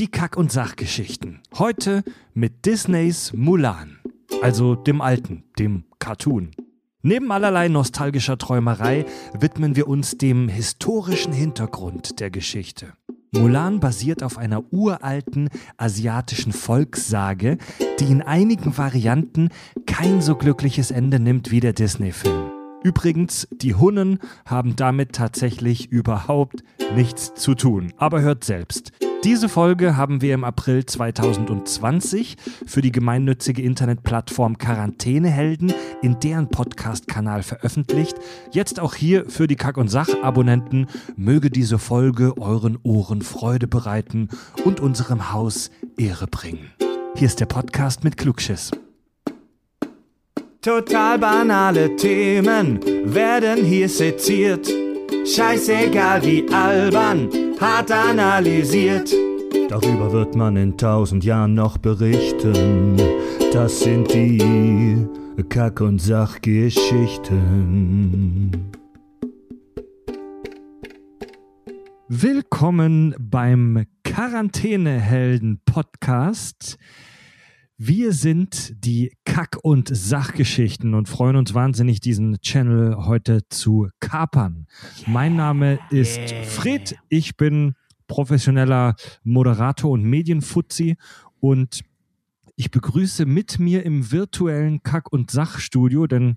Die Kack- und Sachgeschichten. Heute mit Disneys Mulan. Also dem alten, dem Cartoon. Neben allerlei nostalgischer Träumerei widmen wir uns dem historischen Hintergrund der Geschichte. Mulan basiert auf einer uralten asiatischen Volkssage, die in einigen Varianten kein so glückliches Ende nimmt wie der Disney-Film. Übrigens, die Hunnen haben damit tatsächlich überhaupt nichts zu tun. Aber hört selbst. Diese Folge haben wir im April 2020 für die gemeinnützige Internetplattform Quarantänehelden in deren Podcast-Kanal veröffentlicht. Jetzt auch hier für die Kack- und Sach-Abonnenten möge diese Folge euren Ohren Freude bereiten und unserem Haus Ehre bringen. Hier ist der Podcast mit Klugschiss. Total banale Themen werden hier seziert. Scheißegal wie albern, hart analysiert. Darüber wird man in tausend Jahren noch berichten. Das sind die Kack- und Sachgeschichten. Willkommen beim Quarantänehelden-Podcast. Wir sind die Kack- und Sachgeschichten und freuen uns wahnsinnig, diesen Channel heute zu kapern. Mein Name ist Fred. Ich bin professioneller Moderator und Medienfuzzi und ich begrüße mit mir im virtuellen Kack- und Sachstudio, denn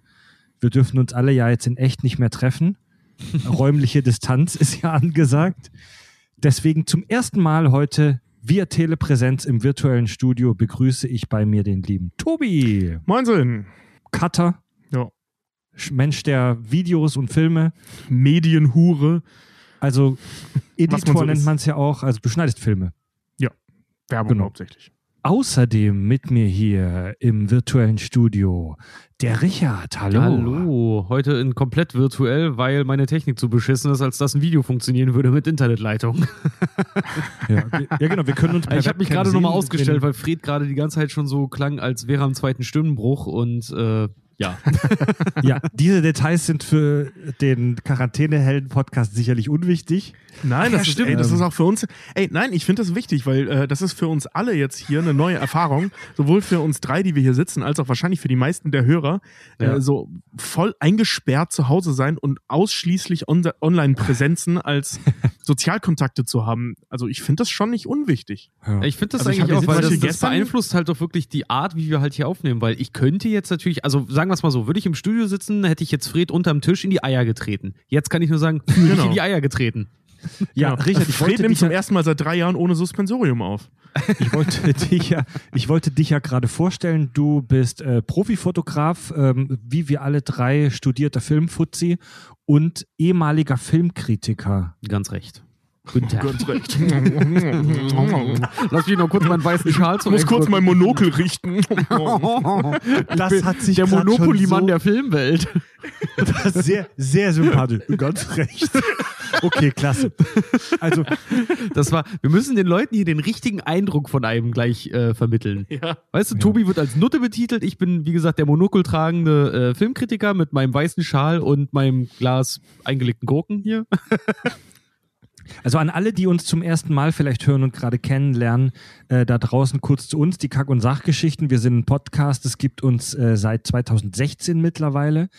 wir dürfen uns alle ja jetzt in echt nicht mehr treffen. Räumliche Distanz ist ja angesagt. Deswegen zum ersten Mal heute via Telepräsenz im virtuellen Studio begrüße ich bei mir den lieben Tobi. Moinsen. Cutter. Ja. Mensch der Videos und Filme. Medienhure. Also Editor so nennt man es ja auch. Also du schneidest Filme. Werbung Genau. hauptsächlich. Außerdem mit mir hier im virtuellen Studio der Richard. Hallo. Hallo, heute in komplett virtuell, weil meine Technik zu beschissen ist, als dass ein Video funktionieren würde mit Internetleitung. Ja, ja genau, wir können uns ich habe mich gerade nochmal ausgestellt, weil Fred gerade die ganze Zeit schon so klang, als wäre er am zweiten Stimmenbruch und äh, ja. Ja, diese Details sind für den Quarantänehelden-Podcast sicherlich unwichtig. Nein, ja, das, ist, stimmt. ey, das ist auch für uns. Ey, nein, ich finde das wichtig, weil äh, das ist für uns alle jetzt hier eine neue Erfahrung. Sowohl für uns drei, die wir hier sitzen, als auch wahrscheinlich für die meisten der Hörer. Ja. Äh, so voll eingesperrt zu Hause sein und ausschließlich on Online-Präsenzen als Sozialkontakte zu haben. Also ich finde das schon nicht unwichtig. Ich finde das Also ich eigentlich auch, weil das, das beeinflusst halt doch wirklich die Art, wie wir halt hier aufnehmen, weil ich könnte jetzt natürlich, also sagen wir es mal so, würde ich im Studio sitzen, hätte ich jetzt Fred unterm Tisch in die Eier getreten. Jetzt kann ich nur sagen, fühl dich Genau. in die Eier getreten. Ja, Genau. Richard, ich Fred nimmt zum ja, ersten Mal seit drei Jahren ohne Suspensorium auf. ich, wollte dich ja, ich wollte dich ja gerade vorstellen, du bist äh, Profifotograf, ähm, wie wir alle drei studierter Filmfuzzi und ehemaliger Filmkritiker. Ganz recht. Tag. Ganz recht. Lass mich noch kurz meinen weißen Schal Ich muss kurz mein Monokel richten. Das hat sich der Monopoly-Mann so- der Filmwelt. Das ist sehr, sehr sympathisch. Ganz recht. Okay, klasse. Also, Das war, wir müssen den Leuten hier den richtigen Eindruck von einem gleich äh, vermitteln. ja. Weißt du, Tobi wird als Nutte betitelt. Ich bin, wie gesagt, der Monokel tragende äh, Filmkritiker mit meinem weißen Schal und meinem Glas eingelegten Gurken hier. Also an alle, die uns zum ersten Mal vielleicht hören und gerade kennenlernen, äh, da draußen kurz zu uns, die Kack- und Sachgeschichten. Wir sind ein Podcast, es gibt uns äh, seit 2016 mittlerweile.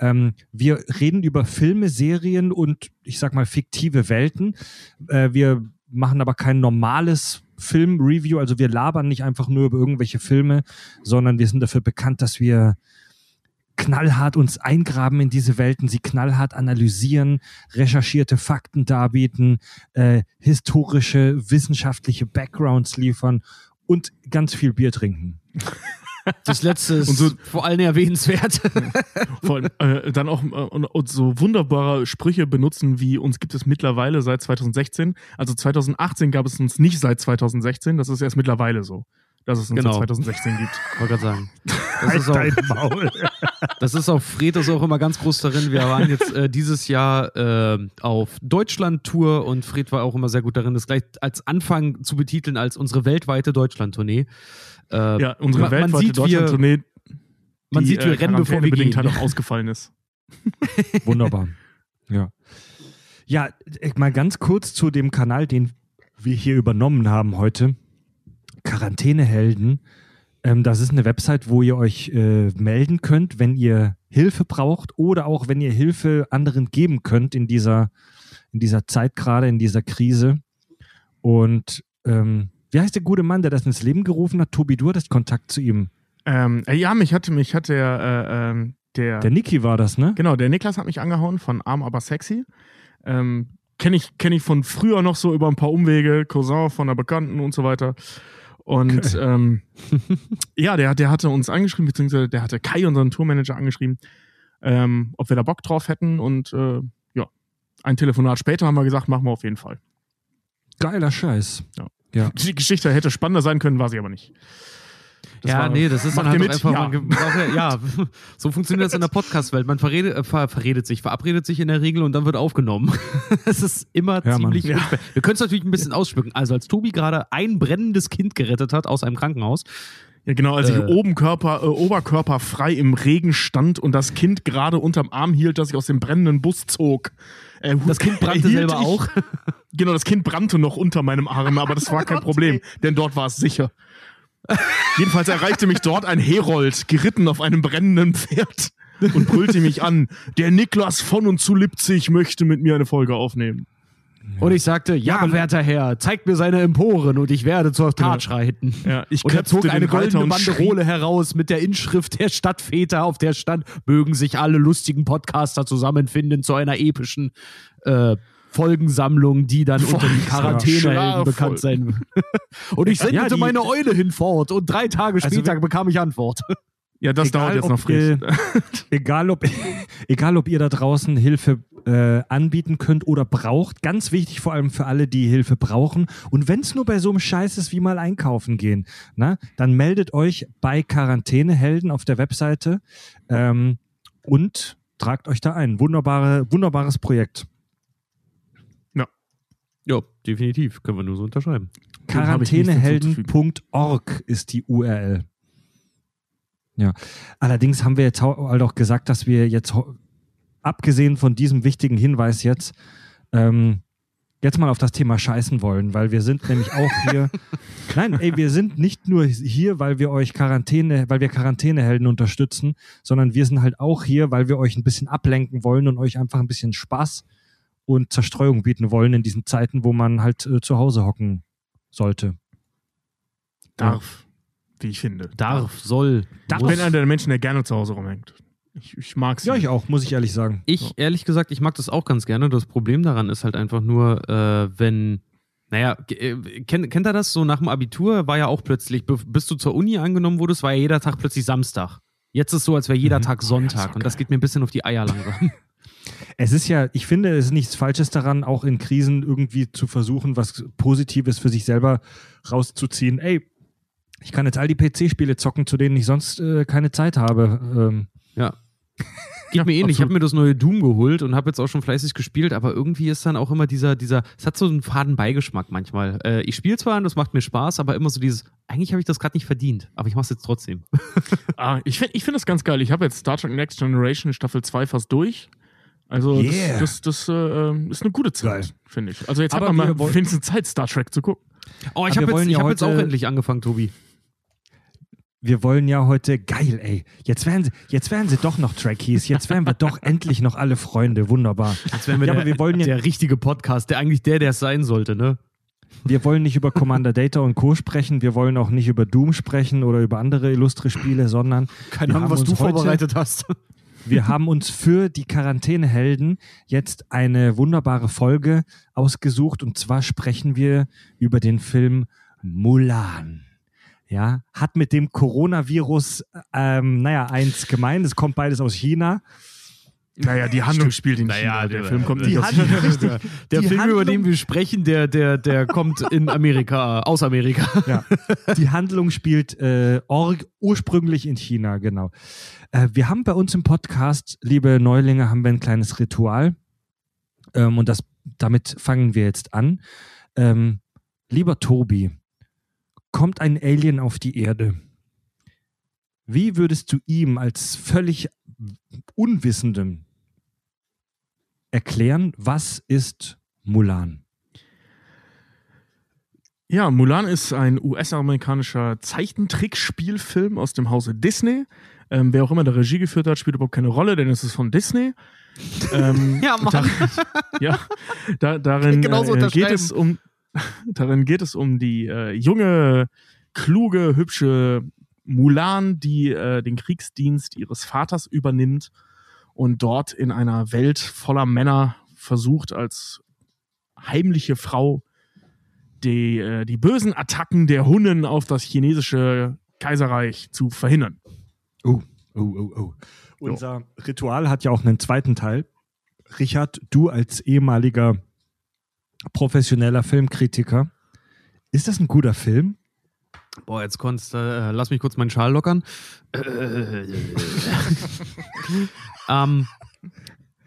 Ähm, wir reden über Filme, Serien und ich sag mal fiktive Welten. Äh, wir machen aber kein normales Film-Review, also wir labern nicht einfach nur über irgendwelche Filme, sondern wir sind dafür bekannt, dass wir knallhart uns eingraben in diese Welten, sie knallhart analysieren, recherchierte Fakten darbieten, äh, historische, wissenschaftliche Backgrounds liefern und ganz viel Bier trinken. Das letzte ist Und so- vor allem erwähnenswert. Vor allem äh, dann auch äh, und, und so wunderbare Sprüche benutzen, wie uns gibt es mittlerweile seit 2016. Also 2018 gab es uns nicht seit 2016, das ist erst mittlerweile so, dass es uns Genau. seit 2016 gibt. Wollte gerade sagen. Das ist, auch, Maul. das ist auch, Fred ist auch immer ganz groß darin. Wir waren jetzt äh, dieses Jahr äh, auf Deutschland-Tour und Fred war auch immer sehr gut darin, das gleich als Anfang zu betiteln als unsere weltweite Deutschland-Tournee. Äh, Ja, unsere man- man weltweite Deutschland-Tournee, man sieht, wir äh, rennen, bevor wir gehen. halt auch ausgefallen ist. Wunderbar. Ja. Ja, äh, mal ganz kurz zu dem Kanal, den wir hier übernommen haben heute. Quarantänehelden. Ähm, das ist eine Website, wo ihr euch äh, melden könnt, wenn ihr Hilfe braucht oder auch wenn ihr Hilfe anderen geben könnt in dieser, in dieser Zeit gerade, in dieser Krise. Und ähm, wie heißt der gute Mann, der das ins Leben gerufen hat? Tobi, du hattest Kontakt zu ihm. Ähm, äh, ja, mich hatte, mich hatte äh, ähm, der, Der Niki war das, ne? Genau, der Niklas hat mich angehauen von Arm aber sexy. Ähm, Kenne ich, kenn ich von früher noch so über ein paar Umwege, Cousin von einer Bekannten und so weiter. Und ähm, ja, der, der hatte uns angeschrieben, beziehungsweise der hatte Kai, unseren Tourmanager, angeschrieben, ähm, ob wir da Bock drauf hätten. Und äh, ja, ein Telefonat später haben wir gesagt, machen wir auf jeden Fall. Geiler Scheiß. Ja. Ja. Die Geschichte hätte spannender sein können, war sie aber nicht. Das ja, war- nee, das ist dann halt einfach, Ja. man ja, so funktioniert das in der Podcast-Welt. Man verredet, äh, ver, verredet sich, verabredet sich in der Regel und dann wird aufgenommen. Es ist immer Ja, ziemlich. Ja. Wir können es natürlich ein bisschen ausschmücken. Also, als Tobi gerade ein brennendes Kind gerettet hat aus einem Krankenhaus, Ja, genau, als ich Äh. oben Körper, äh, Oberkörper frei im Regen stand und das Kind gerade unterm Arm hielt, das ich aus dem brennenden Bus zog. Äh, das Kind brannte selber ich- auch. Genau, das Kind brannte noch unter meinem Arm, aber das war kein Problem, denn dort war es sicher. Jedenfalls erreichte mich dort ein Herold, geritten auf einem brennenden Pferd und brüllte mich an. Der Niklas von und zu Lipzig möchte mit mir eine Folge aufnehmen. Und ich sagte, ja, werter Herr, zeigt mir seine Emporen und ich werde zur Tat schreiten. Ja, ich und er zog eine goldene Banderole heraus mit der Inschrift der Stadtväter, auf der stand, mögen sich alle lustigen Podcaster zusammenfinden zu einer epischen äh, Folgensammlung, die dann unter die Quarantänehelden Schlafvoll. bekannt sein wird. und ich sendete Ja, die- meine Eule hinfort und drei Tage Also später wir- bekam ich Antwort. Ja, das Egal, dauert jetzt noch frisch. ihr- Egal ob, egal ob ihr da draußen Hilfe äh, anbieten könnt oder braucht, ganz wichtig vor allem für alle, die Hilfe brauchen. Und wenn es nur bei so einem Scheiß ist wie mal einkaufen gehen, na, dann meldet euch bei Quarantänehelden auf der Webseite ähm, und tragt euch da ein. Wunderbare, wunderbares Projekt. Ja, definitiv. Können wir nur so unterschreiben. Quarantänehelden.org ist die URL. Ja. Allerdings haben wir jetzt halt auch gesagt, dass wir jetzt, abgesehen von diesem wichtigen Hinweis jetzt, ähm, jetzt mal auf das Thema scheißen wollen, weil wir sind nämlich auch hier. Nein, ey, wir sind nicht nur hier, weil wir euch Quarantäne, weil wir Quarantänehelden unterstützen, sondern wir sind halt auch hier, weil wir euch ein bisschen ablenken wollen und euch einfach ein bisschen Spaß und Zerstreuung bieten wollen in diesen Zeiten, wo man halt äh, zu Hause hocken sollte. Darf, wie ich finde. Darf, soll, Ich muss. bin einer der Menschen, der gerne zu Hause rumhängt. Ich, ich mag Ja, ich auch, muss ich ehrlich sagen. Ich, ehrlich gesagt, ich mag das auch ganz gerne. Das Problem daran ist halt einfach nur, äh, wenn, naja, äh, kennt, kennt ihr das? So nach dem Abitur war ja auch plötzlich, bis du zur Uni angenommen wurdest, war ja jeder Tag plötzlich Samstag. Jetzt ist so, als wäre jeder Mhm. Tag Sonntag. und das geht mir ein bisschen auf die Eier langsam. Es ist ja, ich finde, es ist nichts Falsches daran, auch in Krisen irgendwie zu versuchen, was Positives für sich selber rauszuziehen. Ey, ich kann jetzt all die PC-Spiele zocken, zu denen ich sonst äh, keine Zeit habe. Ähm, ja. Geht mir ähnlich. Ich habe mir das neue Doom geholt und habe jetzt auch schon fleißig gespielt, aber irgendwie ist dann auch immer dieser, dieser, es hat so einen faden Beigeschmack manchmal. Äh, ich spiele zwar und das macht mir Spaß, aber immer so dieses, eigentlich habe ich das gerade nicht verdient, aber ich mache es jetzt trotzdem. Ah, ich finde ich find das ganz geil. Ich habe jetzt Star Trek Next Generation Staffel 2 fast durch. Also Yeah. das, das, das äh, ist eine gute Zeit, Geil. finde ich. Also jetzt Aber hat man wir mal wollen- wenigstens Zeit, Star Trek zu gucken. Oh, ich wir habe jetzt, wollen ich ja hab jetzt auch endlich angefangen, Tobi. wir wollen ja heute, geil, ey, jetzt werden sie, jetzt werden sie doch noch Trekkies, jetzt werden wir doch endlich noch alle Freunde, wunderbar. Jetzt wären wir Ja, der, aber wir wollen ja- der richtige Podcast, der eigentlich der, der es sein sollte, ne? Wir wollen nicht über Commander Data und Co. sprechen, wir wollen auch nicht über Doom sprechen oder über andere illustre Spiele, sondern Keine wir Ahnung, haben was du heute- vorbereitet hast. Wir haben uns für die Quarantänehelden jetzt eine wunderbare Folge ausgesucht und zwar sprechen wir über den Film Mulan. Ja, hat mit dem Coronavirus, ähm, naja, eins gemein. Es kommt beides aus China. Naja, die Handlung spielt in China. Der Film kommt nicht die aus China. richtig. Der Die Film, über Handlung- den wir sprechen, der, der, der kommt in Amerika, aus Amerika. Ja. Die Handlung spielt äh, org, ursprünglich in China, genau. Äh, wir haben bei uns im Podcast, liebe Neulinge, haben wir ein kleines Ritual. Ähm, und das, damit fangen wir jetzt an. Ähm, lieber Tobi, kommt ein Alien auf die Erde. Wie würdest du ihm als völlig Unwissendem erklären, was ist Mulan? Ja, Mulan ist ein US-amerikanischer Zeichentrickspielfilm aus dem Hause Disney. Ähm, wer auch immer der Regie geführt hat, spielt überhaupt keine Rolle, denn es ist von Disney. ähm, Ja, Mann. Da, ja, da, darin, äh, geht es um, darin geht es um die äh, junge, kluge, hübsche Mulan, die äh, den Kriegsdienst ihres Vaters übernimmt und dort in einer Welt voller Männer versucht, als heimliche Frau die, äh, die bösen Attacken der Hunnen auf das chinesische Kaiserreich zu verhindern. Oh, oh, oh, oh. Unser Ritual hat ja auch einen zweiten Teil. Richard, du als ehemaliger professioneller Filmkritiker, ist das ein guter Film? Boah, jetzt konntest äh, lass mich kurz meinen Schal lockern. Äh, ähm,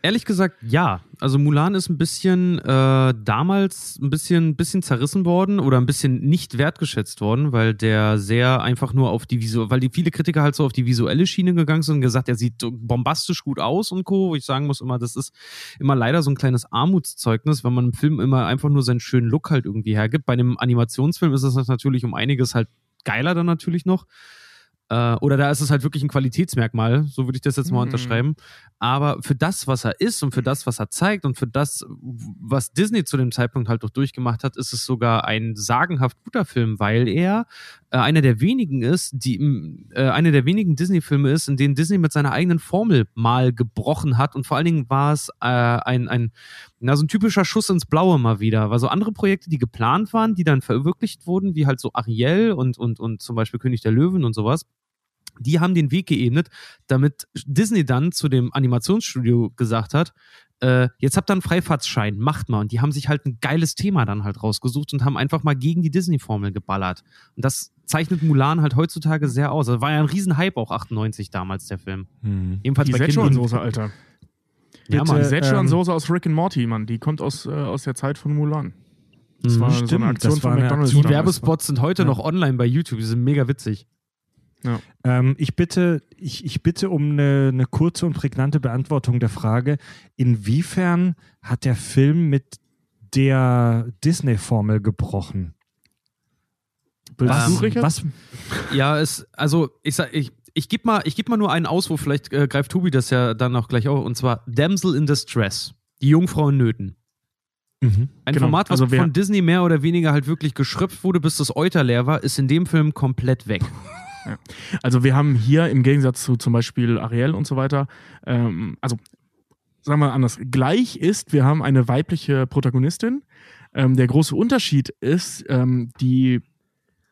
ehrlich gesagt, ja. Also Mulan ist ein bisschen äh, damals ein bisschen, bisschen zerrissen worden oder ein bisschen nicht wertgeschätzt worden, weil der sehr einfach nur auf die Visu weil die viele Kritiker halt so auf die visuelle Schiene gegangen sind und gesagt, er sieht bombastisch gut aus und Co. Wo ich sagen muss immer, das ist immer leider so ein kleines Armutszeugnis, wenn man im Film immer einfach nur seinen schönen Look halt irgendwie hergibt. Bei einem Animationsfilm ist das natürlich um einiges halt geiler dann natürlich noch. Äh, oder da ist es halt wirklich ein Qualitätsmerkmal, so würde ich das jetzt mal Mhm. unterschreiben. Aber für das, was er ist und für das, was er zeigt und für das, was Disney zu dem Zeitpunkt halt auch durchgemacht hat, ist es sogar ein sagenhaft guter Film, weil er äh, einer der wenigen ist, die äh, einer der wenigen Disney-Filme ist, in denen Disney mit seiner eigenen Formel mal gebrochen hat und vor allen Dingen war es äh, ein, ein na, so ein typischer Schuss ins Blaue mal wieder. Weil so andere Projekte, die geplant waren, die dann verwirklicht wurden, wie halt so Ariel und, und, und zum Beispiel König der Löwen und sowas, die haben den Weg geebnet, damit Disney dann zu dem Animationsstudio gesagt hat, äh, jetzt habt ihr einen Freifahrtsschein, macht mal. Und die haben sich halt ein geiles Thema dann halt rausgesucht und haben einfach mal gegen die Disney-Formel geballert. Und das zeichnet Mulan halt heutzutage sehr aus. Das war ja ein Riesenhype auch 98 damals, der Film. Jedenfalls Die bei Kindern. Szechuan-Soße, Alter. Ja, Bitte, Mann. Die Szechuan-Soße ähm, aus Rick and Morty, Mann. Die kommt aus, äh, aus der Zeit von Mulan. Das Mhm. war so Stimmt, eine Aktion das von McDonalds. Aktion. Die. Werbespots sind heute Ja. noch online bei YouTube. Die sind mega witzig. Ähm, ich, bitte, ich, ich bitte um eine, eine kurze und prägnante Beantwortung der Frage, inwiefern hat der Film mit der Disney-Formel gebrochen? Ähm, du, Richard? was, Ja, es, also ich sag, ich, ich gebe mal, ich geb mal nur einen Ausruf, vielleicht äh, greift Tobi das ja dann auch gleich auf, und zwar Damsel in Distress. Die Jungfrau in Nöten. Mhm. Ein Genau, Format, was also von Disney mehr oder weniger halt wirklich geschröpft wurde, bis das Euter leer war, ist in dem Film komplett weg. Also wir haben hier im Gegensatz zu zum Beispiel Ariel und so weiter, ähm, also sagen wir anders, gleich ist, wir haben eine weibliche Protagonistin. Ähm, der große Unterschied ist, ähm, die,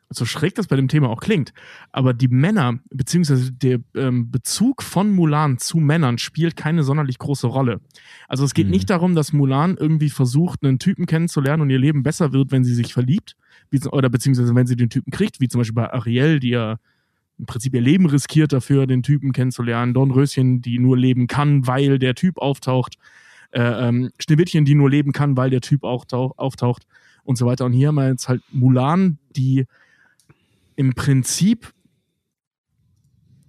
so schräg das bei dem Thema auch klingt, aber die Männer, beziehungsweise der ähm, Bezug von Mulan zu Männern spielt keine sonderlich große Rolle. Also es geht Mhm. nicht darum, dass Mulan irgendwie versucht, einen Typen kennenzulernen und ihr Leben besser wird, wenn sie sich verliebt, oder beziehungsweise wenn sie den Typen kriegt, wie zum Beispiel bei Ariel, die ja im Prinzip ihr Leben riskiert dafür, den Typen kennenzulernen. Dornröschen, die nur leben kann, weil der Typ auftaucht. Äh, ähm, Schneewittchen, die nur leben kann, weil der Typ auch tauch, auftaucht und so weiter. Und hier haben wir jetzt halt Mulan, die im Prinzip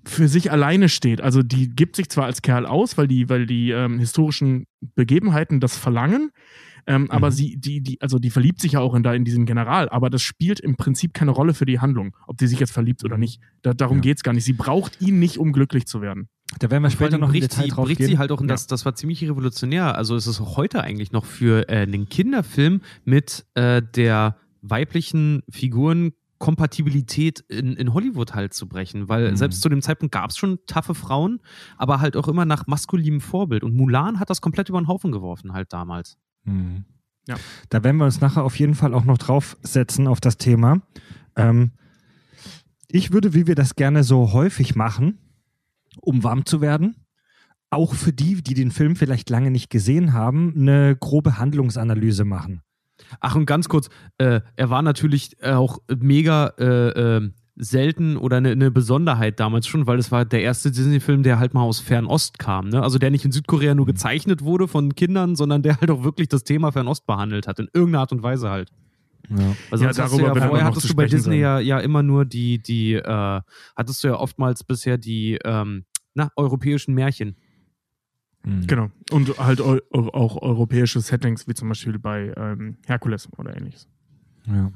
für sich alleine steht. Also die gibt sich zwar als Kerl aus, weil die, weil die ähm, historischen Begebenheiten das verlangen, ähm, aber Mhm. sie, die, die, also die verliebt sich ja auch in, da in diesen General, aber das spielt im Prinzip keine Rolle für die Handlung, ob die sich jetzt verliebt oder nicht. Da, darum Ja. geht's gar nicht. Sie braucht ihn nicht, um glücklich zu werden. Da werden wir später noch bricht Detail sie, drauf bricht gehen. sie halt auch in das, das war ziemlich revolutionär. Also es ist auch heute eigentlich noch für äh, einen Kinderfilm mit äh, der weiblichen Figurenkompatibilität in, in Hollywood halt zu brechen. Weil Mhm. selbst zu dem Zeitpunkt gab es schon taffe Frauen, aber halt auch immer nach maskulinem Vorbild. Und Mulan hat das komplett über den Haufen geworfen halt damals. Mhm. Ja. Da werden wir uns nachher auf jeden Fall auch noch draufsetzen auf das Thema. Ähm, ich würde, wie wir das gerne so häufig machen, um warm zu werden, auch für die, die den Film vielleicht lange nicht gesehen haben, eine grobe Handlungsanalyse machen. Ach, und ganz kurz, äh, er war natürlich auch mega äh, äh, selten oder eine ne Besonderheit damals schon, weil es war der erste Disney-Film, der halt mal aus Fernost kam. Ne? Also der nicht in Südkorea nur gezeichnet wurde von Kindern, sondern der halt auch wirklich das Thema Fernost behandelt hat, in irgendeiner Art und Weise halt. Ja. Weil Ja, sonst hast du darüber ja, vorher noch hattest zu du bei Disney ja, ja immer nur die, die, äh, hattest du ja oftmals bisher die, ähm, na, europäischen Märchen. Mhm. Genau. Und halt eu auch europäische Settings, wie zum Beispiel bei ähm, Herkules oder ähnliches. Ja.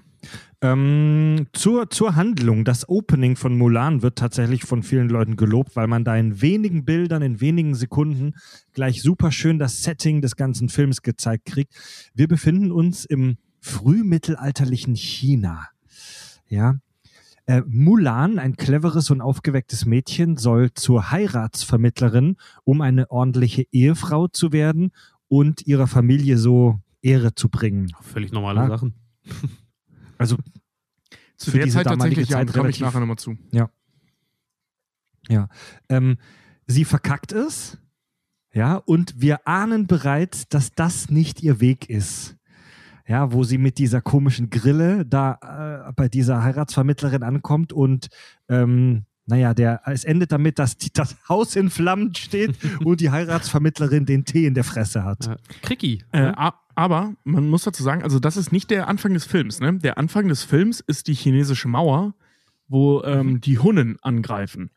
Ähm, zur, zur Handlung. Das Opening von Mulan wird tatsächlich von vielen Leuten gelobt, weil man da in wenigen Bildern, in wenigen Sekunden gleich super schön das Setting des ganzen Films gezeigt kriegt. Wir befinden uns im frühmittelalterlichen China. Ja. Äh, Mulan, ein cleveres und aufgewecktes Mädchen, soll zur Heiratsvermittlerin, um eine ordentliche Ehefrau zu werden und ihrer Familie so Ehre zu bringen. Völlig normale Ja. Sachen. Also Zu für der Zeit tatsächlich, ja, Zeit da komme ich nachher nochmal zu. Ja. Ähm, sie verkackt es. Ja, und wir ahnen bereits, dass das nicht ihr Weg ist. Ja, wo sie mit dieser komischen Grille da äh, bei dieser Heiratsvermittlerin ankommt und ähm, naja, der, es endet damit, dass die, das Haus in Flammen steht und die Heiratsvermittlerin den Tee in der Fresse hat. Ja. Kricky. Äh, a- aber man muss dazu sagen, also das ist nicht der Anfang des Films. Ne? Der Anfang des Films ist die chinesische Mauer, wo ähm, die Hunnen angreifen.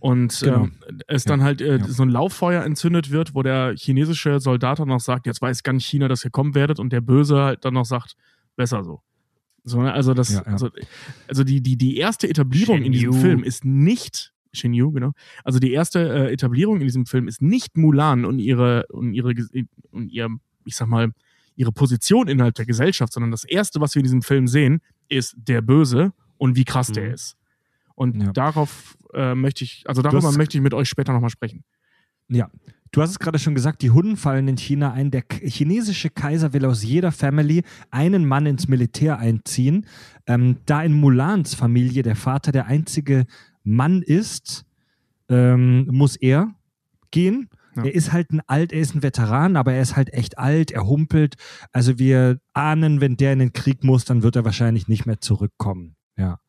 Und Genau. ähm, es dann halt äh, Ja. so ein Lauffeuer entzündet wird, wo der chinesische Soldat dann noch sagt, jetzt weiß ganz China, dass ihr kommen werdet, und der Böse halt dann noch sagt, besser so. so ne? Also das, Ja, ja. also, also die, die, die erste Etablierung in diesem Shen Yu. Film ist nicht Shin Yu, genau. Also die erste äh, Etablierung in diesem Film ist nicht Mulan und ihre und ihre und ihr, ich sag mal, ihre Position innerhalb der Gesellschaft, sondern das erste, was wir in diesem Film sehen, ist der Böse und wie krass der Mhm. ist. Und Ja. darauf äh, möchte ich, also darüber möchte ich mit euch später nochmal sprechen. Ja. Du hast es gerade schon gesagt, die Hunden fallen in China ein. Der chinesische Kaiser will aus jeder Family einen Mann ins Militär einziehen. Ähm, da in Mulans Familie der Vater der einzige Mann ist, ähm, muss er gehen. Ja. Er ist halt ein alt, er ist ein Veteran, aber er ist halt echt alt, er humpelt. Also wir ahnen, wenn der in den Krieg muss, dann wird er wahrscheinlich nicht mehr zurückkommen. Ja.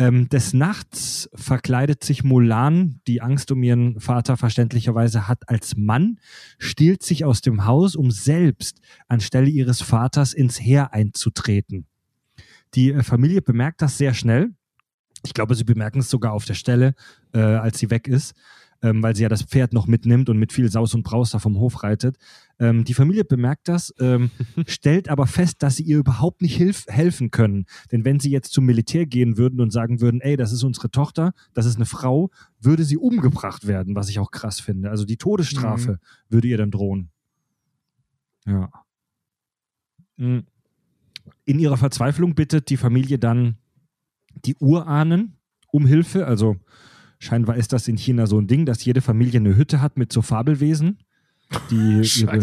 Ähm, des Nachts verkleidet sich Mulan, die Angst um ihren Vater verständlicherweise hat, als Mann, stiehlt sich aus dem Haus, um selbst anstelle ihres Vaters ins Heer einzutreten. Die äh, Familie bemerkt das sehr schnell. Ich glaube, sie bemerken es sogar auf der Stelle, äh, als sie weg ist, ähm, weil sie ja das Pferd noch mitnimmt und mit viel Saus und Braus da vom Hof reitet. Ähm, die Familie bemerkt das, ähm, stellt aber fest, dass sie ihr überhaupt nicht hilf helfen können. Denn wenn sie jetzt zum Militär gehen würden und sagen würden, ey, das ist unsere Tochter, das ist eine Frau, würde sie umgebracht werden, was ich auch krass finde. Also die Todesstrafe würde ihr dann drohen. Ja. Mm. In ihrer Verzweiflung bittet die Familie dann die Urahnen um Hilfe. Also scheinbar ist das in China so ein Ding, dass jede Familie eine Hütte hat mit so Fabelwesen, die ihre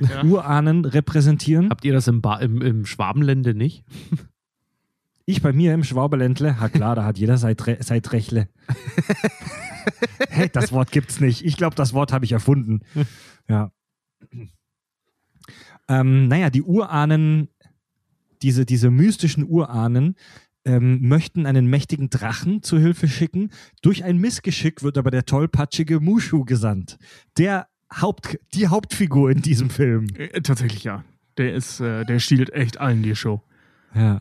Ja. Urahnen repräsentieren. Habt ihr das im, ba im, im Schwabenlände nicht? Ich bei mir im Schwaberländle, ha klar, da hat jeder seit, Re seit Rechle. hey, das Wort gibt's nicht. Ich glaube, das Wort habe ich erfunden. Ja. Ähm, naja, die Urahnen, diese, diese mystischen Urahnen, ähm, möchten einen mächtigen Drachen zu Hilfe schicken. Durch ein Missgeschick wird aber der tollpatschige Mushu gesandt. Der Haupt, die Hauptfigur in diesem Film. Äh, tatsächlich ja. Der ist, äh, der stiehlt echt allen die Show. Ja.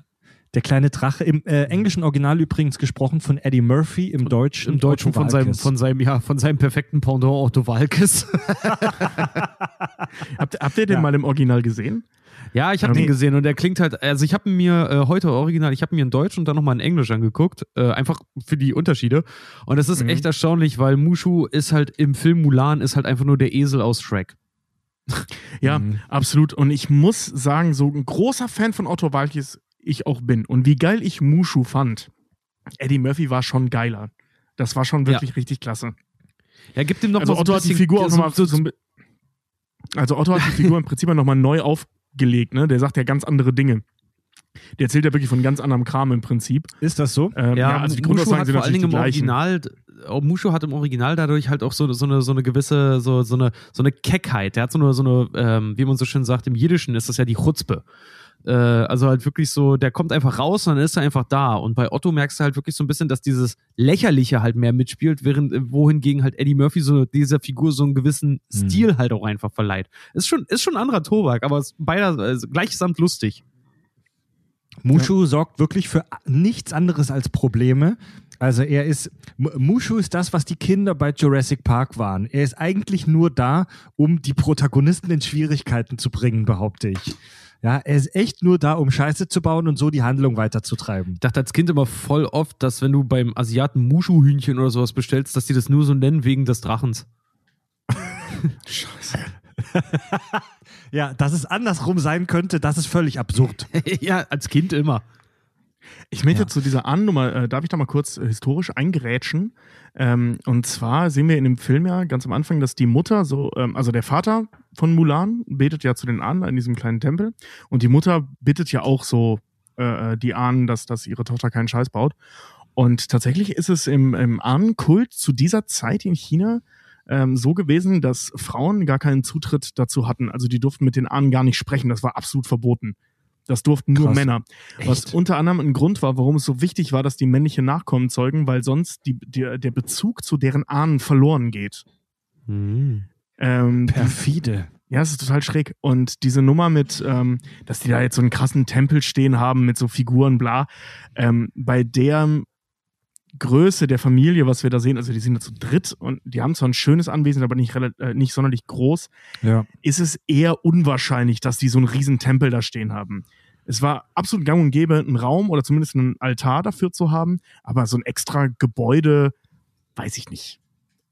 Der kleine Drache, im äh, englischen Original übrigens gesprochen von Eddie Murphy, im Deutschen, Im Deutschen von seinem, von seinem, ja, von seinem perfekten Pendant Otto Walkes. Habt, habt ihr den Ja. mal im Original gesehen? Ja, ich habe den gesehen und der klingt halt, also ich habe mir äh, heute original, ich habe mir in Deutsch und dann nochmal in Englisch angeguckt, äh, einfach für die Unterschiede. Und es ist Mhm. echt erstaunlich, weil Mushu ist halt im Film Mulan ist halt einfach nur der Esel aus Shrek. Ja, Mhm. absolut. Und ich muss sagen, so ein großer Fan von Otto Walkes ich auch bin. Und wie geil ich Mushu fand. Eddie Murphy war schon geiler. Das war schon wirklich richtig klasse. Ja, gibt ihm noch Also so Otto ein hat die Figur auch so, nochmal so, so, Also Otto hat die Figur im Prinzip nochmal neu aufgelegt, ne? Der sagt ja ganz andere Dinge. Der erzählt ja wirklich von ganz anderem Kram im Prinzip. Ist das so? Ähm, Ja, also die Mushu Grundaussagen hat sind vor allen Dingen im. Original, äh, Mushu hat im Original dadurch halt auch so, so, eine, so eine gewisse, so, so, eine, so eine Keckheit. Der hat so eine, so eine ähm, wie man so schön sagt, im Jiddischen ist das ja die Chutzpe. Äh, also halt wirklich so, der kommt einfach raus und dann ist er einfach da. Und bei Otto merkst du halt wirklich so ein bisschen, dass dieses Lächerliche halt mehr mitspielt, während äh, wohingegen halt Eddie Murphy so dieser Figur so einen gewissen Mhm. Stil halt auch einfach verleiht. Ist schon, ist schon ein anderer Tobak, aber ist beider also gleichsamt lustig. Mushu sorgt wirklich für nichts anderes als Probleme. Also er ist, Mushu ist das, was die Kinder bei Jurassic Park waren. Er ist eigentlich nur da, um die Protagonisten in Schwierigkeiten zu bringen, behaupte ich. Ja, er ist echt nur da, um Scheiße zu bauen und so die Handlung weiterzutreiben. Ich dachte als Kind immer voll oft, dass wenn du beim Asiaten Mushu-Hühnchen oder sowas bestellst, dass die das nur so nennen wegen des Drachens. Scheiße. Ja, dass es andersrum sein könnte, das ist völlig absurd. ja, als Kind immer. Ich möchte Ja. zu dieser Ahnennummer, äh, darf ich da mal kurz äh, historisch eingerätschen? Ähm, und zwar sehen wir in dem Film ja ganz am Anfang, dass die Mutter, so, ähm, also der Vater von Mulan, betet ja zu den Ahnen in diesem kleinen Tempel. Und die Mutter bittet ja auch so äh, die Ahnen, dass, dass ihre Tochter keinen Scheiß baut. Und tatsächlich ist es im, im Ahnenkult zu dieser Zeit in China ähm, so gewesen, dass Frauen gar keinen Zutritt dazu hatten. Also die durften mit den Ahnen gar nicht sprechen. Das war absolut verboten. Das durften nur Krass. Männer. Was Echt? unter anderem ein Grund war, warum es so wichtig war, dass die männliche Nachkommen zeugen, weil sonst die, die, der Bezug zu deren Ahnen verloren geht. Hm. Ähm, Perfide. ja, es ist total schräg. Und diese Nummer mit, ähm, dass die da jetzt so einen krassen Tempel stehen haben mit so Figuren, bla, ähm, bei der Größe der Familie, was wir da sehen, also die sind da zu dritt und die haben zwar ein schönes Anwesen, aber nicht, äh, nicht sonderlich groß, Ja. ist es eher unwahrscheinlich, dass die so einen riesen Tempel da stehen haben. Es war absolut gang und gäbe, einen Raum oder zumindest einen Altar dafür zu haben, aber so ein extra Gebäude, weiß ich nicht.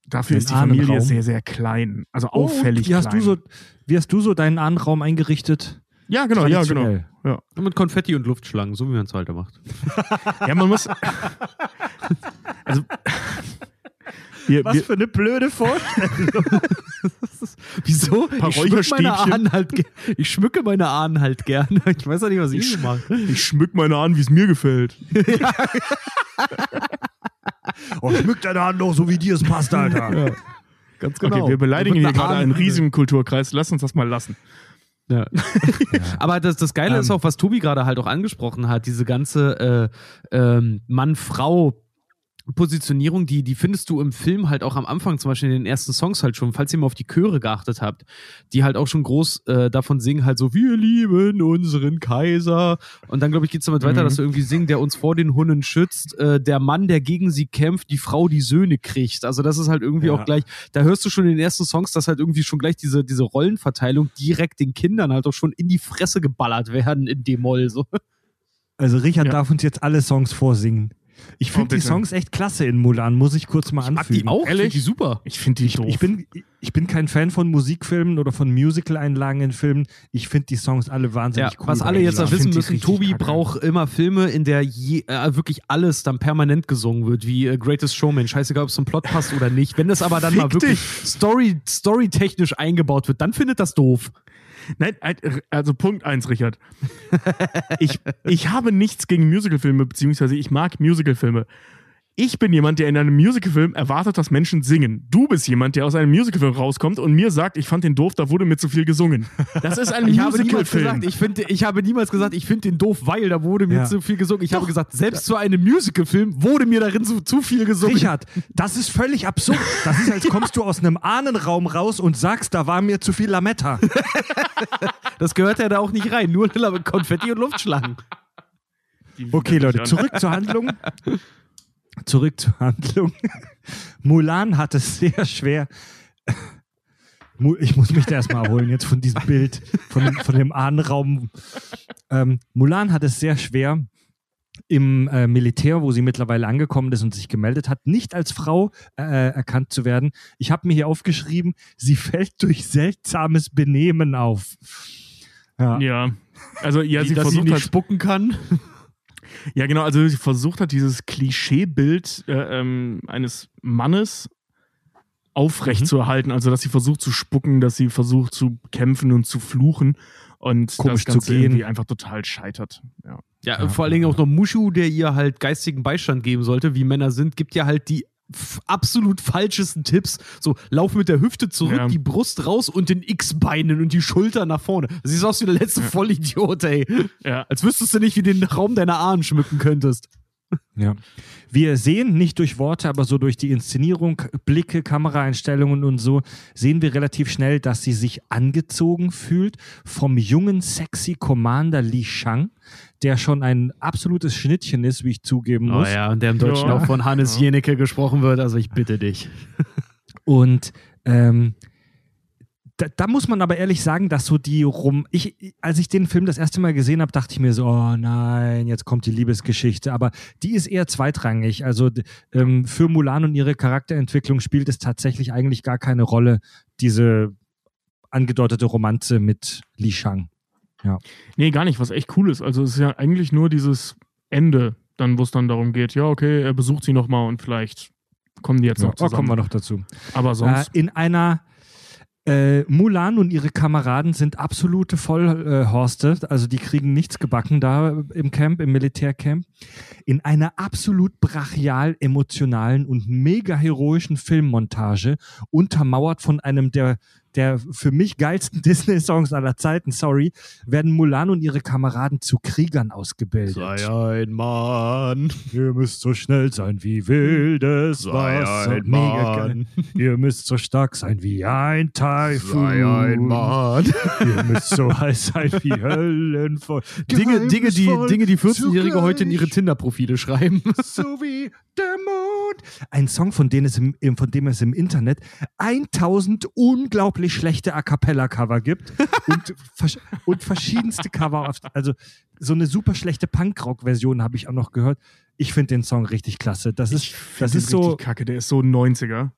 Dafür ist die Familie Ahnenraum? sehr, sehr klein. Also Oh, auffällig wie hast klein. du so, wie hast du so deinen Ahnenraum eingerichtet? ja, genau, ja, genau. Ja. Mit Konfetti und Luftschlangen, so wie man es heute macht. ja, man muss. also. Wir, Was wir, für eine blöde Vorstellung. Wieso? Ich schmücke, meine. Ahnen halt, ich schmücke meine Ahnen halt gerne. Ich weiß ja nicht, was ich mache. ich schmück meine an, wie es mir gefällt. oh, schmückt deine Hand noch so, wie dir es passt, Alter. Ganz Okay, wir beleidigen hier gerade einen Ahnen- riesigen Kulturkreis. Lass uns das mal lassen. Ja. Aber das, das Geile Ähm. ist auch, was Tobi gerade halt auch angesprochen hat, diese ganze äh, ähm, Mann-Frau- Positionierung, die, die findest du im Film halt auch am Anfang, zum Beispiel in den ersten Songs halt schon, falls ihr mal auf die Chöre geachtet habt, die halt auch schon groß äh, davon singen, halt so, wir lieben unseren Kaiser. Und dann, glaube ich, geht's damit weiter, Mhm. dass du irgendwie singen, der uns vor den Hunden schützt, äh, der Mann, der gegen sie kämpft, die Frau, die Söhne kriegt. Also das ist halt irgendwie Ja. auch gleich, da hörst du schon in den ersten Songs, dass halt irgendwie schon gleich diese, diese Rollenverteilung direkt den Kindern halt auch schon in die Fresse geballert werden in D-Moll. So. Also Richard Ja. darf uns jetzt alle Songs vorsingen. Ich Oh, finde die bitte. Songs echt klasse in Mulan, muss ich kurz mal Mag anfügen. die auch? Ehrlich? Die super. Ich finde die Ich, doof. ich, bin, ich bin kein Fan von Musikfilmen oder von Musical-Einlagen in Filmen. Ich finde die Songs alle Ja, wahnsinnig cool. was alle jetzt ich da wissen die müssen, Tobi kacke. braucht immer Filme, in der je, äh, wirklich alles dann permanent gesungen wird, wie äh, Greatest Showman. Scheißegal, ob es zum Plot passt oder nicht. Wenn das aber dann mal Fick wirklich Story, storytechnisch eingebaut wird, dann findet das doof. Nein, also Punkt eins, Richard. Ich, ich habe nichts gegen Musicalfilme, beziehungsweise ich mag Musicalfilme. Ich bin jemand, der in einem Musicalfilm erwartet, dass Menschen singen. Du bist jemand, der aus einem Musicalfilm rauskommt und mir sagt, ich fand den doof, da wurde mir zu viel gesungen. Das ist ein Ich habe niemals Musicalfilm. gesagt, ich, finde, ich habe niemals gesagt, ich finde den doof, weil da wurde mir Ja. zu viel gesungen. Ich habe gesagt, selbst zu einem Musicalfilm wurde mir darin zu, zu viel gesungen. Richard, das ist völlig absurd. Das ist, als kommst du aus einem Ahnenraum raus und sagst, da war mir zu viel Lametta. Das gehört ja da auch nicht rein. Nur Konfetti und Luftschlangen. Okay, Leute, zurück zur Handlung. Zurück zur Handlung. Mulan hat es sehr schwer. Ich muss mich da erstmal erholen jetzt von diesem Bild, von, von dem Ahnenraum. Ähm, Mulan hat es sehr schwer im äh, Militär, wo sie mittlerweile angekommen ist und sich gemeldet hat, nicht als Frau äh, erkannt zu werden. Ich habe mir hier aufgeschrieben, sie fällt durch seltsames Benehmen auf. Ja. Ja. Also, ja, Wie, sie dass sie versucht nicht halt, spucken kann. Ja, genau, also sie versucht hat, dieses Klischeebild äh, ähm, eines Mannes aufrecht Mhm. zu erhalten. Also, dass sie versucht zu spucken, dass sie versucht zu kämpfen und zu fluchen und Komisch das zu Ganze gehen. irgendwie einfach total scheitert. Ja. Ja, Ja. vor allen Dingen auch noch Mushu, der ihr halt geistigen Beistand geben sollte, wie Männer sind, gibt ja halt die absolut falschesten Tipps. So, lauf mit der Hüfte zurück, Ja. die Brust raus und den X-Beinen und die Schulter nach vorne. Siehst aus wie der letzte Vollidiot, ey. Ja. Als wüsstest du nicht, wie du den Raum deiner Ahnen schmücken könntest. Ja. Wir sehen nicht durch Worte, aber so durch die Inszenierung, Blicke, Kameraeinstellungen und so, sehen wir relativ schnell, dass sie sich angezogen fühlt vom jungen, sexy Commander Li Shang, der schon ein absolutes Schnittchen ist, wie ich zugeben Oh muss. ja, und der im Deutschen Ja. auch von Hannes Ja. Jenecke gesprochen wird, also ich bitte dich. Und ähm, da, da muss man aber ehrlich sagen, dass so die rum. Ich, als ich den Film das erste Mal gesehen habe, dachte ich mir so, oh nein, jetzt kommt die Liebesgeschichte. Aber die ist eher zweitrangig. Also ähm, für Mulan und ihre Charakterentwicklung spielt es tatsächlich eigentlich gar keine Rolle, diese angedeutete Romanze mit Li Shang. Nee, gar nicht, was echt cool ist. Also es ist ja eigentlich nur dieses Ende, dann, wo es dann darum geht, ja, okay, er besucht sie nochmal und vielleicht kommen die jetzt Ja, noch oh, zusammen. kommen wir noch dazu. Aber Äh, sonst, in einer äh, Mulan und ihre Kameraden sind absolute Vollhorste, also die kriegen nichts gebacken da im Camp, im Militärcamp. In einer absolut brachial emotionalen und mega heroischen Filmmontage, untermauert von einem der der für mich geilsten Disney-Songs aller Zeiten, sorry, werden Mulan und ihre Kameraden zu Kriegern ausgebildet. ein Mann. Ihr müsst so schnell sein wie wildes Wasser. Mega geil. Ihr müsst so stark sein wie ein Taifun. Mann. Ihr müsst so heiß sein wie Höllenfeuer. Dinge, Dinge, die, Dinge, die 14-Jährige heute in ihre Tinder-Profile schreiben. So wie der. Ein Song, von dem es im, von dem es im Internet 1000 unglaublich schlechte A Cappella-Cover gibt und, und verschiedenste Cover. Auf, also so eine super schlechte Punkrock-Version habe ich auch noch gehört. Ich finde den Song richtig klasse. Das ist, das ist so, richtig kacke, der ist so 90er.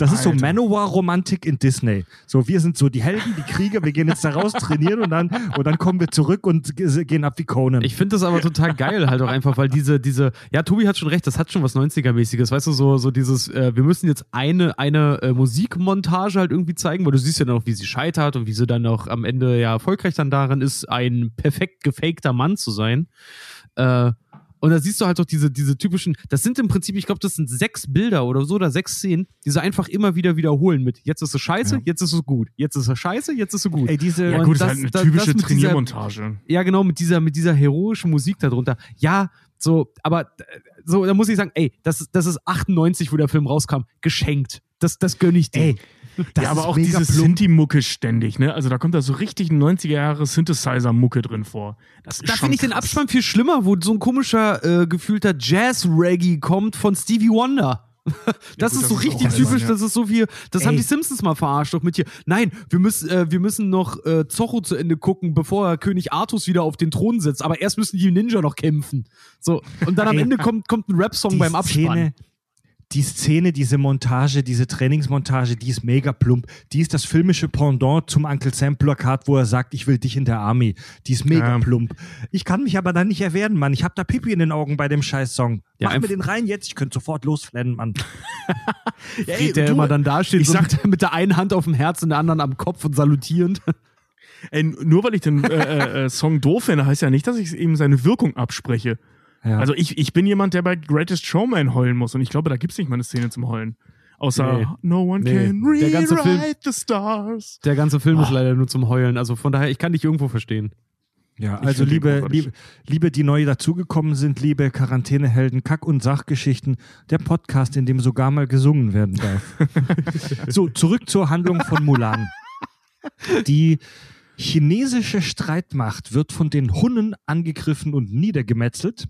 Das ist so Alter. Manowar-Romantik in Disney. So, wir sind so die Helden, die Krieger, wir gehen jetzt da raus, trainieren und dann, und dann kommen wir zurück und ge- gehen ab wie Conan. Ich finde das aber total geil halt auch einfach, weil diese, diese, ja, Tobi hat schon recht, das hat schon was 90er-mäßiges, weißt du, so, so dieses, äh, wir müssen jetzt eine, eine äh, Musikmontage halt irgendwie zeigen, weil du siehst ja dann auch, wie sie scheitert und wie sie dann auch am Ende ja erfolgreich dann darin ist, ein perfekt gefakter Mann zu sein. Äh, und da siehst du halt doch diese, diese typischen, das sind im Prinzip, ich glaube, das sind sechs Bilder oder so oder sechs Szenen, die sie einfach immer wieder wiederholen mit, jetzt ist es scheiße, Ja. jetzt ist es gut, jetzt ist es scheiße, jetzt ist es gut. Ey, diese, Ja, gut, ist das- halt eine das- typische das mit dieser- Trainiermontage. Ja, genau, mit dieser, mit dieser heroischen Musik darunter. Ja, so, aber so, da muss ich sagen, ey, das, ist- das ist 98, wo der Film rauskam, geschenkt. Das, das gönn ich dir. ey, das ja, aber ist auch diese. Sinti-Mucke ständig, ne? Also da kommt da so richtig 90er Jahre Synthesizer-Mucke drin vor. Das ist da finde ich den. Abspann viel schlimmer, wo so ein komischer, äh, gefühlter Jazz-Reggae kommt von Stevie Wonder. Das gut, ist so das ist richtig auch typisch, ja. das ist so viel, das haben Ey. die Simpsons mal verarscht, doch mit hier. Nein, wir müssen, äh, wir müssen noch äh, Zorro zu Ende gucken, bevor König Artus wieder auf den Thron setzt, aber erst müssen die Ninja noch kämpfen. So, und dann am Ey. Ende kommt, kommt ein Rap-Song beim Abspann. Szene, die Szene, diese Montage, diese Trainingsmontage, die ist mega plump. Die ist das filmische Pendant zum Uncle Sam Plakat, wo er sagt, ich will dich in der Army. Die ist mega Ja. plump. Ich kann mich aber dann nicht erwehren, Mann. Ich hab da Pipi in den Augen bei dem Scheiß-Song. Ja, Mach mir den rein jetzt. Ich könnte sofort losflennen, Mann. Ja, Fred, der du, immer dann da steht, ich so sag- mit, mit der einen Hand auf dem Herz und der anderen am Kopf und salutierend. Ey, nur weil ich den äh, äh, äh, Song doof finde, heißt ja nicht, dass ich ihm seine Wirkung abspreche. Ja. Also ich, ich bin jemand, der bei Greatest Showman heulen muss und ich glaube, da gibt es nicht mal eine Szene zum Heulen. Außer Nee. No one Nee. can Der ganze Film- rewrite the stars. Der ganze Film ist leider nur zum Heulen, also von daher, ich kann dich irgendwo verstehen. Ja, Ich also liebe, liebe, liebe, die neu dazugekommen sind, liebe Quarantänehelden, Kack- und Sachgeschichten, der Podcast, in dem sogar mal gesungen werden darf. so, zurück zur Handlung von Mulan. Die chinesische Streitmacht wird von den Hunnen angegriffen und niedergemetzelt.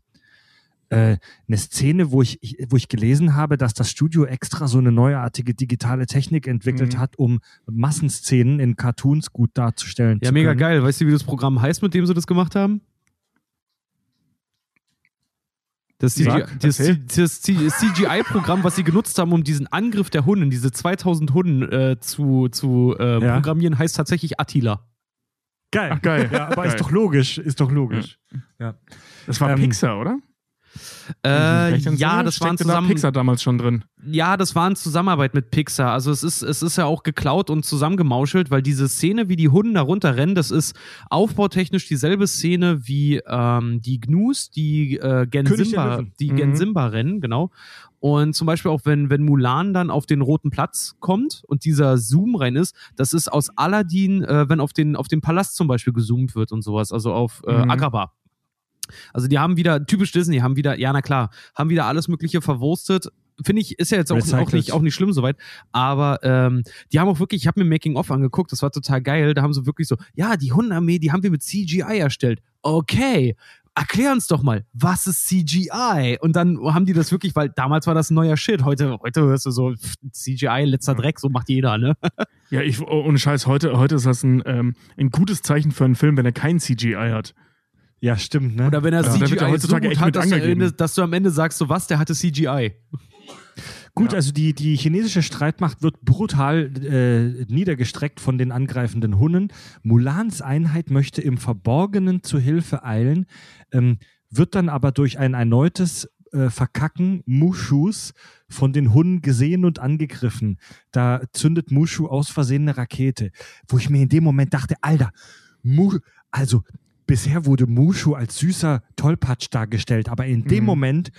Äh, eine Szene, wo ich, wo ich gelesen habe, dass das Studio extra so eine neuartige digitale Technik entwickelt Mhm. hat, um Massenszenen in Cartoons gut darzustellen. Ja, zu mega können. geil. Weißt du, wie das Programm heißt, mit dem sie das gemacht haben? Das, CGI-Programm, was sie genutzt haben, um diesen Angriff der Hunden, diese 2000 Hunden äh, zu, zu äh, Ja. programmieren, heißt tatsächlich Attila. Geil. Ach, geil. Ja, aber Geil. ist doch logisch, ist doch logisch. Ja. Das war Ähm, Pixar, oder? Äh, ja, das waren Steckte da zusammen. Pixar damals schon drin. Ja, das war in Zusammenarbeit mit Pixar. Also es ist, es ist ja auch geklaut und zusammengemauschelt, weil diese Szene, wie die Hunden da runterrennen, das ist aufbautechnisch dieselbe Szene wie ähm, die Gnus, die äh, Gen Simba, die Mhm. Gen Simba rennen, genau. Und zum Beispiel auch, wenn, wenn Mulan dann auf den roten Platz kommt und dieser Zoom rein ist, das ist aus Aladdin, äh, wenn auf den, auf den Palast zum Beispiel gezoomt wird und sowas, also auf äh, Mhm. Agrabah. Also die haben wieder, typisch Disney, haben wieder, ja na klar, haben wieder alles mögliche verwurstet. Finde ich, ist ja jetzt auch, auch, nicht, auch nicht schlimm soweit. Aber ähm, die haben auch wirklich, ich habe mir Making-of angeguckt, das war total geil. Da haben sie wirklich so, ja, die Hundenarmee, die haben wir mit CGI erstellt. Okay. erklär uns doch mal, was ist CGI? Und dann haben die das wirklich, weil damals war das ein neuer Shit. Heute, heute hörst du so pff, CGI, letzter Dreck, so macht jeder, ne? Ja, ich, oh, ohne Scheiß, heute, heute ist das ein, ähm, ein gutes Zeichen für einen Film, wenn er kein CGI hat. Ja, stimmt, ne? Oder wenn er Ja, wird CGI ja so gut hat, dass du. Ende, dass du am Ende sagst, so was, der hatte CGI. Gut, Ja. also die, die chinesische Streitmacht wird brutal äh, niedergestreckt von den angreifenden Hunnen. Mulans Einheit möchte im Verborgenen zu Hilfe eilen, ähm, wird dann aber durch ein erneutes äh, Verkacken Mushus von den Hunnen gesehen und angegriffen. Da zündet Mushu aus Versehen eine Rakete, wo ich mir in dem Moment dachte, Alter, Mu also bisher wurde Mushu als süßer Tollpatsch dargestellt, aber in dem Mhm. Moment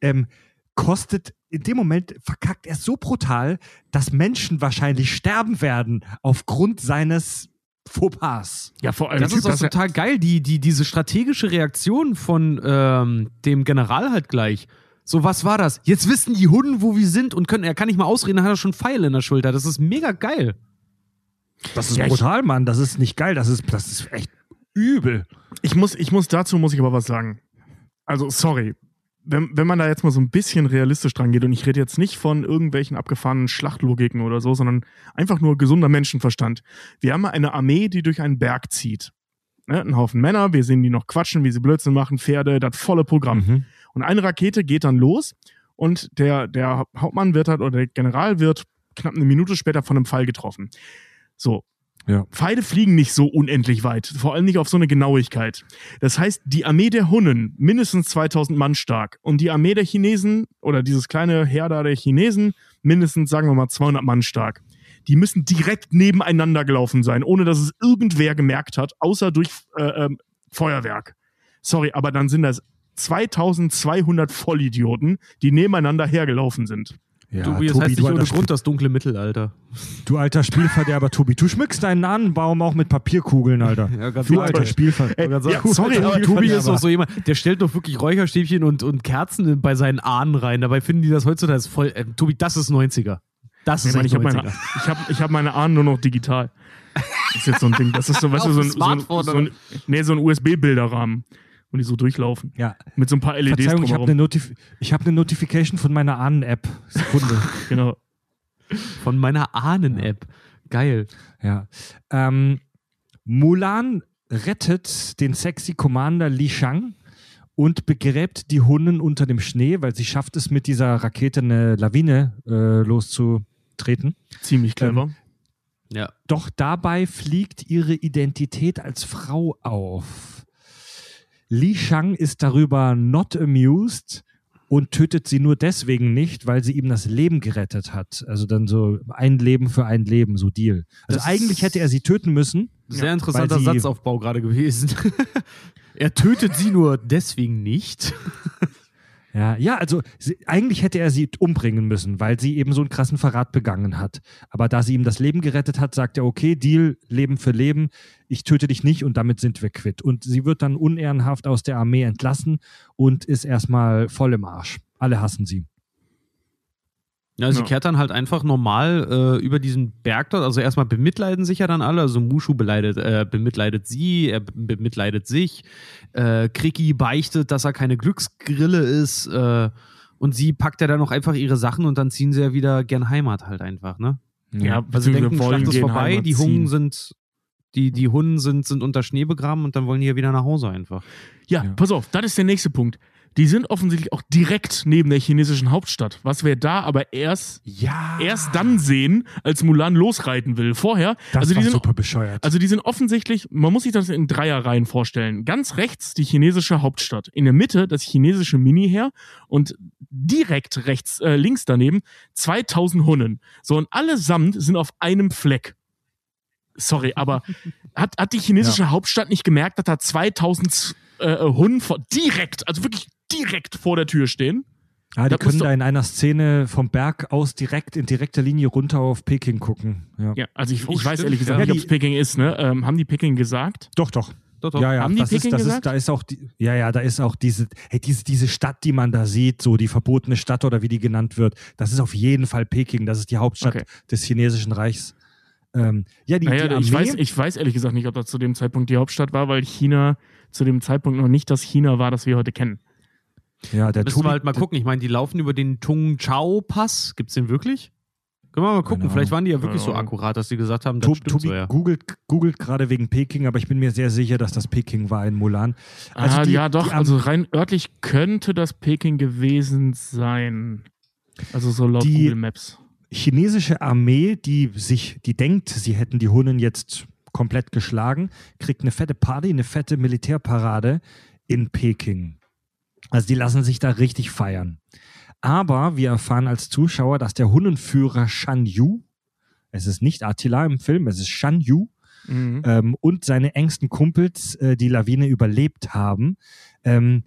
ähm, kostet, in dem Moment verkackt er so brutal, dass Menschen wahrscheinlich sterben werden aufgrund seines Fauxpas. Ja, vor allem Das ist auch total geil, die, die, diese strategische Reaktion von ähm, dem General halt gleich. So, was war das? Jetzt wissen die Hunden, wo wir sind und können, er kann nicht mal ausreden, dann hat er schon Pfeil in der Schulter. Das ist mega geil. Das ist Ja, ich- brutal, Mann. Das ist nicht geil. Das ist, das ist echt übel. Ich muss, ich muss dazu muss ich aber was sagen. Also, sorry. Wenn, wenn man da jetzt mal so ein bisschen realistisch dran geht, und ich rede jetzt nicht von irgendwelchen abgefahrenen Schlachtlogiken oder so, sondern einfach nur gesunder Menschenverstand. Wir haben eine Armee, die durch einen Berg zieht. Ne? Ein Haufen Männer, wir sehen die noch quatschen, wie sie Blödsinn machen, Pferde, das volle Programm. Mhm. Und eine Rakete geht dann los und der, der Hauptmann wird halt, oder der General wird knapp eine Minute später von einem Pfeil getroffen. So. Ja. Pfeile fliegen nicht so unendlich weit, vor allem nicht auf so eine Genauigkeit. Das heißt, die Armee der Hunnen, mindestens 2000 Mann stark, und die Armee der Chinesen, oder dieses kleine Heer da der Chinesen, mindestens, sagen wir mal, 200 Mann stark. Die müssen direkt nebeneinander gelaufen sein, ohne dass es irgendwer gemerkt hat, außer durch äh, ähm, Feuerwerk. Sorry, aber dann sind das 2200 Vollidioten, die nebeneinander hergelaufen sind. Ja, Tobi, das Tobi, heißt du, nicht ohne Grund das dunkle Mittelalter. Spiel, du alter Spielverderber, Tobi. Du schmückst deinen Ahnenbaum auch mit Papierkugeln, Alter. Ja, du toll. alter Spielverderber. Ja, sorry, aber Tobi ist auch so jemand, der stellt doch wirklich Räucherstäbchen und, und Kerzen bei seinen Ahnen rein. Dabei finden die das heutzutage ist voll. Äh, Tobi, das ist 90er. Das Nee, ist Mann, ich habe 90er. meine, ich hab, ich hab meine Ahnen nur noch digital. Das ist jetzt so ein Ding. Das ist so, weißt du, so ein, so ein, so ein, nee, so ein USB-Bilderrahmen, wo die so durchlaufen. Ja. Mit so ein paar LEDs Verzeihung, ich habe drumherum. eine, Notif ich hab eine Notification von meiner Ahnen-App. Sekunde. Genau. Von meiner Ahnen-App. Geil. ja. Ähm, Mulan rettet den sexy Commander Li Shang und begräbt die Hunnen unter dem Schnee, weil sie schafft es mit dieser Rakete eine Lawine äh, loszutreten. Ziemlich clever. Ja. Doch dabei fliegt ihre Identität als Frau auf. Li Shang ist darüber not amused und tötet sie nur deswegen nicht, weil sie ihm das Leben gerettet hat. Also dann so ein Leben für ein Leben, so Deal. Also Das eigentlich hätte er sie töten müssen. Sehr interessanter Satzaufbau gerade gewesen. er tötet sie nur deswegen nicht. Ja, ja, also sie, eigentlich hätte er sie umbringen müssen, weil sie eben so einen krassen Verrat begangen hat. Aber da sie ihm das Leben gerettet hat, sagt er, okay, Deal, Leben für Leben, ich töte dich nicht und damit sind wir quitt. Und sie wird dann unehrenhaft aus der Armee entlassen und ist erstmal voll im Arsch. Alle hassen sie. Ja, sie Ja. kehrt dann halt einfach normal äh, über diesen Berg dort. Also erstmal bemitleiden sich ja dann alle. Also Mushu beleidet, äh, bemitleidet sie, er be- bemitleidet sich. Äh, Kriki beichtet, dass er keine Glücksgrille ist. Äh, und sie packt ja dann noch einfach ihre Sachen und dann ziehen sie ja wieder gern Heimat halt einfach, ne? Ja, Weil sie denken, Schlacht ist vorbei, Heimat die. Hunden sind, die, die Hunden sind, sind unter Schnee begraben und dann wollen die ja wieder nach Hause einfach. Ja, Ja. pass auf, das ist der nächste Punkt. Die sind offensichtlich auch direkt neben der chinesischen Hauptstadt, was wir da aber erst, Ja. erst dann sehen, als Mulan losreiten will. Vorher, Das also die sind super bescheuert. Also die sind offensichtlich, man muss sich das in Dreierreihen vorstellen. Ganz rechts die chinesische Hauptstadt, in der Mitte das chinesische Mini-Heer und direkt rechts, äh, links daneben 2000 Hunnen. So und allesamt sind auf einem Fleck. Sorry, aber hat, hat die chinesische Hauptstadt nicht gemerkt, dass da 2000 äh, Hunnen vor, direkt, also wirklich direkt vor der Tür stehen? ja, die da können da in einer Szene vom Berg aus direkt in direkter Linie runter auf Peking gucken. Ja. Ja, also ich, Oh, ich weiß ehrlich gesagt ja. nicht, ob es Peking ist, ne? Ähm, haben die Peking gesagt? Doch, doch. Doch, doch. Ja, ja, Haben die das ist, Peking das ist, gesagt? da ist auch die, ja, ja, da ist auch diese, hey, diese, diese Stadt, die man da sieht, so die verbotene Stadt oder wie die genannt wird, das ist auf jeden Fall Peking, das ist die Hauptstadt Okay. des chinesischen Reichs. Ähm, ja, die, Naja, die ich, Armee, weiß, ich weiß ehrlich gesagt nicht, ob das zu dem Zeitpunkt die Hauptstadt war, weil China zu dem Zeitpunkt noch nicht das China war, das wir heute kennen. Ja, der Müssen Tobi, wir halt mal gucken. Ich meine, die laufen über den Tung Chao Pass. Gibt's den wirklich? Können wir mal gucken. Keine Vielleicht waren die ja wirklich so Keine Ahnung. akkurat, dass die gesagt haben, das To- stimmt Tobi so, ja. googelt, googelt gerade wegen Peking, aber ich bin mir sehr sicher, dass das Peking war in Mulan. Also ah, die- ja, doch. also rein örtlich könnte das Peking gewesen sein. Also so laut Die- Google Maps. chinesische Armee, die sich, die denkt, sie hätten die Hunnen jetzt komplett geschlagen, kriegt eine fette Party, eine fette Militärparade in Peking. Also die lassen sich da richtig feiern. Aber wir erfahren als Zuschauer, dass der Hunnenführer Shan Yu, es ist nicht Attila im Film, es ist Shan Yu, Mhm. ähm, und seine engsten Kumpels äh, die Lawine überlebt haben. Ähm,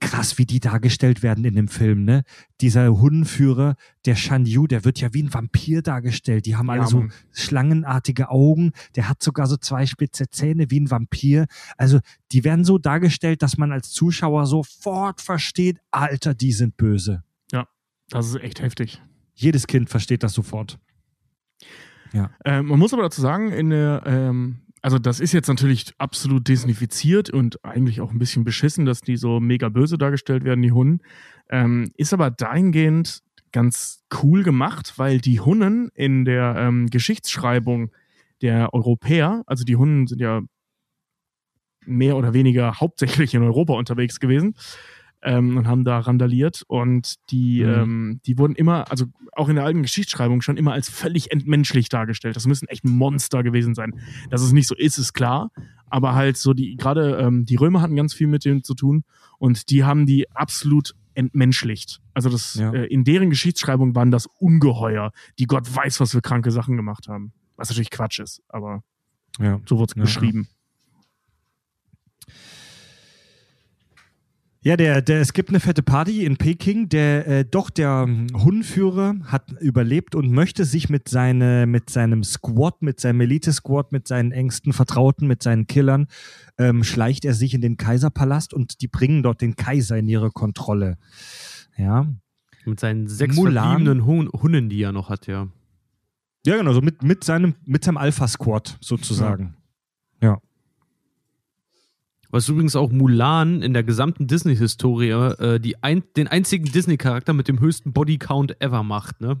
krass, wie die dargestellt werden in dem Film, ne? Dieser Hundenführer, der Shan Yu, der wird ja wie ein Vampir dargestellt. Die haben alle Ja, so Mann. schlangenartige Augen. Der hat sogar so zwei spitze Zähne wie ein Vampir. Also, die werden so dargestellt, dass man als Zuschauer sofort versteht, Alter, die sind böse. Das ist echt heftig. Jedes Kind versteht das sofort. Ähm, man muss aber dazu sagen, in der, ähm, also das ist jetzt natürlich absolut designifiziert und eigentlich auch ein bisschen beschissen, dass die so mega böse dargestellt werden, die Hunnen. Ähm, ist aber dahingehend ganz cool gemacht, weil die Hunnen in der ähm, Geschichtsschreibung der Europäer, also die Hunnen sind ja mehr oder weniger hauptsächlich in Europa unterwegs gewesen ähm, und haben da randaliert und die, Mhm. ähm, die wurden immer, also auch in der alten Geschichtsschreibung schon immer als völlig entmenschlich dargestellt. Das müssen echt Monster gewesen sein. Dass es nicht so ist, ist klar. Aber halt so die, gerade ähm, die Römer hatten ganz viel mit denen zu tun und die haben die absolut entmenschlicht. Also das Ja. äh, in deren Geschichtsschreibung waren das Ungeheuer, die Gott weiß, was für kranke Sachen gemacht haben. Was natürlich Quatsch ist, aber Ja. so wurde es Ja. beschrieben. Ja, der, der, es gibt eine fette Party in Peking. Der, äh, doch der ähm, Hundenführer hat überlebt und möchte sich mit, seine, mit seinem Squad, mit seinem Elite-Squad, mit seinen engsten Vertrauten, mit seinen Killern, ähm, schleicht er sich in den Kaiserpalast und die bringen dort den Kaiser in ihre Kontrolle. Ja. Mit seinen sechs Mulan. verbliebenen Hun Hunnen, die er noch hat, ja. Ja, genau, so mit, mit seinem, mit seinem Alpha-Squad sozusagen. Was übrigens auch Mulan in der gesamten Disney-Historie äh, die ein, den einzigen Disney-Charakter mit dem höchsten Bodycount ever macht, ne?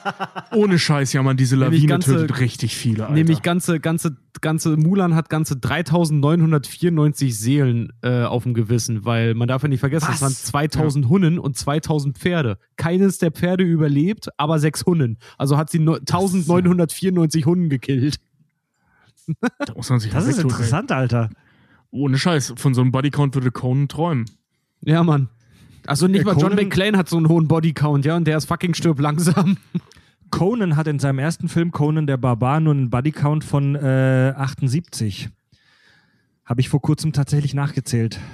Ohne Scheiß, ja, man, diese Lawine ganze- tötet richtig viele. Alter. Nämlich ganze, ganze, ganze, Mulan hat ganze 3994 Seelen äh, auf dem Gewissen, weil man darf ja nicht vergessen, es waren 2000 Hunnen und 2000 Pferde. Keines der Pferde überlebt, aber sechs Hunnen. Also hat sie no 1994 Hunnen gekillt. da muss man sich Das ist interessant, Alter. Ohne Scheiß, von so einem Bodycount würde Conan träumen. Ja, Mann. Also nicht mal John McClane hat so einen hohen Bodycount, ja, und der ist fucking stirb langsam. Conan hat in seinem ersten Film Conan der Barbar nur einen Bodycount von äh, 78. Habe ich vor kurzem tatsächlich nachgezählt.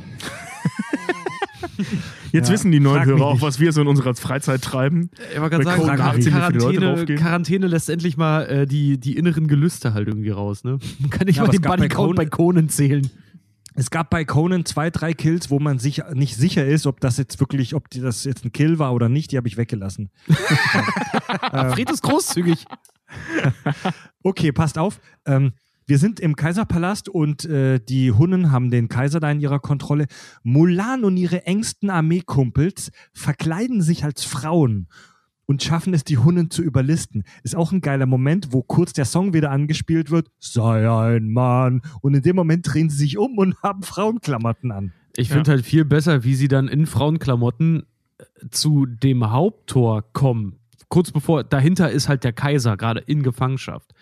Jetzt Ja, wissen die neuen Hörer auch, was wir so in unserer Freizeit treiben. Ich wollte gerade sagen, Quarantäne. Quarantäne lässt endlich mal äh, die, die inneren Gelüste halt irgendwie raus, ne? Man kann nicht Ja, mal den bei Bodycount bei Conan zählen. Es gab bei Conan zwei, drei Kills, wo man sich nicht sicher ist, ob das jetzt wirklich, ob das jetzt ein Kill war oder nicht. Die habe ich weggelassen. Fred ist großzügig. Okay, passt auf. Ähm, wir sind im Kaiserpalast und äh, die Hunnen haben den Kaiser da in ihrer Kontrolle. Mulan und ihre engsten Armeekumpels verkleiden sich als Frauen und schaffen es, die Hunnen zu überlisten. Ist auch ein geiler Moment, wo kurz der Song wieder angespielt wird. Sei ein Mann. Und in dem Moment drehen sie sich um und haben Frauenklamotten an. Ich Ja. finde halt viel besser, wie sie dann in Frauenklamotten äh, zu dem Haupttor kommen. Kurz bevor, dahinter ist halt der Kaiser, gerade in Gefangenschaft.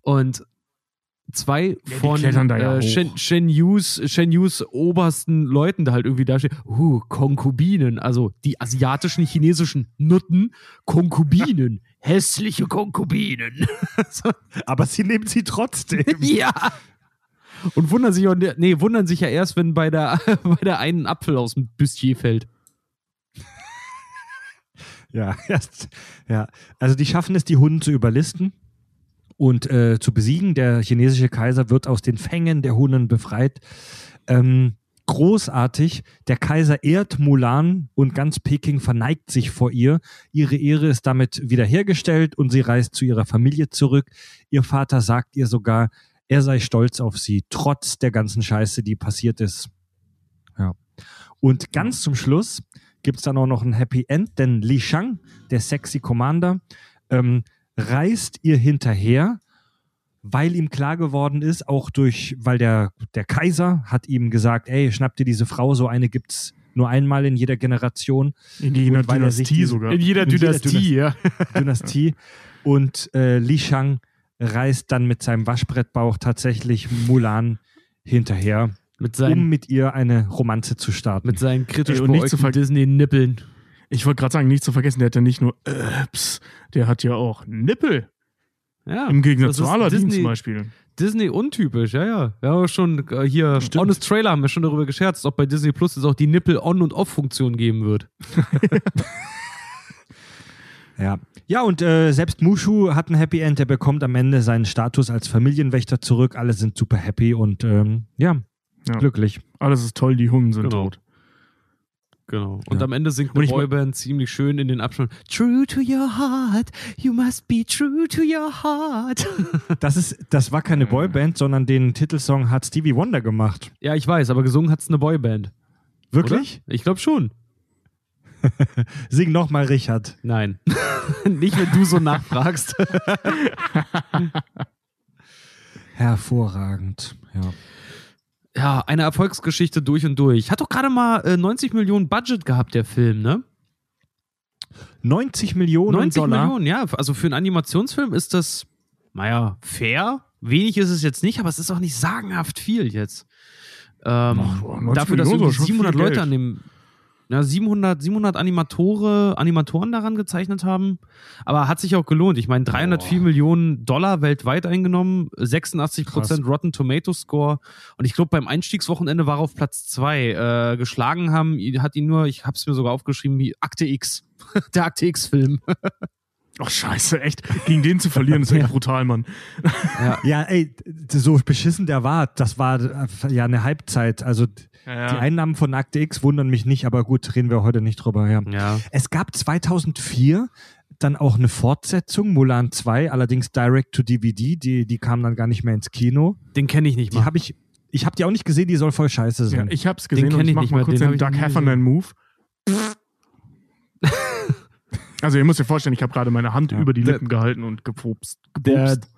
Und zwei die von ja äh. Shen, Shen, Yus, Shen Yus obersten Leuten da halt irgendwie dastehen. Uh, Konkubinen, also die asiatischen, chinesischen Nutten, Konkubinen, hässliche Konkubinen. Aber sie nehmen sie trotzdem. ja. Und wundern sich, auch- nee, wundern sich ja erst, wenn bei der, bei der einen Apfel aus dem Bustier fällt. Ja, erst, ja. Also die schaffen es, die Hunden zu überlisten und äh, zu besiegen. Der chinesische Kaiser wird aus den Fängen der Hunnen befreit. Ähm, großartig. Der Kaiser ehrt Mulan und ganz Peking verneigt sich vor ihr. Ihre Ehre ist damit wiederhergestellt und sie reist zu ihrer Familie zurück. Ihr Vater sagt ihr sogar, er sei stolz auf sie, trotz der ganzen Scheiße, die passiert ist. Ja. Und ganz zum Schluss gibt's dann auch noch ein Happy End, denn Li Shang, der sexy Commander, ähm, reist ihr hinterher, weil ihm klar geworden ist, auch durch, weil der, der Kaiser hat ihm gesagt, ey, schnapp dir diese Frau, so eine gibt's nur einmal in jeder Generation. In jeder Und weil er sich Dynastie die- sogar. In jeder In jeder Dynastie, ja. Dynastie. Und äh, Li Shang reist dann mit seinem Waschbrettbauch tatsächlich Mulan hinterher, Mit um seinen, mit ihr eine Romanze zu starten. mit seinen kritisch Ey, und nicht zu Disney-Nippeln. Ich wollte gerade sagen, nicht zu vergessen, der hat ja nicht nur äh, Ps, der hat ja auch Nippel. Ja, Im Gegensatz zu Aladdin Disney, zum Beispiel. Disney untypisch, ja, ja. Wir haben auch schon äh, hier, Stimmt. Honest Trailer haben wir schon darüber gescherzt, ob bei Disney Plus es auch die Nippel-On- und Off-Funktion geben wird. Ja, ja und äh, selbst Mushu hat ein Happy End. Der bekommt am Ende seinen Status als Familienwächter zurück. Alle sind super happy und ähm, ja, Ja. glücklich. Alles ist toll, die Hunden sind Genau. tot. Genau. Und Ja. am Ende singt eine Boyband ziemlich schön in den Abschnitt. True to your heart, you must be true to your heart. Das, ist, das war keine Boyband, sondern den Titelsong hat Stevie Wonder gemacht. ja, ich weiß, aber gesungen hat's eine Boyband. Wirklich? Oder? Ich glaube schon. Sing nochmal, Richard. Nein. Nicht, wenn du so nachfragst. Hervorragend. Ja. Ja, eine Erfolgsgeschichte durch und durch. Hat doch gerade mal äh, 90 Millionen Budget gehabt, der Film, ne? 90 Millionen 90 Dollar. Millionen, ja. Also für einen Animationsfilm ist das, naja, fair. Wenig ist es jetzt nicht, aber es ist auch nicht sagenhaft viel jetzt. Ähm, Ach, 90 dafür, dass irgendwie ist schon viel 700 Leute Geld. an dem, na, 700, 700 Animatore, Animatoren daran gezeichnet haben. Aber hat sich auch gelohnt. Ich meine, 304 Millionen Dollar weltweit eingenommen, 86 Prozent Rotten Tomato Score. Und ich glaube, beim Einstiegswochenende war er auf Platz zwei Äh, geschlagen haben, hat ihn nur, ich habe es mir sogar aufgeschrieben, wie Akte X. Der Akte X-Film. Ach, scheiße, echt. Gegen den zu verlieren, ist echt brutal, Mann. Ja, ey, so beschissen der war, das war äh, ja eine Halbzeit. Also die Einnahmen von Akte X wundern mich nicht, aber gut, reden wir heute nicht drüber. Ja. Ja. Es gab 2004 dann auch eine Fortsetzung, Mulan 2, allerdings direct to DVD, die, die kam dann gar nicht mehr ins Kino. Den kenne ich nicht Die mal. habe ich, ich habe die auch nicht gesehen, die soll voll scheiße Ja, sein. ich hab's gesehen Den und ich ich mach nicht mal mehr, kurz den den Doug Heffernan-Move. also ihr müsst dir vorstellen, ich habe gerade meine Hand Ja. über die Der- Lippen gehalten und gepupst. Der, gepupst. der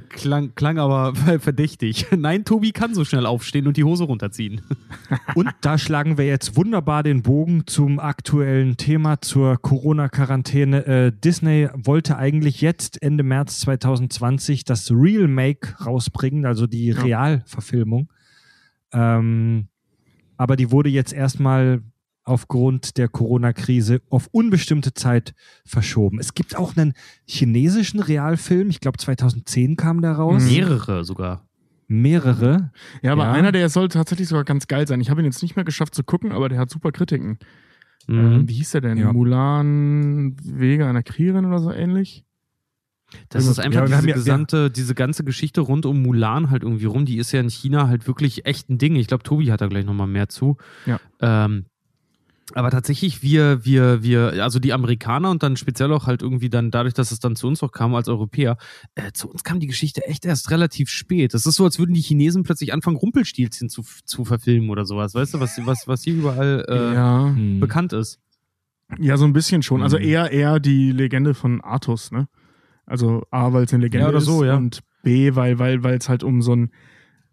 klang, klang aber verdächtig. Nein, Tobi kann so schnell aufstehen und die Hose runterziehen. Und da schlagen wir jetzt wunderbar den Bogen zum aktuellen Thema, zur Corona-Quarantäne. Äh, Disney wollte eigentlich jetzt Ende März 2020 das Real Make rausbringen, also die. Realverfilmung. Ähm, aber die wurde jetzt erstmal aufgrund der Corona-Krise auf unbestimmte Zeit verschoben. Es gibt auch einen chinesischen Realfilm, ich glaube 2010 kam der raus. Mhm. Mehrere sogar. Mehrere. Ja, aber Ja. einer, der soll tatsächlich sogar ganz geil sein. Ich habe ihn jetzt nicht mehr geschafft zu gucken, aber der hat super Kritiken. Mhm. Ähm, wie hieß der denn? Ja. Mulan Wege einer Kriegerin oder so ähnlich? Das ist Ja, einfach wir diese haben ja- gesamte, diese ganze Geschichte rund um Mulan halt irgendwie rum. Die ist ja in China halt wirklich echt ein Ding. Ich glaube, Tobi hat da gleich nochmal mehr zu. Ja. Ähm, aber tatsächlich, wir, wir, wir, also die Amerikaner und dann speziell auch halt irgendwie dann dadurch, dass es dann zu uns auch kam als Europäer, äh, zu uns kam die Geschichte echt erst relativ spät. Das ist so, als würden die Chinesen plötzlich anfangen, Rumpelstilzchen zu, zu verfilmen oder sowas. Weißt du, was, was, was hier überall äh, ja. Hm. bekannt ist. ja, so ein bisschen schon. Also Mhm. eher eher die Legende von Artus, ne? Also A, weil es eine Legende Ja, oder ist so, ja. und B, weil weil weil es halt um so ein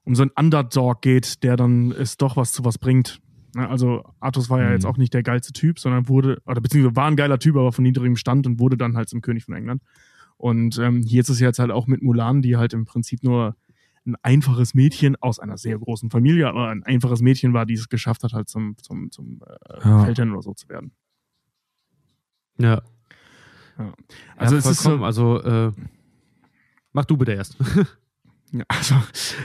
um so ein Underdog geht, der dann es doch was zu was bringt. Ne? Also Artus war ja Mhm. jetzt auch nicht der geilste Typ, sondern wurde oder beziehungsweise war ein geiler Typ, aber von niedrigem Stand und wurde dann halt zum König von England. Und ähm, hier ist es jetzt halt auch mit Mulan, die halt im Prinzip nur ein einfaches Mädchen aus einer sehr großen Familie, aber ein einfaches Mädchen war, die es geschafft hat, halt zum, zum, zum äh, Ja. Feldherrn oder so zu werden. Ja. Also ja, es ist so, also, äh, mach du bitte erst. ja, also,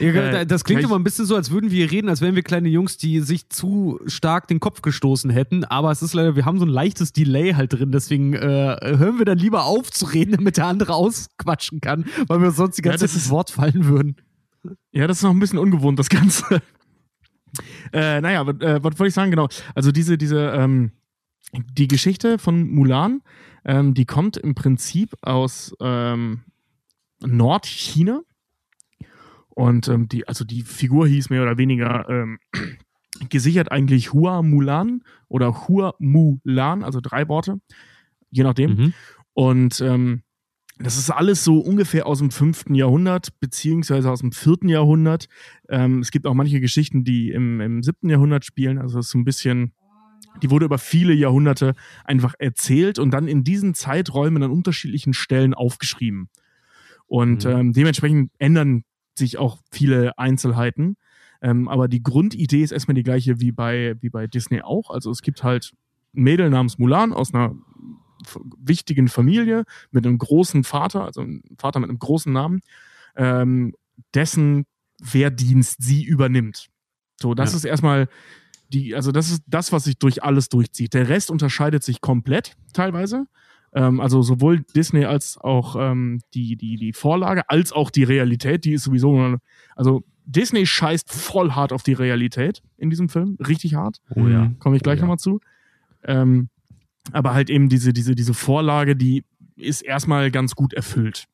Ja, Äh, das klingt ja, immer ein bisschen so, als würden wir reden, als wären wir kleine Jungs, die sich zu stark den Kopf gestoßen hätten. Aber es ist leider, wir haben so ein leichtes Delay halt drin. Deswegen äh, hören wir dann lieber auf zu reden, damit der andere ausquatschen kann, weil wir sonst die Ja, ganze das Zeit ins Wort fallen würden. Ja, das ist noch ein bisschen ungewohnt, das Ganze. äh, naja, aber, äh, was wollte ich sagen? Genau. Also diese, diese, ähm, die Geschichte von Mulan, ähm, die kommt im Prinzip aus ähm, Nordchina. Und ähm, die, also die Figur hieß mehr oder weniger ähm, gesichert eigentlich Hua Mulan oder Hua Mulan, also drei Worte, je nachdem. Mhm. Und ähm, das ist alles so ungefähr aus dem fünften Jahrhundert, beziehungsweise aus dem vierten Jahrhundert. Ähm, es gibt auch manche Geschichten, die im, im siebten Jahrhundert spielen. Also es ist so ein bisschen, die wurde über viele Jahrhunderte einfach erzählt und dann in diesen Zeiträumen an unterschiedlichen Stellen aufgeschrieben. Und Mhm. ähm, dementsprechend ändern sich auch viele Einzelheiten. Ähm, aber die Grundidee ist erstmal die gleiche wie bei, wie bei Disney auch. Also es gibt halt ein Mädel namens Mulan aus einer wichtigen Familie mit einem großen Vater, also ein Vater mit einem großen Namen, ähm, dessen Wehrdienst sie übernimmt. So, das Ja. ist erstmal die, also das ist das, was sich durch alles durchzieht. Der Rest unterscheidet sich komplett teilweise. Ähm, also sowohl Disney als auch ähm, die, die, die Vorlage, als auch die Realität, die ist sowieso, also Disney scheißt voll hart auf die Realität in diesem Film, richtig hart. Oh ja. Komme ich gleich Oh ja. nochmal zu. Ähm, aber halt eben diese, diese, diese Vorlage, die ist erstmal ganz gut erfüllt.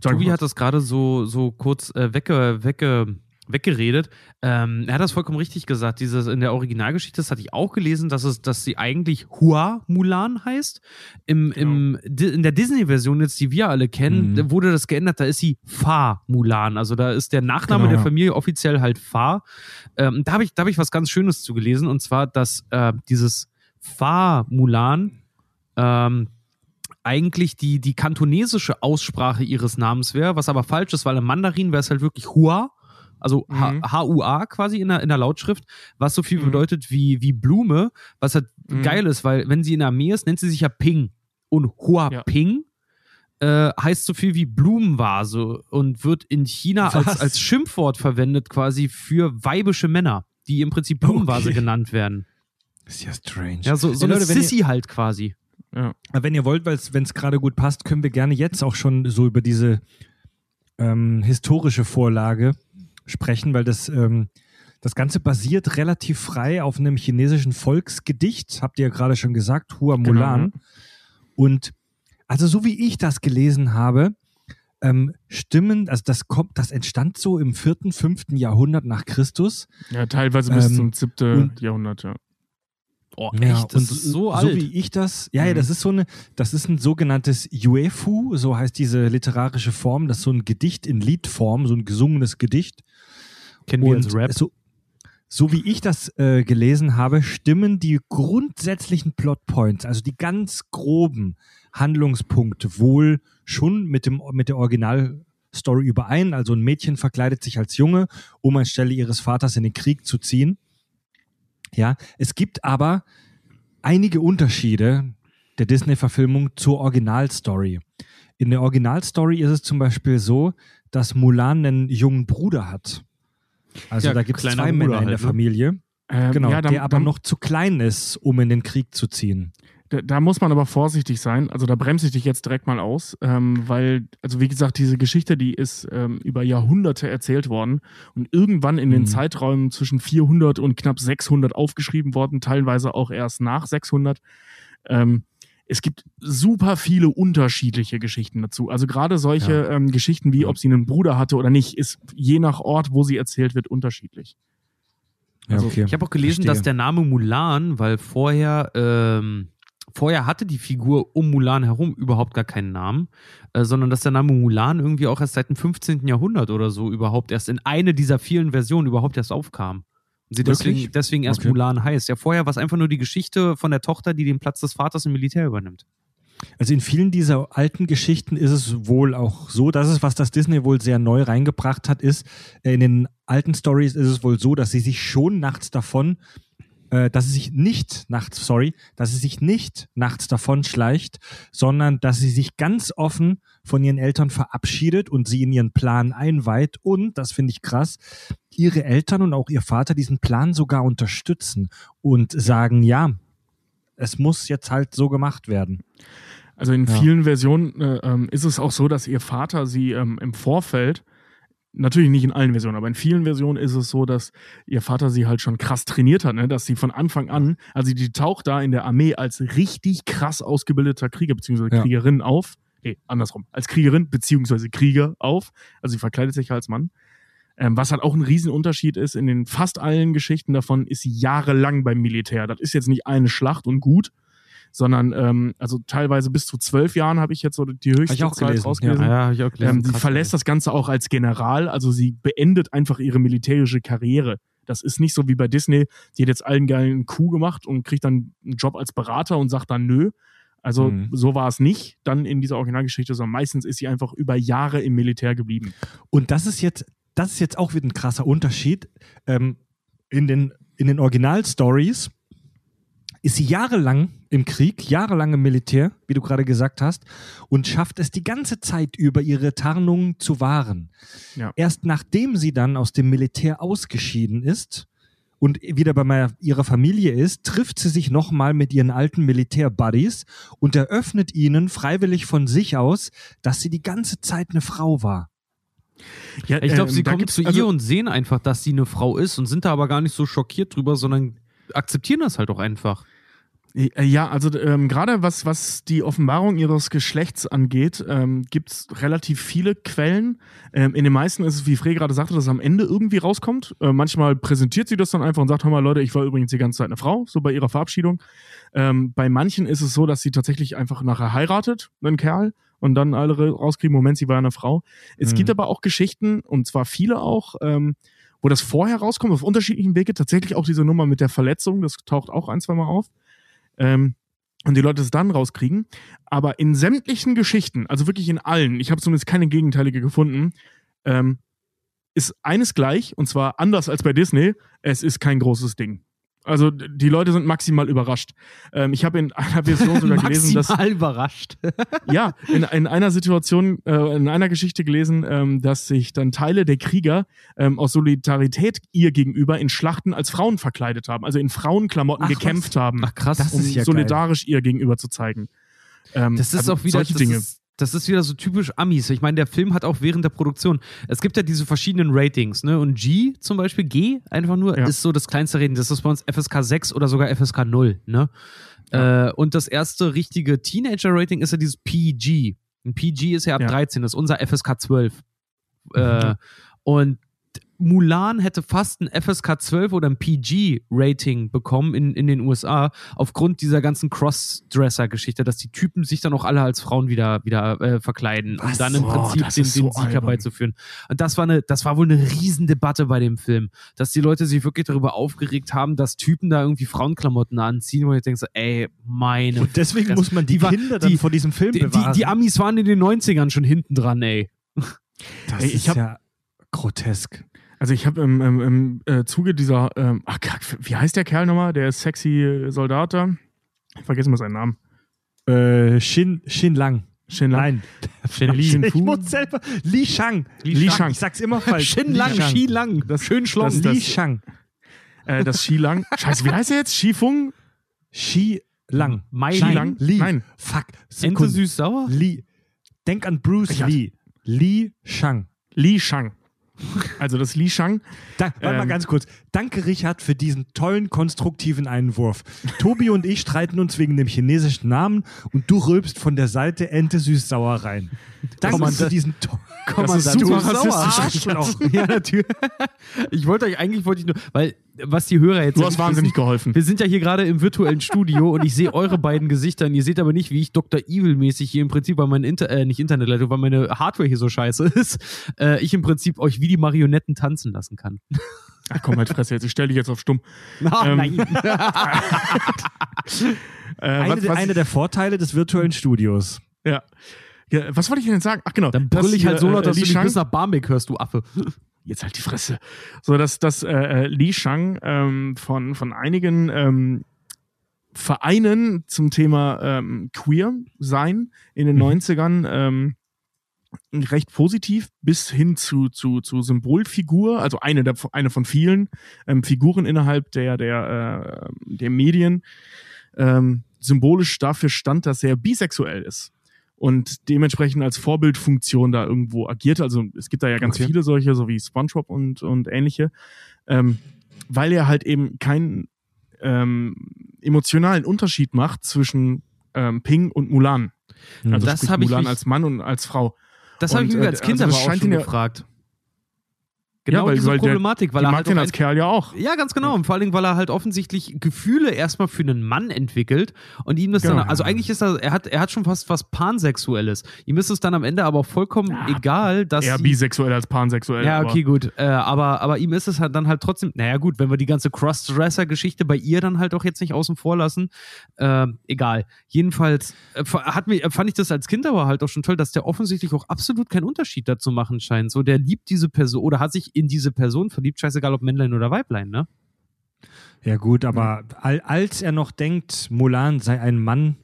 Sag Tobi hat das gerade so, so kurz äh, wegge, wegge, weggeredet. Ähm, er hat das vollkommen richtig gesagt. Dieses in der Originalgeschichte, das hatte ich auch gelesen, dass es, dass sie eigentlich Hua Mulan heißt. Im, im, Di- in der Disney-Version, jetzt die wir alle kennen, Mhm. wurde das geändert. Da ist sie Fa Mulan. Also da ist der Nachname Genau, der ja. Familie offiziell halt Fa. Ähm, da habe ich, da hab ich was ganz Schönes zu gelesen. Und zwar, dass äh, dieses Fa Mulan ähm, eigentlich die, die kantonesische Aussprache ihres Namens wäre, was aber falsch ist, weil im Mandarin wäre es halt wirklich Hua, also Mhm. H-U-A quasi in der, in der Lautschrift, was so viel Mhm. bedeutet wie, wie Blume, was halt Mhm. geil ist, weil wenn sie in der Armee ist, nennt sie sich ja Ping. Und Hua Ja. Ping äh, heißt so viel wie Blumenvase und wird in China als, Was? als Schimpfwort verwendet quasi für weibische Männer, die im Prinzip Blumenvase Okay. genannt werden. Ist ja strange. Ja, so, so Ey, eine Leute, wenn ihr- Sissy halt quasi. Ja. Aber Wenn ihr wollt, wenn es gerade gut passt, können wir gerne jetzt auch schon so über diese ähm, historische Vorlage sprechen, weil das, ähm, das Ganze basiert relativ frei auf einem chinesischen Volksgedicht, habt ihr ja gerade schon gesagt, Hua Mulan. Genau, Und also so wie ich das gelesen habe, ähm, stimmen, also das kommt, das entstand so im vierten, fünften Jahrhundert nach Christus. Ja, teilweise bis Ähm, zum siebten und- Jahrhundert, ja. Oh, Ja, echt? Das ist so alt. wie ich das, ja, ja, Mhm. das ist so eine, das ist ein sogenanntes Yuefu, so heißt diese literarische Form, das ist so ein Gedicht in Liedform, so ein gesungenes Gedicht. Kennen wir als Rap. So, so wie ich das äh, gelesen habe, stimmen die grundsätzlichen Plotpoints, also die ganz groben Handlungspunkte wohl schon mit, dem, mit der Originalstory überein. Also ein Mädchen verkleidet sich als Junge, um anstelle ihres Vaters in den Krieg zu ziehen. Ja, es gibt aber einige Unterschiede der Disney-Verfilmung zur Originalstory. In der Originalstory ist es zum Beispiel so, dass Mulan einen jungen Bruder hat. Also Ja, da gibt es zwei Bruder Männer in halt, der ne? Familie, Ähm, genau, ja, da, der aber da, noch zu klein ist, um in den Krieg zu ziehen. Da, da muss man aber vorsichtig sein. Also da bremse ich dich jetzt direkt mal aus, ähm, weil, also wie gesagt, diese Geschichte, die ist ähm, über Jahrhunderte erzählt worden und irgendwann in den Mhm. Zeiträumen zwischen 400 und knapp 600 aufgeschrieben worden, teilweise auch erst nach 600. Ähm, es gibt super viele unterschiedliche Geschichten dazu. Also gerade solche ähm, Geschichten wie, ob sie einen Bruder hatte oder nicht, ist je nach Ort, wo sie erzählt wird, unterschiedlich. Ja, Also, okay. Ich habe auch gelesen, Verstehe. dass der Name Mulan, weil vorher, ähm, vorher hatte die Figur um Mulan herum überhaupt gar keinen Namen, äh, sondern dass der Name Mulan irgendwie auch erst seit dem 15. Jahrhundert oder so überhaupt erst in eine dieser vielen Versionen überhaupt erst aufkam. Sie deswegen, deswegen erst Okay. Mulan heißt. Ja, vorher war es einfach nur die Geschichte von der Tochter, die den Platz des Vaters im Militär übernimmt. Also in vielen dieser alten Geschichten ist es wohl auch so, dass es, was das Disney wohl sehr neu reingebracht hat, ist, äh, in den alten Stories ist es wohl so, dass sie sich schon nachts davon, äh, dass sie sich nicht nachts, sorry, dass sie sich nicht nachts davon schleicht, sondern dass sie sich ganz offen von ihren Eltern verabschiedet und sie in ihren Plan einweiht und, das finde ich krass, ihre Eltern und auch ihr Vater diesen Plan sogar unterstützen und sagen, ja, es muss jetzt halt so gemacht werden. Also in Ja. vielen Versionen äh, ähm, ist es auch so, dass ihr Vater sie ähm, im Vorfeld, natürlich nicht in allen Versionen, aber in vielen Versionen ist es so, dass ihr Vater sie halt schon krass trainiert hat, ne? dass sie von Anfang an, also die taucht da in der Armee als richtig krass ausgebildeter Krieger bzw. Ja. Kriegerin auf. Nee, andersrum. Als Kriegerin bzw. Krieger auf. Also sie verkleidet sich als Mann. Ähm, was halt auch ein Riesenunterschied ist, in den fast allen Geschichten davon ist sie jahrelang beim Militär. Das ist jetzt nicht eine Schlacht und gut, sondern ähm, also teilweise bis zu zwölf Jahren habe ich jetzt so die höchste ich auch Zeit gelesen, rausgelesen. Ja, habe ich auch gelesen. Ähm, sie Krass, verlässt das Ganze auch als General, also sie beendet einfach ihre militärische Karriere. Das ist nicht so wie bei Disney, die hat jetzt allen geilen Coup gemacht und kriegt dann einen Job als Berater und sagt dann nö. Also Mhm. so war es nicht dann in dieser Originalgeschichte, sondern meistens ist sie einfach über Jahre im Militär geblieben. Und das ist jetzt, das ist jetzt auch wieder ein krasser Unterschied. Ähm, in den, in den Original-Stories ist sie jahrelang im Krieg, jahrelang im Militär, wie du gerade gesagt hast, und schafft es die ganze Zeit über ihre Tarnung zu wahren. Ja. Erst nachdem sie dann aus dem Militär ausgeschieden ist und wieder bei meiner, ihrer Familie ist, trifft sie sich nochmal mit ihren alten Militär-Buddies und eröffnet ihnen freiwillig von sich aus, dass sie die ganze Zeit eine Frau war. Ja, Ich glaube, ähm, sie kommen zu also, ihr und sehen einfach, dass sie eine Frau ist und sind da aber gar nicht so schockiert drüber, sondern akzeptieren das halt auch einfach. Äh, Ja, also ähm, gerade was, was die Offenbarung ihres Geschlechts angeht, ähm, gibt's relativ viele Quellen. Ähm, in den meisten ist es, wie Frey gerade sagte, dass es am Ende irgendwie rauskommt. Äh, manchmal präsentiert sie das dann einfach und sagt, hör mal Leute, ich war übrigens die ganze Zeit eine Frau, so bei ihrer Verabschiedung. Ähm, bei manchen ist es so, dass sie tatsächlich einfach nachher heiratet, einen Kerl, und dann alle ra- rauskriegen, Moment, sie war eine Frau. Es Mhm. gibt aber auch Geschichten, und zwar viele auch, ähm, wo das vorher rauskommt, auf unterschiedlichen Wege. Tatsächlich auch diese Nummer mit der Verletzung, das taucht auch ein, zwei Mal auf ähm, und die Leute es dann rauskriegen. Aber in sämtlichen Geschichten, also wirklich in allen, ich habe zumindest keine gegenteilige gefunden, ähm, ist eines gleich, und zwar anders als bei Disney, es ist kein großes Ding. Also die Leute sind maximal überrascht. Ähm, ich habe in einer Version sogar gelesen, dass Maximal überrascht. ja, in, in einer Situation, äh, in einer Geschichte gelesen, ähm, dass sich dann Teile der Krieger ähm, aus Solidarität ihr gegenüber in Schlachten als Frauen verkleidet haben, also in Frauenklamotten Ach, gekämpft was? haben, Ach krass. Das um ja solidarisch ihr gegenüber zu zeigen. Ähm, Das ist also auch wieder solche das Dinge. Ist, das ist wieder so typisch Amis. Ich meine, der Film hat auch während der Produktion, es gibt ja diese verschiedenen Ratings, ne? Und G zum Beispiel, G einfach nur, Ja. ist so das kleinste Rating. Das ist bei uns FSK 6 oder sogar FSK 0, ne? Äh, und das erste richtige Teenager-Rating ist ja dieses PG. Ein PG ist ja ab Ja. 13, das ist unser FSK 12. Äh, und Mulan hätte fast ein FSK 12 oder ein PG-Rating bekommen in, in den USA, aufgrund dieser ganzen Crossdresser-Geschichte, dass die Typen sich dann auch alle als Frauen wieder, wieder äh, verkleiden, um Was? dann im Oh, Prinzip das den, den so Sieg albern. herbeizuführen. Und das war, eine, das war wohl eine Riesendebatte bei dem Film, dass die Leute sich wirklich darüber aufgeregt haben, dass Typen da irgendwie Frauenklamotten anziehen, wo ich denke so, ey, meine Und deswegen Fresse. muss man die, Die war- Kinder dann die- vor diesem Film die, die, bewahren. die Amis waren in den 90ern schon hinten dran, ey. das Ey, ist hab- ja grotesk. Also ich habe im, im, im äh, Zuge dieser, ähm, ach, wie heißt der Kerl nochmal, der sexy Soldat da? Ich vergesse mal seinen Namen. Äh, Shin, Shin Lang. Shin Lang. Nein. Shin Li. Ich muss selber. Li Shang. Li Shang. Ich sag's immer falsch. Shin Li lang, Shang. Ski lang, Das- schön schlong. das- Li Shang. Äh, das Shi Lang. Scheiße, wie heißt er jetzt? Shi Fung? Shi Lang. Mai Shi Lang? Li. Nein. Fuck. Ente Sekunde. süß-sauer? Li. Denk an Bruce Lee. Li Shang. Li Shang. Also das Li Shang. Da, warte mal Ähm. ganz kurz. Danke, Richard, für diesen tollen, konstruktiven Einwurf. Tobi und ich streiten uns wegen dem chinesischen Namen und du rülpst von der Seite Ente süß-sauer rein. Danke Kommandant- für diesen tollen. Das ist super rassistisch. Arschloch. ja, natürlich. Ich wollte euch eigentlich, wollte ich nur, weil, was die Hörer jetzt. Du hast wahnsinnig geholfen. Wir sind ja hier gerade im virtuellen Studio und ich sehe eure beiden Gesichter und ihr seht aber nicht, wie ich Dr. Evil-mäßig hier im Prinzip, weil meine Inter äh, nicht Internetleitung, weil meine Hardware hier so scheiße ist, äh, ich im Prinzip euch wie die Marionetten tanzen lassen kann. Ach komm, halt Fresse jetzt. Ich stelle dich jetzt auf stumm. Ah, Ähm, nein. Äh, Eine, was, einer der Vorteile des virtuellen Studios. ja. ja. Was wollte ich denn sagen? Ach genau. Dann brüll ich halt so laut, dass Li du Shang- bis nach Barmbek hörst, du Affe. Jetzt halt die Fresse. So, dass dass äh, äh, Li Shang ähm, von, von einigen ähm, Vereinen zum Thema ähm, Queer sein in den Mhm. 90ern ähm, recht positiv bis hin zu, zu, zu Symbolfigur, also eine, der, eine von vielen ähm, Figuren innerhalb der, der, äh, der Medien, ähm, symbolisch dafür stand, dass er bisexuell ist und dementsprechend als Vorbildfunktion da irgendwo agiert. Also es gibt da ja ganz Okay. viele solche, so wie SpongeBob und, und ähnliche, ähm, weil er halt eben keinen ähm, emotionalen Unterschied macht zwischen ähm, Ping und Mulan. Also Das sprich Mulan als Mann und als Frau. Das habe ich mir äh, als Kind also aber auch schon gefragt. Genau weil, diese weil Problematik, der, weil die er mag halt den als ein- Kerl ja auch. Ja, ganz genau. Und vor allem, weil er halt offensichtlich Gefühle erstmal für einen Mann entwickelt und ihm das Genau. dann, also eigentlich ist er, er hat, er hat schon fast was Pansexuelles. Ihm ist es dann am Ende aber auch vollkommen egal, dass. Eher sie- bisexuell als pansexuell. ja, aber- okay, gut. Äh, aber, aber ihm ist es halt dann halt trotzdem, naja, gut, wenn wir die ganze Crossdresser-Geschichte bei ihr dann halt auch jetzt nicht außen vor lassen, ähm, egal. Jedenfalls äh, hat mir, fand ich das als Kind aber halt auch schon toll, dass der offensichtlich auch absolut keinen Unterschied dazu machen scheint. So, der liebt diese Person oder hat sich in diese Person verliebt, scheißegal ob Männlein oder Weiblein, ne? Ja, gut, aber al als er noch denkt, Mulan sei ein Mann,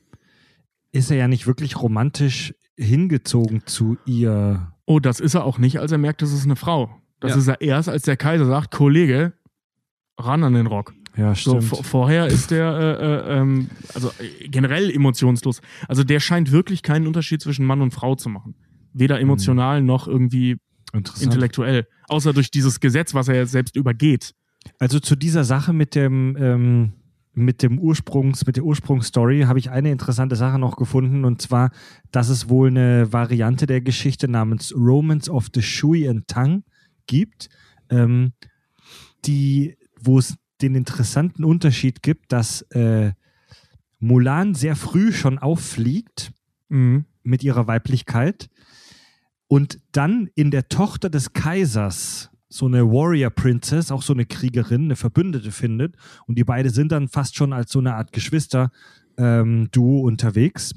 ist er ja nicht wirklich romantisch hingezogen zu ihr. Oh, das ist er auch nicht, als er merkt, das ist eine Frau. Das Ja. ist er erst, als der Kaiser sagt, Kollege, ran an den Rock. Ja, So, vor- vorher ist der äh, äh, ähm, also äh, generell emotionslos. Also der scheint wirklich keinen Unterschied zwischen Mann und Frau zu machen. Weder emotional noch irgendwie. Intellektuell. Außer durch dieses Gesetz, was er jetzt selbst übergeht. Also zu dieser Sache mit dem, ähm, mit dem Ursprungs, mit der Ursprungsstory habe ich eine interessante Sache noch gefunden und zwar, dass es wohl eine Variante der Geschichte namens Romance of the Shui and Tang gibt, ähm, die, wo es den interessanten Unterschied gibt, dass äh, Mulan sehr früh schon auffliegt Mhm. mit ihrer Weiblichkeit und dann in der Tochter des Kaisers so eine Warrior Princess, auch so eine Kriegerin, eine Verbündete findet und die beide sind dann fast schon als so eine Art Geschwister ähm, Duo unterwegs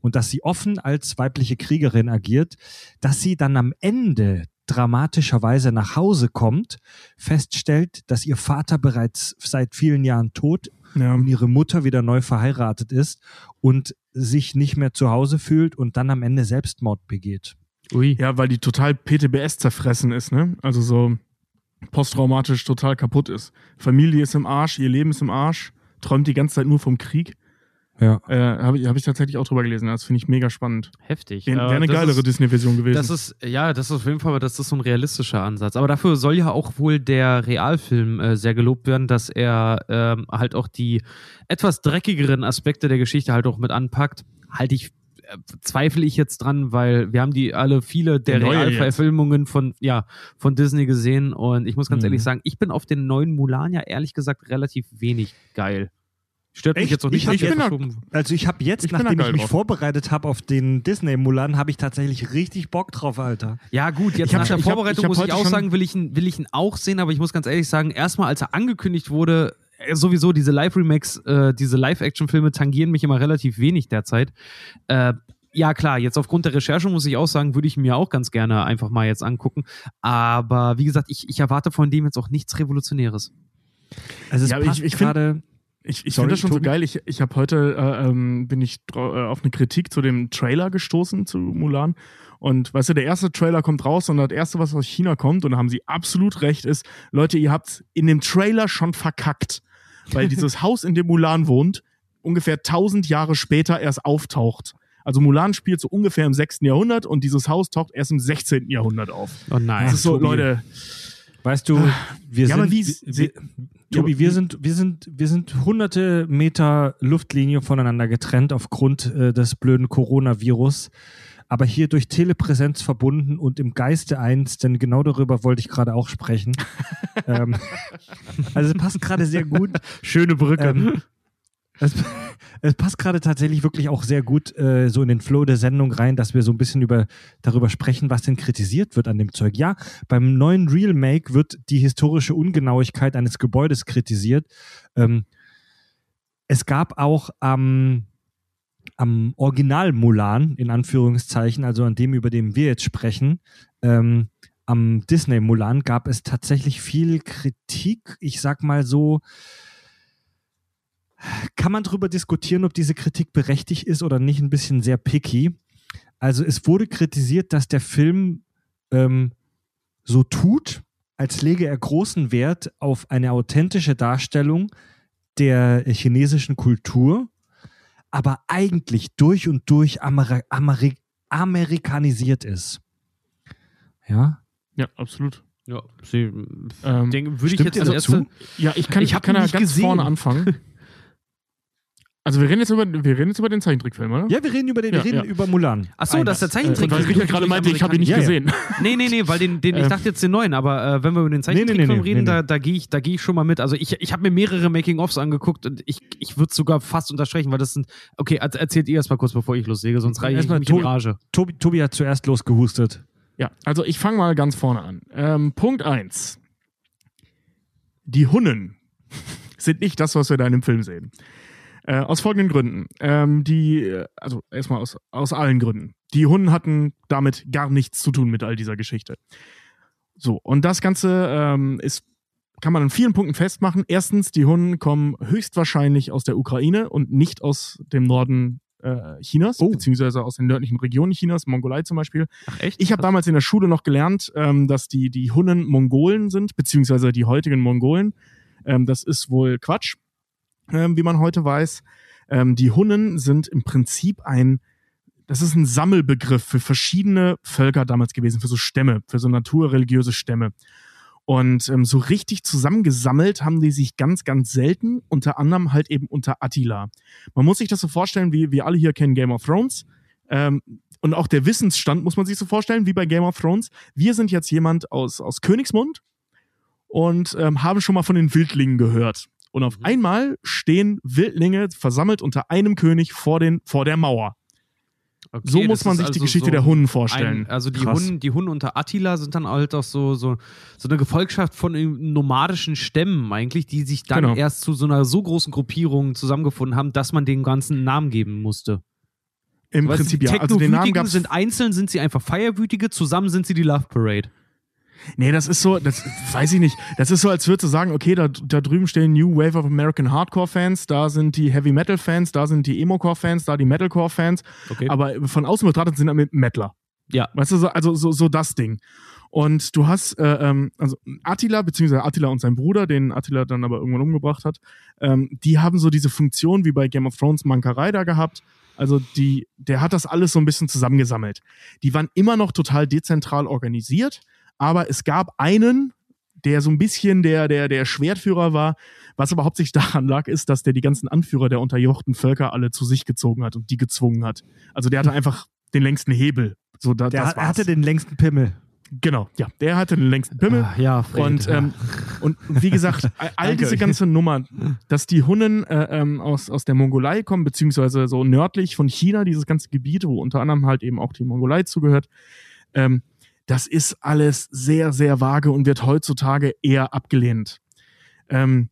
und dass sie offen als weibliche Kriegerin agiert, dass sie dann am Ende dramatischerweise nach Hause kommt, feststellt, dass ihr Vater bereits seit vielen Jahren tot Ja. und ihre Mutter wieder neu verheiratet ist und sich nicht mehr zu Hause fühlt und dann am Ende Selbstmord begeht. Ui. ja, weil die total PTBS zerfressen ist, ne? Also so posttraumatisch total kaputt ist. Familie ist im Arsch, ihr Leben ist im Arsch, träumt die ganze Zeit nur vom Krieg. Ja. Äh, Habe ich, hab ich tatsächlich auch drüber gelesen. Das finde ich mega spannend. Heftig. Wäre wär eine geilere Disney-Version gewesen. Das ist, ja, das ist auf jeden Fall, das ist so ein realistischer Ansatz. Aber dafür soll ja auch wohl der Realfilm äh, sehr gelobt werden, dass er ähm, halt auch die etwas dreckigeren Aspekte der Geschichte halt auch mit anpackt. Halte ich, zweifle ich jetzt dran, weil wir haben die alle viele der Realverfilmungen von, ja, von Disney gesehen und ich muss ganz Mhm. ehrlich sagen, ich bin auf den neuen Mulan ja ehrlich gesagt relativ wenig geil. Stört mich Echt? jetzt auch nicht, Ich hab jetzt- Also ich habe jetzt, Ich nachdem ich mich drauf. vorbereitet habe auf den Disney Mulan, habe ich tatsächlich richtig Bock drauf, Alter. Ja, gut, jetzt Ich hab- nach der ich hab- Vorbereitung ich hab muss ich auch sagen, will ich, ihn, will ich ihn auch sehen, aber ich muss ganz ehrlich sagen, erstmal als er angekündigt wurde, sowieso diese Live-Remakes, äh, diese Live-Action-Filme tangieren mich immer relativ wenig derzeit. Äh, ja, klar, jetzt aufgrund der Recherche muss ich auch sagen, würde ich mir auch ganz gerne einfach mal jetzt angucken. Aber wie gesagt, ich, ich erwarte von dem jetzt auch nichts Revolutionäres. Also es Ja, ich- passt ich find- gerade. Ich, ich finde das schon so geil. Ich, ich habe heute äh, ähm, bin ich äh, auf eine Kritik zu dem Trailer gestoßen zu Mulan. Und weißt du, der erste Trailer kommt raus und das erste, was aus China kommt, und da haben sie absolut recht, ist, Leute, ihr habt in dem Trailer schon verkackt. Weil dieses Haus, in dem Mulan wohnt, ungefähr 1000 Jahre später erst auftaucht. Also Mulan spielt so ungefähr im 6. Jahrhundert und dieses Haus taucht erst im 16. Jahrhundert auf. Oh nein. Das ist so, Tobi. Leute, Weißt du, wir Ja, sind, aber wie- wir, Tobi, wir sind, wir sind, wir sind hunderte Meter Luftlinie voneinander getrennt aufgrund äh, des blöden Coronavirus. Aber hier durch Telepräsenz verbunden und im Geiste eins, denn genau darüber wollte ich gerade auch sprechen. ähm, also es passt gerade sehr gut. Schöne Brücke. Ähm, es, es passt gerade tatsächlich wirklich auch sehr gut äh, so in den Flow der Sendung rein, dass wir so ein bisschen über, darüber sprechen, was denn kritisiert wird an dem Zeug. Ja, beim neuen Real Make wird die historische Ungenauigkeit eines Gebäudes kritisiert. Ähm, es gab auch am, am Original Mulan, in Anführungszeichen, also an dem, über dem wir jetzt sprechen, ähm, am Disney Mulan gab es tatsächlich viel Kritik. Ich sag mal so, kann man darüber diskutieren, ob diese Kritik berechtigt ist oder nicht, ein bisschen sehr picky. Also es wurde kritisiert, dass der Film ähm, so tut, als lege er großen Wert auf eine authentische Darstellung der chinesischen Kultur, aber eigentlich durch und durch Ameri Ameri amerikanisiert ist. Ja, ja, absolut. ja, sie, Ähm, denke, würde ich stimmt jetzt ihr als dazu? erste, Ja, ich kann, Ich ich kann ja nicht ganz gesehen. vorne anfangen. Also wir reden jetzt über, wir reden jetzt über den Zeichentrickfilm, oder? Ja, wir reden über den, Ja, wir reden ja. über Mulan. Achso, das ist der Äh, Zeichentrick. weil Richard gerade meinte, ich habe ihn nicht Ja, ja. gesehen. Nee, nee, nee, weil den, den ich Ähm. dachte jetzt den neuen, aber äh, wenn wir über den Zeichentrickfilm nee, nee, reden, nee, da, da gehe ich, da gehe ich schon mal mit. Also ich, ich habe mir mehrere Making-ofs angeguckt und ich, ich würde sogar fast unterstreichen, weil das sind. Okay, er- erzählt ihr erst mal kurz, bevor ich loslege, sonst reiche ich Erstmal mich in Rage. Tobi, Tobi hat zuerst losgehustet. Ja, also ich fange mal ganz vorne an. Ähm, Punkt 1. Die Hunnen sind nicht das, was wir da in dem Film sehen. Äh, aus folgenden Gründen. Ähm, die, äh, also erstmal aus, aus allen Gründen. Die Hunnen hatten damit gar nichts zu tun mit all dieser Geschichte. So, und das Ganze ähm, ist, kann man an vielen Punkten festmachen. Erstens, die Hunnen kommen höchstwahrscheinlich aus der Ukraine und nicht aus dem Norden äh, Chinas, Oh. beziehungsweise aus den nördlichen Regionen Chinas, Mongolei zum Beispiel. Ach echt? Ich habe damals in der Schule noch gelernt, ähm, dass die, die Hunnen Mongolen sind, beziehungsweise die heutigen Mongolen. Ähm, das ist wohl Quatsch, ähm, wie man heute weiß. Ähm, die Hunnen sind im Prinzip ein, das ist ein Sammelbegriff für verschiedene Völker damals gewesen, für so Stämme, für so naturreligiöse Stämme. Und ähm, so richtig zusammengesammelt haben die sich ganz, ganz selten, unter anderem halt eben unter Attila. Man muss sich das so vorstellen, wie wir alle hier kennen Game of Thrones. Ähm, und auch der Wissensstand muss man sich so vorstellen, wie bei Game of Thrones. Wir sind jetzt jemand aus, aus Königsmund und ähm, haben schon mal von den Wildlingen gehört. Und auf einmal stehen Wildlinge versammelt unter einem König vor, den, vor der Mauer. Okay, So muss man sich die also Geschichte so der Hunnen vorstellen. Ein, also die Krass. Hunnen, die Hunnen unter Attila sind dann halt auch so, so, so eine Gefolgschaft von nomadischen Stämmen eigentlich, die sich dann Genau. erst zu so einer so großen Gruppierung zusammengefunden haben, dass man dem Ganzen Namen geben musste. Im Prinzip die ja. Also den Namen sind einzeln, sind sie einfach Feierwütige, zusammen sind sie die Love Parade. Nee, das ist so, das weiß ich nicht. Das ist so, als würdest du sagen, okay, da, da drüben stehen New Wave of American Hardcore Fans, da sind die Heavy Metal Fans, da sind die Emo-Core Fans, da die Metalcore Fans. Okay. Aber von außen betrachtet sind damit Mettler. ja. Weißt du, so, also so, so das Ding. Und du hast, äh, ähm, also Attila, beziehungsweise Attila und sein Bruder, den Attila dann aber irgendwann umgebracht hat, ähm, die haben so diese Funktion wie bei Game of Thrones Mankerei da gehabt. Also die, der hat das alles so ein bisschen zusammengesammelt. Die waren immer noch total dezentral organisiert, aber es gab einen, der so ein bisschen der, der, der Schwertführer war. Was aber hauptsächlich daran lag, ist, dass der die ganzen Anführer der unterjochten Völker alle zu sich gezogen hat und die gezwungen hat. Also der hatte einfach den längsten Hebel. So, da, Der das er war's. hatte den längsten Pimmel. Genau, ja, der hatte den längsten Pimmel. Ah, ja, Fred, und, ja. ähm, und wie gesagt, all- diese ganze Nummer, dass die Hunnen äh, ähm, aus, aus der Mongolei kommen, beziehungsweise so nördlich von China, dieses ganze Gebiet, wo unter anderem halt eben auch die Mongolei zugehört, ähm, das ist alles sehr, sehr vage und wird heutzutage eher abgelehnt. Ähm,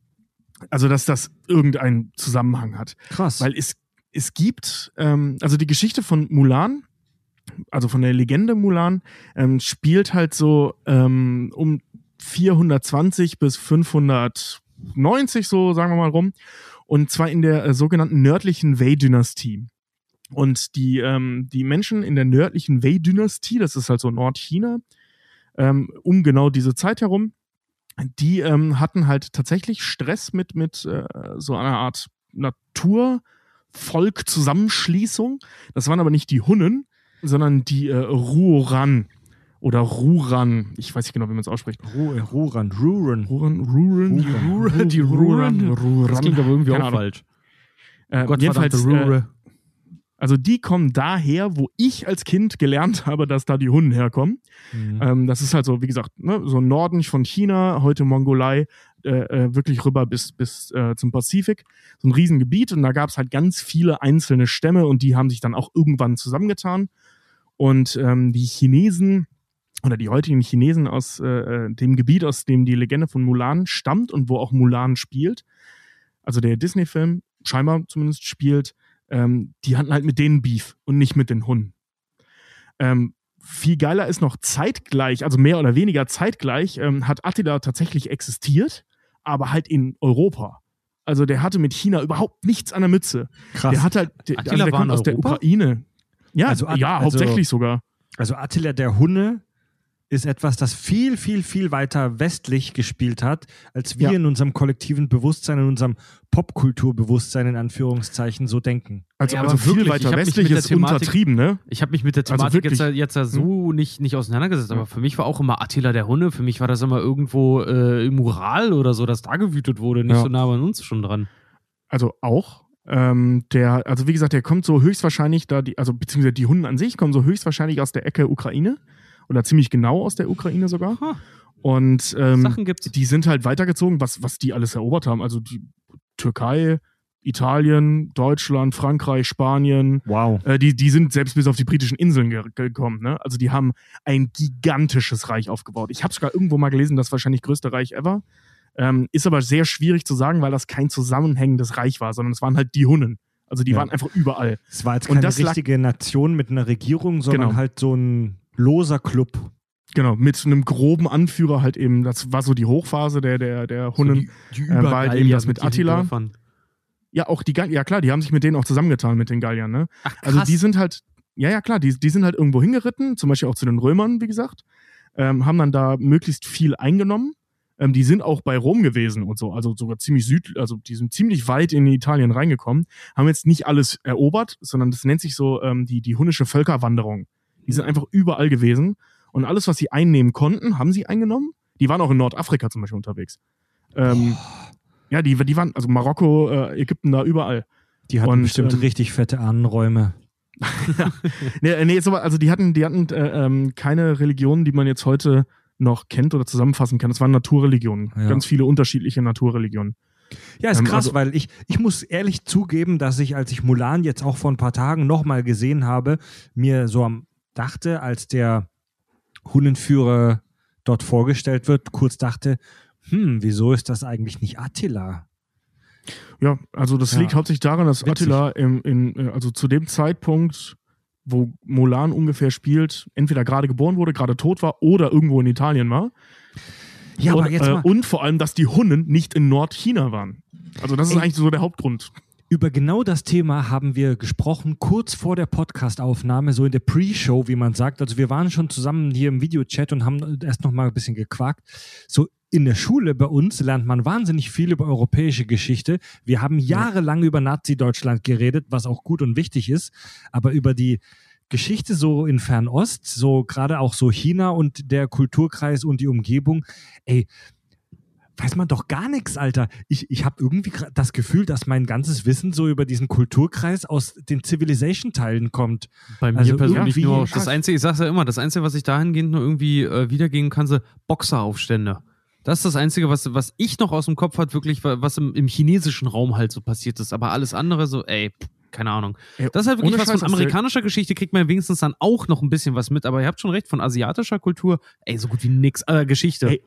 also, dass das irgendeinen Zusammenhang hat. Krass. Weil es, es gibt, ähm, also die Geschichte von Mulan, also von der Legende Mulan, ähm, spielt halt so ähm, um 420 bis 590, so sagen wir mal rum. Und zwar in der äh, sogenannten nördlichen Wei-Dynastie. Und die, ähm, die Menschen in der nördlichen Wei-Dynastie, das ist halt so Nordchina, ähm, um genau diese Zeit herum, die ähm, hatten halt tatsächlich Stress mit, mit äh, so einer Art Naturvolk-Zusammenschließung. Das waren aber nicht die Hunnen, sondern die äh, Ruoran oder Ruran. Ich weiß nicht genau, wie man es ausspricht. Ru Ruran, Ruran. Ruran, Ruran, Die Ruran, die Ruran. Ruran. Das klingt aber irgendwie Keine auch Ahnung. falsch. Äh, Gottverdammte jedenfalls, äh, also die kommen daher, wo ich als Kind gelernt habe, dass da die Hunnen herkommen. Mhm. Ähm, das ist halt so, wie gesagt, ne, so Norden von China, heute Mongolei, äh, äh, wirklich rüber bis, bis äh, zum Pazifik. So ein Riesengebiet und da gab es halt ganz viele einzelne Stämme und die haben sich dann auch irgendwann zusammengetan. Und ähm, die Chinesen oder die heutigen Chinesen aus äh, äh, dem Gebiet, aus dem die Legende von Mulan stammt und wo auch Mulan spielt, also der Disney-Film scheinbar zumindest spielt, ähm, die hatten halt mit denen Beef und nicht mit den Hunnen. Ähm, viel geiler ist noch zeitgleich, also mehr oder weniger zeitgleich, ähm, hat Attila tatsächlich existiert, aber halt in Europa. Also der hatte mit China überhaupt nichts an der Mütze. Krass. Der hat halt, der, Attila also der war kommt aus der Europa? Ukraine. Ja, Also ja, also- hauptsächlich sogar. Also Attila der Hunne ist etwas, das viel, viel, viel weiter westlich gespielt hat, als wir Ja. in unserem kollektiven Bewusstsein, in unserem Popkulturbewusstsein in Anführungszeichen so denken. Also, Ja, also viel wirklich, weiter westlich ist Thematik- untertrieben, ne? Ich habe mich mit der Also Thematik wirklich. jetzt, ja- jetzt so nicht, nicht auseinandergesetzt, aber für mich war auch immer Attila der Hunde, für mich war das immer irgendwo äh, im Ural oder so, dass da gewütet wurde, nicht Ja. so nah bei uns schon dran. Also auch, Ähm, der, also wie gesagt, der kommt so höchstwahrscheinlich da, die, also beziehungsweise die Hunden an sich kommen so höchstwahrscheinlich aus der Ecke Ukraine oder ziemlich genau aus der Ukraine sogar. Ha. Und ähm, Sachen gibt's. die sind halt weitergezogen, was, was die alles erobert haben. Also die Türkei, Italien, Deutschland, Frankreich, Spanien, Wow. äh, die, die sind selbst bis auf die britischen Inseln ge gekommen. Ne? Also die haben ein gigantisches Reich aufgebaut. Ich habe sogar irgendwo mal gelesen, das wahrscheinlich größte Reich ever. Ähm, ist aber sehr schwierig zu sagen, weil das kein zusammenhängendes Reich war, sondern es waren halt die Hunnen. Also die Ja. waren einfach überall. Es war jetzt Und keine das lag- richtige Nation mit einer Regierung, sondern Genau. halt so ein loser Club. Genau, mit einem groben Anführer halt eben, das war so die Hochphase der, der, der Hunnen. die, die äh, war halt eben das mit Attila. Ja, auch die Gallier, ja klar, die haben sich mit denen auch zusammengetan, mit den Galliern, ne? Ach, Also die sind halt, ja, ja klar, die, die sind halt irgendwo hingeritten, zum Beispiel auch zu den Römern, wie gesagt, ähm, haben dann da möglichst viel eingenommen. Ähm, die sind auch bei Rom gewesen und so, also sogar ziemlich süd, also die sind ziemlich weit in Italien reingekommen, haben jetzt nicht alles erobert, sondern das nennt sich so ähm, die, die hunnische Völkerwanderung. Die sind einfach überall gewesen und alles, was sie einnehmen konnten, haben sie eingenommen. Die waren auch in Nordafrika zum Beispiel unterwegs. Ähm, ja, die, die waren, also Marokko, äh, Ägypten, da überall. Die hatten Und, bestimmt ähm, richtig fette Ahnenräume. Nee, äh, nee also die hatten, die hatten äh, ähm, keine Religionen, die man jetzt heute noch kennt oder zusammenfassen kann. Das waren Naturreligionen. Ja. Ganz viele unterschiedliche Naturreligionen. Ja, ist Ähm, krass, also- weil ich, ich muss ehrlich zugeben, dass ich, als ich Mulan jetzt auch vor ein paar Tagen nochmal gesehen habe, mir so am dachte, als der Hundenführer dort vorgestellt wird, kurz dachte, hm, wieso ist das eigentlich nicht Attila? Ja, also das Ja. liegt hauptsächlich daran, dass Witzig. Attila im, in, äh, also zu dem Zeitpunkt, wo Mulan ungefähr spielt, entweder gerade geboren wurde, gerade tot war oder irgendwo in Italien war. Ja, und, aber jetzt äh, mal und vor allem, dass die Hunnen nicht in Nordchina waren. Also das ist Ey. eigentlich so der Hauptgrund. über genau das Thema haben wir gesprochen, kurz vor der Podcast-Aufnahme, so in der Pre-Show, wie man sagt. Also wir waren schon zusammen hier im Videochat und haben erst noch mal ein bisschen gequakt. So in der Schule bei uns lernt man wahnsinnig viel über europäische Geschichte. Wir haben jahrelang über Nazi-Deutschland geredet, was auch gut und wichtig ist, aber über die Geschichte so in Fernost, so gerade auch so China und der Kulturkreis und die Umgebung, ey, weiß man doch gar nichts, Alter. Ich, ich habe irgendwie das Gefühl, dass mein ganzes Wissen so über diesen Kulturkreis aus den Civilization-Teilen kommt. Bei mir Also persönlich nur, das Einzige, ich sag's ja immer, das Einzige, was ich dahingehend nur irgendwie äh, wiedergeben kann, sind Boxeraufstände. Das ist das Einzige, was, was ich noch aus dem Kopf hat, wirklich, wa- was im, im chinesischen Raum halt so passiert ist. Aber alles andere so, ey, keine Ahnung. Ey, Das ist halt wirklich was Scheiß, von amerikanischer Geschichte, kriegt man wenigstens dann auch noch ein bisschen was mit. Aber ihr habt schon recht, von asiatischer Kultur, ey, so gut wie nix. Äh, Geschichte. Ey,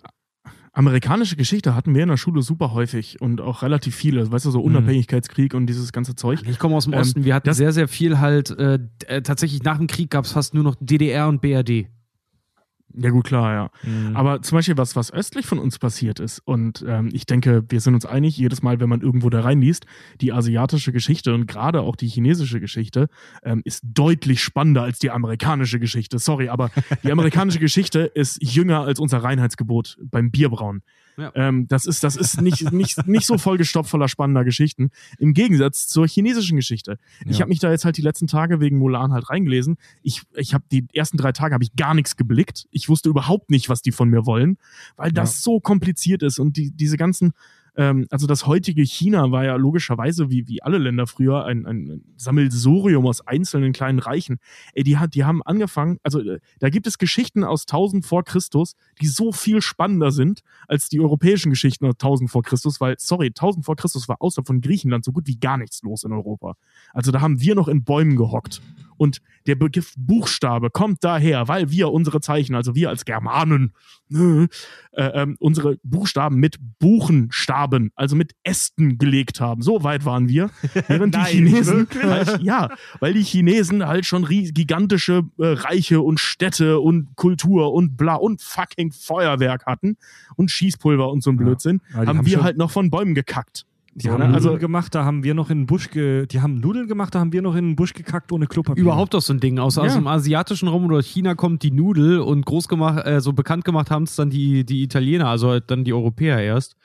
Amerikanische Geschichte hatten wir in der Schule super häufig und auch relativ viele. Weißt du, so Mhm. Unabhängigkeitskrieg und dieses ganze Zeug. Ich komme aus dem Ähm, Osten. Wir hatten sehr, sehr viel halt, äh, äh, tatsächlich nach dem Krieg gab es fast nur noch DDR und BRD. Ja, gut, klar, ja. Mhm. Aber zum Beispiel was, was östlich von uns passiert ist, und ähm, ich denke, wir sind uns einig, jedes Mal, wenn man irgendwo da reinliest, die asiatische Geschichte und gerade auch die chinesische Geschichte ähm, ist deutlich spannender als die amerikanische Geschichte. Sorry, aber die amerikanische Geschichte ist jünger als unser Reinheitsgebot beim Bierbrauen. Ja. Ähm, das ist, das ist nicht, nicht, nicht so vollgestopft voller spannender Geschichten. Im Gegensatz zur chinesischen Geschichte. Ich Ja. habe mich da jetzt halt die letzten Tage wegen Mulan halt reingelesen. Ich, ich habe die ersten drei Tage habe ich gar nichts geblickt. Ich wusste überhaupt nicht, was die von mir wollen, weil das so kompliziert ist und die, diese ganzen ähm, also das heutige China war ja logischerweise, wie, wie alle Länder früher, ein, ein Sammelsurium aus einzelnen kleinen Reichen. Ey, die, hat, die haben angefangen, also äh, da gibt es Geschichten aus 1000 vor Christus, die so viel spannender sind als die europäischen Geschichten aus 1000 vor Christus, weil, sorry, 1000 vor Christus war außer von Griechenland so gut wie gar nichts los in Europa. Also da haben wir noch in Bäumen gehockt. Und der Begriff Buchstabe kommt daher, weil wir unsere Zeichen, also wir als Germanen, äh, ähm, unsere Buchstaben mit Buchenstaben, also mit Ästen gelegt haben. So weit waren wir. Während die Nein, Chinesen wirklich? halt, ja, weil die Chinesen halt schon gigantische äh, Reiche und Städte und Kultur und bla und fucking Feuerwerk hatten und Schießpulver und so ein. Blödsinn, Ja, die haben, haben wir halt noch von Bäumen gekackt. Die haben ne? Nudeln Also gemacht, da haben wir noch in den Busch ge die haben Nudeln gemacht, da haben wir noch in den Busch gekackt ohne Klopapier. Überhaupt auch so ein Ding. Aus, aus Ja. dem asiatischen Raum oder China kommt die Nudel und groß gemacht, äh, so bekannt gemacht haben es dann die, die Italiener, also halt dann die Europäer erst.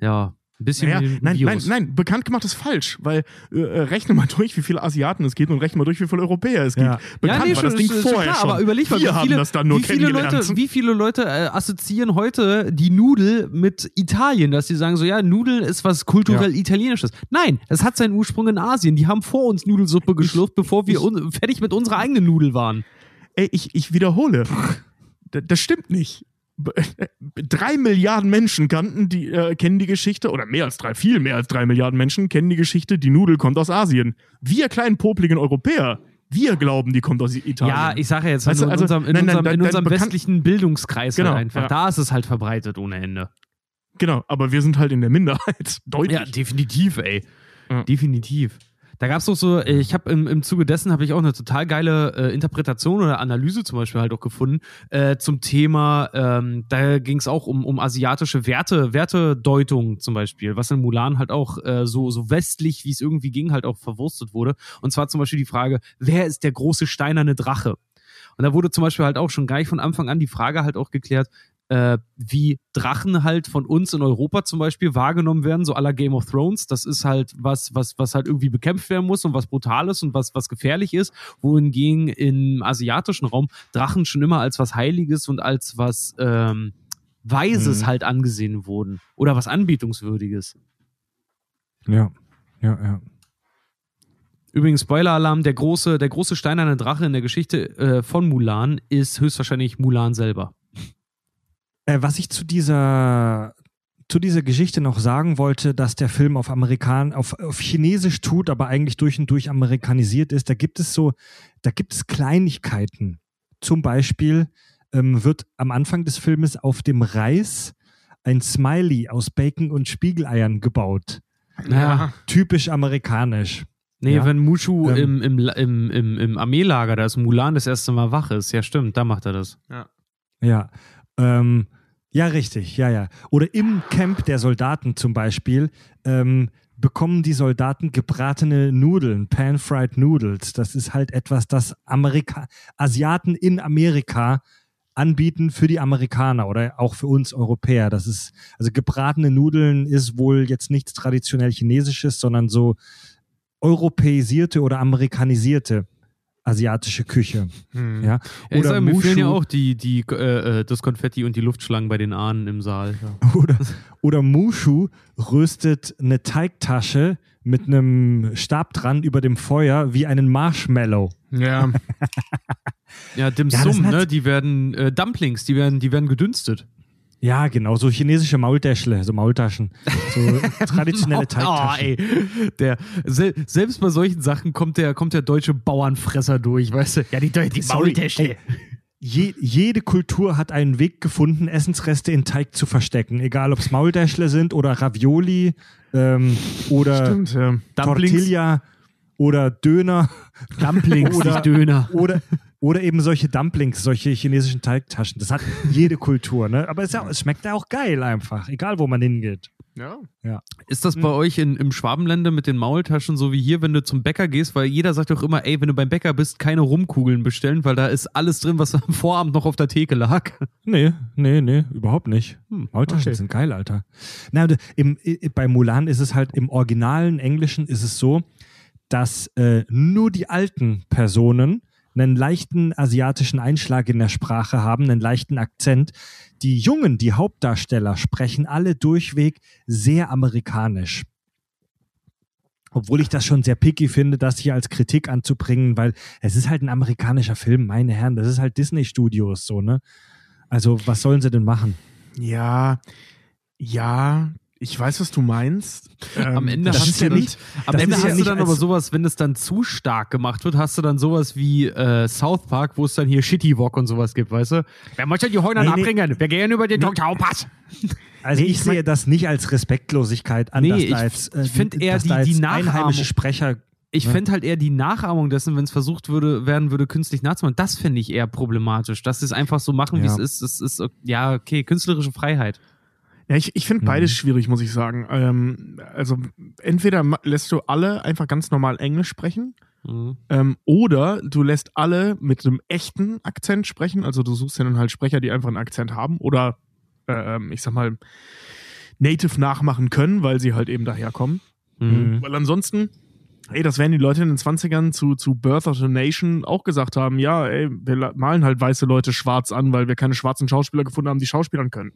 Ja. Ein bisschen Naja, wie ein nein, nein, Virus. nein, bekannt gemacht ist falsch, weil äh, äh, rechne mal durch, wie viele Asiaten es gibt und rechne mal durch, wie viele Europäer es gibt. Ja. Bekannt war das Ding ist vorher klar, schon. Aber überleg mal, Wir wie viele, das dann nur wie viele. Leute, wie viele Leute äh, assoziieren heute die Nudel mit Italien, dass sie sagen so, ja, Nudeln ist was kulturell Italienisches. Nein, es hat seinen Ursprung in Asien. Die haben vor uns Nudelsuppe geschlürft, bevor wir fertig mit unserer eigenen Nudel waren. Ey, ich, ich wiederhole. Das stimmt nicht. Drei Milliarden Menschen kannten die, äh, kennen die Geschichte, oder mehr als drei, viel mehr als drei Milliarden Menschen kennen die Geschichte, die Nudel kommt aus Asien. Wir kleinen popligen Europäer, wir glauben, die kommt aus Italien. Ja, ich sage ja jetzt Weißt du, in also- unserem, in nein, nein, unserem, in dein- unserem dein westlichen Bildungskreis Genau, halt einfach. ja. Da ist es halt verbreitet ohne Ende. Genau, aber wir sind halt in der Minderheit. Deutlich. Ja, definitiv, ey. Ja. Definitiv. Da gab es auch so, äh, ich habe im, im Zuge dessen habe ich auch eine total geile äh, Interpretation oder Analyse zum Beispiel halt auch gefunden äh, zum Thema, ähm, da ging es auch um, um asiatische Werte, Wertedeutung zum Beispiel, was in Mulan halt auch äh, so, so westlich, wie es irgendwie ging, halt auch verwurstet wurde. Und zwar zum Beispiel die Frage, wer ist der große steinerne Drache? Und da wurde zum Beispiel halt auch schon gleich von Anfang an die Frage halt auch geklärt, äh, wie Drachen halt von uns in Europa zum Beispiel wahrgenommen werden, so aller Game of Thrones. Das ist halt was, was, was halt irgendwie bekämpft werden muss und was brutal ist und was, was gefährlich ist. Wohingegen im asiatischen Raum Drachen schon immer als was Heiliges und als was ähm, Weises Mhm. halt angesehen wurden. Oder was Anbietungswürdiges. Ja, ja, ja. Übrigens, Spoiler-Alarm, der große, der große steinerne Drache in der Geschichte äh, von Mulan ist höchstwahrscheinlich Mulan selber. Äh, was ich zu dieser zu dieser Geschichte noch sagen wollte, dass der Film auf Amerikan auf, auf Chinesisch tut, aber eigentlich durch und durch amerikanisiert ist. Da gibt es so, da gibt es Kleinigkeiten. Zum Beispiel ähm, wird am Anfang des Filmes auf dem Reis ein Smiley aus Bacon und Spiegeleiern gebaut. Ja. Typisch amerikanisch. Nee, Ja. wenn Mushu Ähm. im, im, im, im, im Armeelager, da ist Mulan das erste Mal wach ist. Ja, stimmt, da macht er das. Ja. Ähm, ja, richtig, ja, ja. Oder im Camp der Soldaten zum Beispiel ähm, bekommen die Soldaten gebratene Nudeln, pan-fried Noodles. Das ist halt etwas, das Amerika Asiaten in Amerika anbieten für die Amerikaner oder auch für uns Europäer. Das ist, also gebratene Nudeln ist wohl jetzt nichts traditionell Chinesisches, sondern so europäisierte oder amerikanisierte asiatische Küche. Hm. Ja. Ja, Oder sag, mir fehlen ja Mushu. auch die, die, äh, äh, das Konfetti und die Luftschlangen bei den Ahnen im Saal. Oder, oder Mushu röstet eine Teigtasche mit einem Stab dran über dem Feuer wie einen Marshmallow. Ja. Ja, Dim Ja, Sum, sind ne? halt- Die werden, äh, Dumplings, die werden, die werden gedünstet. Ja, genau, so chinesische Maultäschle, so Maultaschen. So traditionelle Oh, Teigtaschen. ey. Der, sel selbst bei solchen Sachen kommt der, kommt der deutsche Bauernfresser durch, weißt du? Ja, die, die ey, Je, jede Kultur hat einen Weg gefunden, Essensreste in Teig zu verstecken. Egal, ob es Maultäschle sind oder Ravioli ähm, oder Stimmt, ja. Tortilla oder Döner Dumplings, Oder- nicht Döner. oder, oder eben solche Dumplings, solche chinesischen Teigtaschen. Das hat jede Kultur, ne? Aber es, ja, es schmeckt ja auch geil einfach, egal wo man hingeht. Ja. Ist das bei euch in, im Schwabenländer mit den Maultaschen so wie hier, wenn du zum Bäcker gehst? Weil jeder sagt doch immer, ey, wenn du beim Bäcker bist, keine Rumkugeln bestellen, weil da ist alles drin, was am Vorabend noch auf der Theke lag. Nee, nee, nee, überhaupt nicht. Hm, Maultaschen okay. sind geil, Alter. Na, im, bei Mulan ist es halt im originalen Englischen ist es so, dass äh, nur die alten Personen einen leichten asiatischen Einschlag in der Sprache haben, einen leichten Akzent. Die Jungen, die Hauptdarsteller, sprechen alle durchweg sehr amerikanisch. Obwohl ich das schon sehr picky finde, das hier als Kritik anzubringen, weil es ist halt ein amerikanischer Film, meine Herren, das ist halt Disney Studios so, ne? Also, was sollen sie denn machen? Ja. Ja. Ich weiß, was du meinst. Ähm, Am Ende hast du ja dann, nicht- am Ende ist ja hast du dann als- aber sowas, wenn es dann zu stark gemacht wird, hast du dann sowas wie äh, South Park, wo es dann hier Shitty Walk und sowas gibt, weißt du? Wer möchte die Heuner Nee, nee. abbringen? Wir gehen über den Pass. Also Nee, ich, ich sehe das nicht als Respektlosigkeit an, Nee, ich- jetzt, äh, ich find eher die- die einheimische Sprecher. Ich Ja. fände halt eher die Nachahmung dessen, wenn es versucht würde, werden würde, künstlich nachzumachen. Das finde ich eher problematisch. Dass sie es einfach so machen, wie Ja. es ist. Das ist, ja, okay, künstlerische Freiheit. Ja, ich, ich finde Mhm. beides schwierig, muss ich sagen. Ähm, also entweder lässt du alle einfach ganz normal Englisch sprechen Mhm. ähm, oder du lässt alle mit einem echten Akzent sprechen. Also du suchst ja dann halt Sprecher, die einfach einen Akzent haben oder äh, ich sag mal native nachmachen können, weil sie halt eben daherkommen. Mhm. Weil ansonsten, ey, das werden die Leute in den 20ern zu, zu Birth of a Nation auch gesagt haben, ja, ey, wir malen halt weiße Leute schwarz an, weil wir keine schwarzen Schauspieler gefunden haben, die schauspielern können.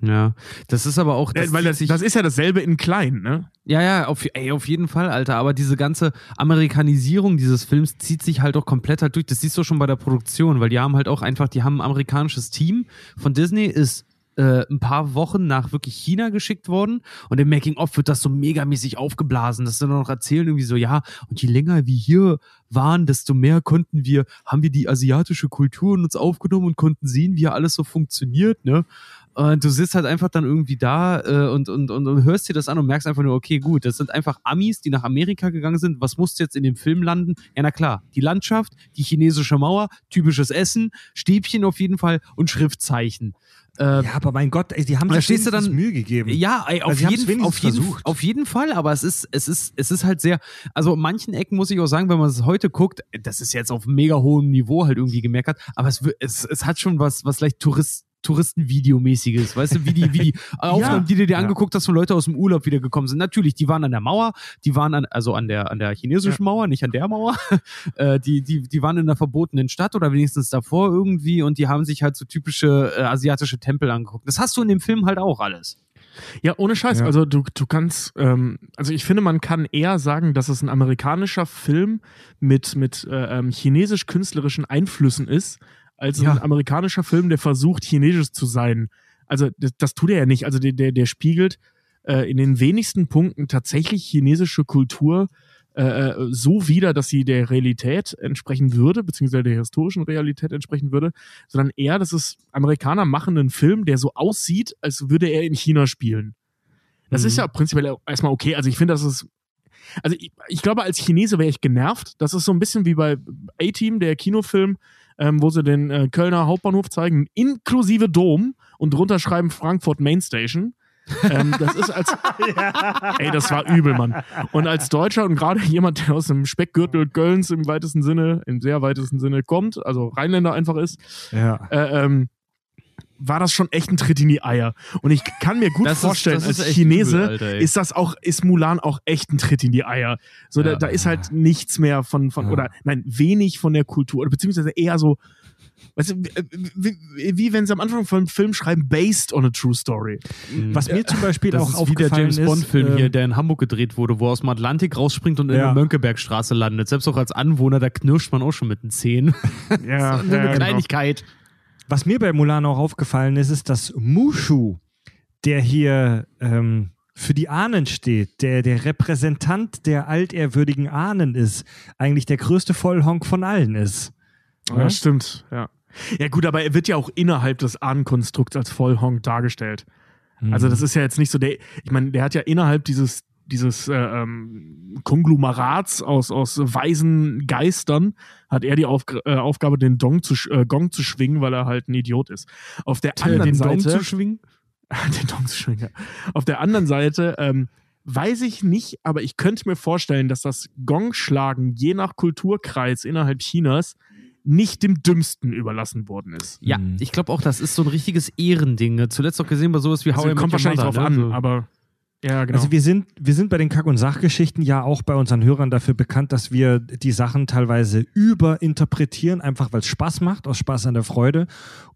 Ja, das ist aber auch. Äh, weil das, das ist ja dasselbe in klein, ne? Ja, ja, auf, ey, auf jeden Fall, Alter. Aber diese ganze Amerikanisierung dieses Films zieht sich halt auch komplett halt durch. Das siehst du schon bei der Produktion, weil die haben halt auch einfach, die haben ein amerikanisches Team von Disney, ist äh, ein paar Wochen nach wirklich China geschickt worden und im Making-of wird das so megamäßig aufgeblasen, dass sie dann noch erzählen irgendwie so, ja, und je länger wir hier waren, desto mehr konnten wir, haben wir die asiatische Kultur in uns aufgenommen und konnten sehen, wie ja alles so funktioniert, ne? Und du sitzt halt einfach dann irgendwie da äh, und, und, und, und hörst dir das an und merkst einfach nur, okay, gut, das sind einfach Amis, die nach Amerika gegangen sind. Was musste jetzt in dem Film landen? Ja, na klar, die Landschaft, die chinesische Mauer, typisches Essen, Stäbchen auf jeden Fall und Schriftzeichen. Äh, Ja, aber mein Gott, ey, die haben Da sich wenigstens dann- Mühe gegeben. ja, ey, auf, Also sie haben's jeden, auf, jeden, auf jeden Fall, aber es ist, es ist, es ist halt sehr, also manchen Ecken muss ich auch sagen, wenn man es heute guckt, das ist jetzt auf mega hohem Niveau halt irgendwie gemerkt hat, aber es, es, es hat schon was, was leicht Tourist, Touristenvideomäßiges, weißt du, wie die, wie die Aufnahmen, die du dir Ja. angeguckt hast, von Leute aus dem Urlaub wieder gekommen sind. Natürlich, die waren an der Mauer, die waren an, also an der, an der chinesischen Mauer, nicht an der Mauer. äh, die, die, die waren in einer verbotenen Stadt oder wenigstens davor irgendwie und die haben sich halt so typische äh, asiatische Tempel angeguckt. Das hast du in dem Film halt auch alles. Ja, ohne Scheiß. Ja. Also du, du kannst, ähm, also ich finde, man kann eher sagen, dass es ein amerikanischer Film mit, mit äh, ähm, chinesisch-künstlerischen Einflüssen ist, als Ja. ein amerikanischer Film, der versucht, chinesisch zu sein. Also das, das tut er ja nicht. Also der, der, der spiegelt äh, in den wenigsten Punkten tatsächlich chinesische Kultur äh, äh, so wider, dass sie der Realität entsprechen würde, beziehungsweise der historischen Realität entsprechen würde, sondern eher, dass es Amerikaner machen einen Film, der so aussieht, als würde er in China spielen. Das Mhm. ist ja prinzipiell erstmal okay. Also ich finde, das ist. Also ich, ich glaube, als Chinese wäre ich genervt. Das ist so ein bisschen wie bei A-Team, der Kinofilm, ähm, wo sie den äh, Kölner Hauptbahnhof zeigen, inklusive Dom und drunter schreiben Frankfurt Main Station. ähm, das ist als. Ey, das war übel, Mann. Und als Deutscher und gerade jemand, der aus dem Speckgürtel Kölns im weitesten Sinne, im sehr weitesten Sinne kommt, also Rheinländer einfach ist, Ja. äh, ähm, war das schon echt ein Tritt in die Eier. Und ich kann mir gut Das vorstellen, ist als Chinese übel, Alter, ist das auch, ist Mulan auch echt ein Tritt in die Eier. So, da, Ja. da ist halt nichts mehr von, von Ja. oder nein, wenig von der Kultur, oder beziehungsweise eher so, weißt du, wie, wie, wie wenn sie am Anfang vom Film schreiben, based on a true story. Was mir zum Beispiel Das auch ist wie der aufgefallen James Bond-Film hier, ähm, der in Hamburg gedreht wurde, wo er aus dem Atlantik rausspringt und in Ja. der Mönckebergstraße landet. Selbst auch als Anwohner, da knirscht man auch schon mit den Zähnen. Ja, so eine ja, genau. Was mir bei Mulan auch aufgefallen ist, ist, dass Mushu, der hier ähm, für die Ahnen steht, der der Repräsentant der altehrwürdigen Ahnen ist, eigentlich der größte Vollhonk von allen ist. Ja, stimmt, ja. Ja, gut, aber er wird ja auch innerhalb des Ahnenkonstrukts als Vollhonk dargestellt. Also, das ist ja jetzt nicht so der, ich meine, der hat ja innerhalb dieses, dieses äh, ähm, Konglomerats aus, aus weisen Geistern, hat er die Auf, äh, Aufgabe, den Dong zu, äh, Gong zu schwingen, weil er halt ein Idiot ist. Auf der anderen den Seite. Dong zu schwingen. den Dong zu schwingen, ja. Auf der anderen Seite, ähm, weiß ich nicht, aber ich könnte mir vorstellen, dass das Gongschlagen je nach Kulturkreis innerhalb Chinas nicht dem Dümmsten überlassen worden ist. Ja, Mhm. ich glaube auch, das ist so ein richtiges Ehrending. Zuletzt auch gesehen bei sowas wie Also, How I Met kommt Your wahrscheinlich Mother, drauf an, ne? So. aber ja, genau. Also wir sind, wir sind bei den Kack- und Sachgeschichten ja auch bei unseren Hörern dafür bekannt, dass wir die Sachen teilweise überinterpretieren, einfach weil es Spaß macht, aus Spaß an der Freude.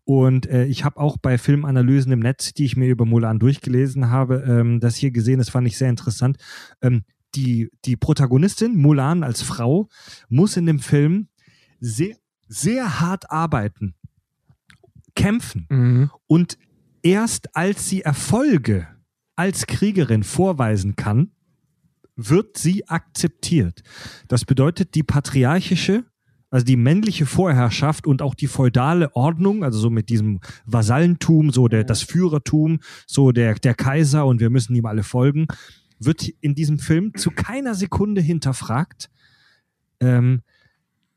Und äh, ich habe auch bei Filmanalysen im Netz, die ich mir über Mulan durchgelesen habe, ähm, das hier gesehen, das fand ich sehr interessant. Ähm, die, die Protagonistin, Mulan als Frau, muss in dem Film sehr, sehr hart arbeiten, kämpfen. mhm. Und erst als sie Erfolge als Kriegerin vorweisen kann, wird sie akzeptiert. Das bedeutet, die patriarchische, also die männliche Vorherrschaft und auch die feudale Ordnung, also so mit diesem Vasallentum, so der, das Führertum, so der, der Kaiser und wir müssen ihm alle folgen, wird in diesem Film zu keiner Sekunde hinterfragt, ähm,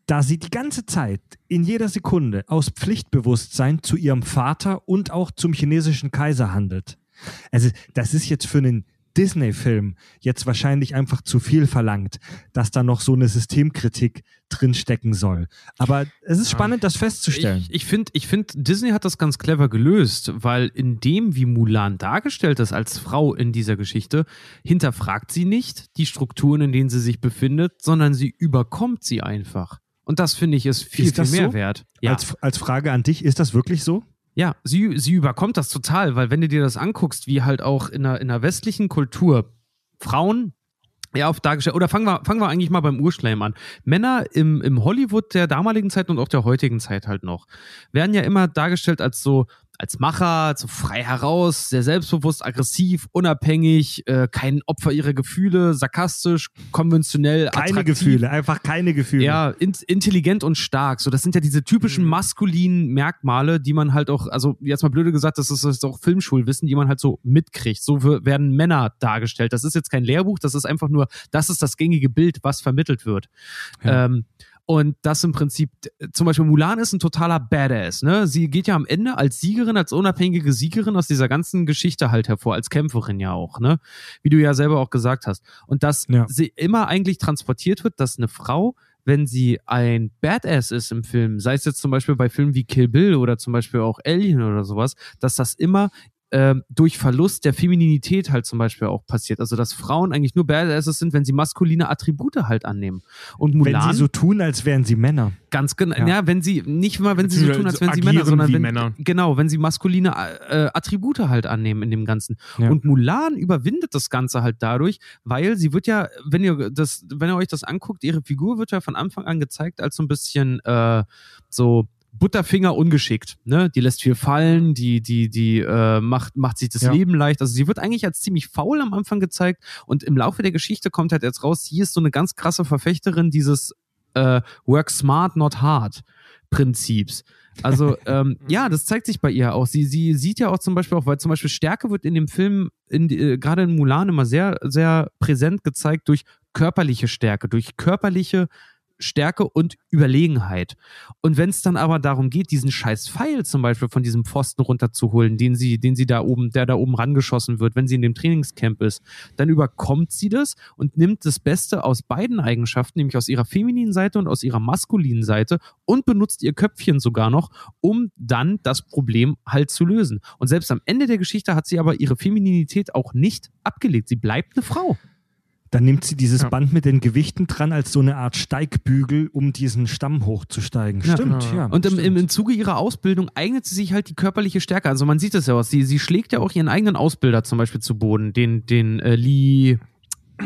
da sie die ganze Zeit in jeder Sekunde aus Pflichtbewusstsein zu ihrem Vater und auch zum chinesischen Kaiser handelt. Also das ist jetzt für einen Disney-Film jetzt wahrscheinlich einfach zu viel verlangt, dass da noch so eine Systemkritik drinstecken soll. Aber es ist spannend, das festzustellen. Ich, ich finde, ich find, Disney hat das ganz clever gelöst, weil in dem, wie Mulan dargestellt ist als Frau in dieser Geschichte, hinterfragt sie nicht die Strukturen, in denen sie sich befindet, sondern sie überkommt sie einfach. Und das finde ich ist viel, Ist viel mehr so? wert. Als, als Frage an dich, ist das wirklich so? Ja, sie, sie überkommt das total, weil wenn du dir das anguckst, wie halt auch in der, in der westlichen Kultur Frauen ja oft dargestellt, oder fangen wir, fangen wir eigentlich mal beim Urschleim an. Männer im, im Hollywood der damaligen Zeit und auch der heutigen Zeit halt noch, werden ja immer dargestellt als so, als Macher, so frei heraus, sehr selbstbewusst, aggressiv, unabhängig, äh, kein Opfer ihrer Gefühle, sarkastisch, konventionell, Keine attraktiv. Gefühle, einfach keine Gefühle. Ja, in, intelligent und stark. So, das sind ja diese typischen maskulinen Merkmale, die man halt auch, also jetzt mal blöde gesagt, das ist, das ist auch Filmschulwissen, die man halt so mitkriegt. So werden Männer dargestellt. Das ist jetzt kein Lehrbuch, das ist einfach nur, das ist das gängige Bild, was vermittelt wird. Ja. Ähm, und das im Prinzip, zum Beispiel Mulan ist ein totaler Badass, ne? Sie geht ja am Ende als Siegerin, als unabhängige Siegerin aus dieser ganzen Geschichte halt hervor, als Kämpferin ja auch, ne? Wie du ja selber auch gesagt hast. Und dass Ja. sie immer eigentlich transportiert wird, dass eine Frau, wenn sie ein Badass ist im Film, sei es jetzt zum Beispiel bei Filmen wie Kill Bill oder zum Beispiel auch Alien oder sowas, dass das immer ähm, durch Verlust der Femininität halt zum Beispiel auch passiert. Also dass Frauen eigentlich nur Badasses sind, wenn sie maskuline Attribute halt annehmen. Und Mulan Wenn sie so tun, als wären sie Männer. Ganz genau. Ja. Ja. wenn sie nicht mal, wenn sie so tun, als wären sie Männer, sondern wenn, Männer. genau, wenn sie maskuline äh, Attribute halt annehmen in dem Ganzen. Ja. Und Mulan überwindet das Ganze halt dadurch, weil sie wird ja, wenn ihr das, wenn ihr euch das anguckt, ihre Figur wird ja von Anfang an gezeigt als so ein bisschen äh, so Butterfinger ungeschickt, ne? Die lässt viel fallen, die, die, die äh, macht, macht sich das Ja. Leben leicht. Also sie wird eigentlich als ziemlich faul am Anfang gezeigt und im Laufe der Geschichte kommt halt jetzt raus, sie ist so eine ganz krasse Verfechterin dieses äh, Work smart, not hard Prinzips. Also ähm, ja, das zeigt sich bei ihr auch. Sie, sie sieht ja auch zum Beispiel auch, weil zum Beispiel Stärke wird in dem Film, in, äh, gerade in Mulan, immer sehr, sehr präsent gezeigt durch körperliche Stärke, durch körperliche Stärke und Überlegenheit. Und wenn es dann aber darum geht, diesen scheiß Pfeil zum Beispiel von diesem Pfosten runterzuholen, den sie, den sie da oben, der da oben rangeschossen wird, wenn sie in dem Trainingscamp ist, dann überkommt sie das und nimmt das Beste aus beiden Eigenschaften, nämlich aus ihrer femininen Seite und aus ihrer maskulinen Seite und benutzt ihr Köpfchen sogar noch, um dann das Problem halt zu lösen. Und selbst am Ende der Geschichte hat sie aber ihre Femininität auch nicht abgelegt. Sie bleibt eine Frau. Dann nimmt sie dieses Ja. Band mit den Gewichten dran als so eine Art Steigbügel, um diesen Stamm hochzusteigen. Ja, stimmt, genau. ja. Und im, im, stimmt. im Zuge ihrer Ausbildung eignet sie sich halt die körperliche Stärke. Also man sieht es ja auch. Sie, sie schlägt ja auch ihren eigenen Ausbilder zum Beispiel zu Boden, den, den äh, Li,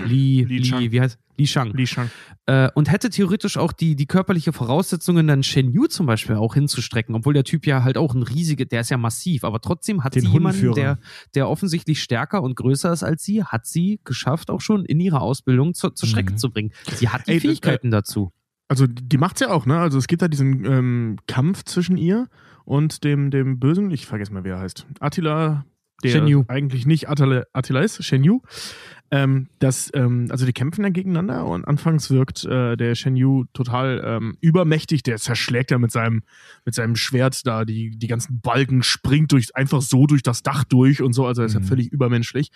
Li, Li Li, wie heißt Li Shang. Li Shang. Äh, und hätte theoretisch auch die, die körperliche Voraussetzungen, dann Shen Yu zum Beispiel auch hinzustrecken, obwohl der Typ ja halt auch ein riesiger, der ist ja massiv, aber trotzdem hat Den sie jemanden, der, der offensichtlich stärker und größer ist als sie, hat sie geschafft, auch schon in ihrer Ausbildung zur, zur Strecke Mhm. zu bringen. Sie hat die Ey, das- Fähigkeiten dazu. Also die macht's ja auch, ne? Also es gibt da diesen ähm, Kampf zwischen ihr und dem, dem Bösen, ich vergesse mal, wie er heißt. Attila, der Shen Yu. eigentlich nicht Attila, Attila ist, Shen Yu. Ähm, das, ähm, also die kämpfen dann gegeneinander und anfangs wirkt äh, der Shen Yu total ähm, übermächtig, der zerschlägt ja mit seinem, mit seinem Schwert da die, die ganzen Balken, springt durch, einfach so durch das Dach durch und so, also er ist ja Mhm. völlig übermenschlich.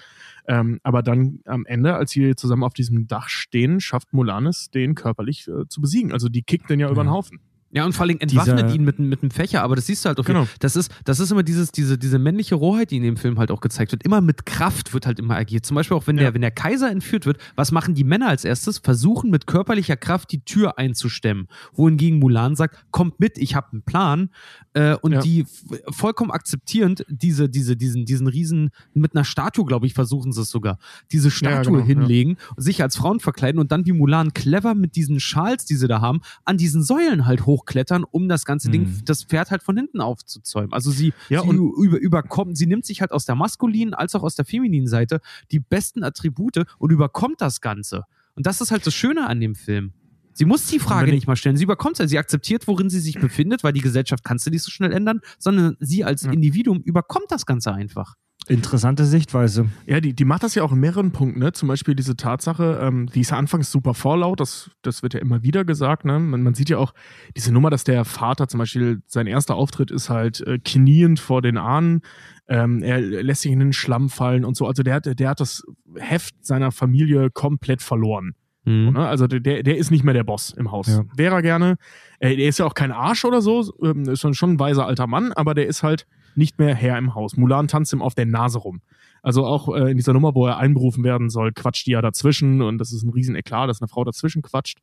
Ähm, aber dann am Ende, als sie zusammen auf diesem Dach stehen, schafft Mulan es, den körperlich äh, zu besiegen. Also die kickt den ja über den Ja. Haufen. Ja, und vor allem entwaffnet ihn mit, mit einem Fächer, aber das siehst du halt auch. Genau. Das ist, das ist immer dieses, diese, diese männliche Rohheit, die in dem Film halt auch gezeigt wird. Immer mit Kraft wird halt immer agiert. Zum Beispiel auch, wenn, Ja. der, wenn der Kaiser entführt wird, was machen die Männer als erstes? Versuchen mit körperlicher Kraft die Tür einzustemmen. Wohingegen Mulan sagt, kommt mit, ich habe einen Plan. Äh, und Ja. die vollkommen akzeptierend diese, diese, diesen, diesen Riesen, mit einer Statue, glaube ich, versuchen sie es sogar, diese Statue genau, ja. hinlegen, sich als Frauen verkleiden und dann wie Mulan clever mit diesen Schals, die sie da haben, an diesen Säulen halt hochklettern, um das ganze Ding, Mhm. das Pferd halt von hinten aufzuzäumen. Also sie, Ja, sie über, überkommt, sie nimmt sich halt aus der maskulinen als auch aus der femininen Seite die besten Attribute und überkommt das Ganze. Und das ist halt das Schöne an dem Film. Sie muss die Frage nicht mal stellen. Sie überkommt es. Sie akzeptiert, worin sie sich befindet, weil die Gesellschaft kannst du nicht so schnell ändern, sondern sie als Ja. Individuum überkommt das Ganze einfach. Interessante Sichtweise. Ja, die, die macht das ja auch in mehreren Punkten, ne? Zum Beispiel diese Tatsache, ähm, die ist ja anfangs super vorlaut, das, das wird ja immer wieder gesagt, ne? Man, man sieht ja auch diese Nummer, dass der Vater zum Beispiel, sein erster Auftritt ist halt äh, kniend vor den Ahnen, ähm, er lässt sich in den Schlamm fallen und so. Also der, hat- der hat das Heft seiner Familie komplett verloren. Mhm. Ne? Also der, der ist nicht mehr der Boss im Haus. Ja. Wäre er gerne. Äh, der ist ja auch kein Arsch oder so, ähm, ist schon ein weiser alter Mann, aber der ist halt nicht mehr Herr im Haus. Mulan tanzt ihm auf der Nase rum. Also auch äh, in dieser Nummer, wo er einberufen werden soll, quatscht die ja dazwischen und das ist ein riesen Eklat, dass eine Frau dazwischen quatscht.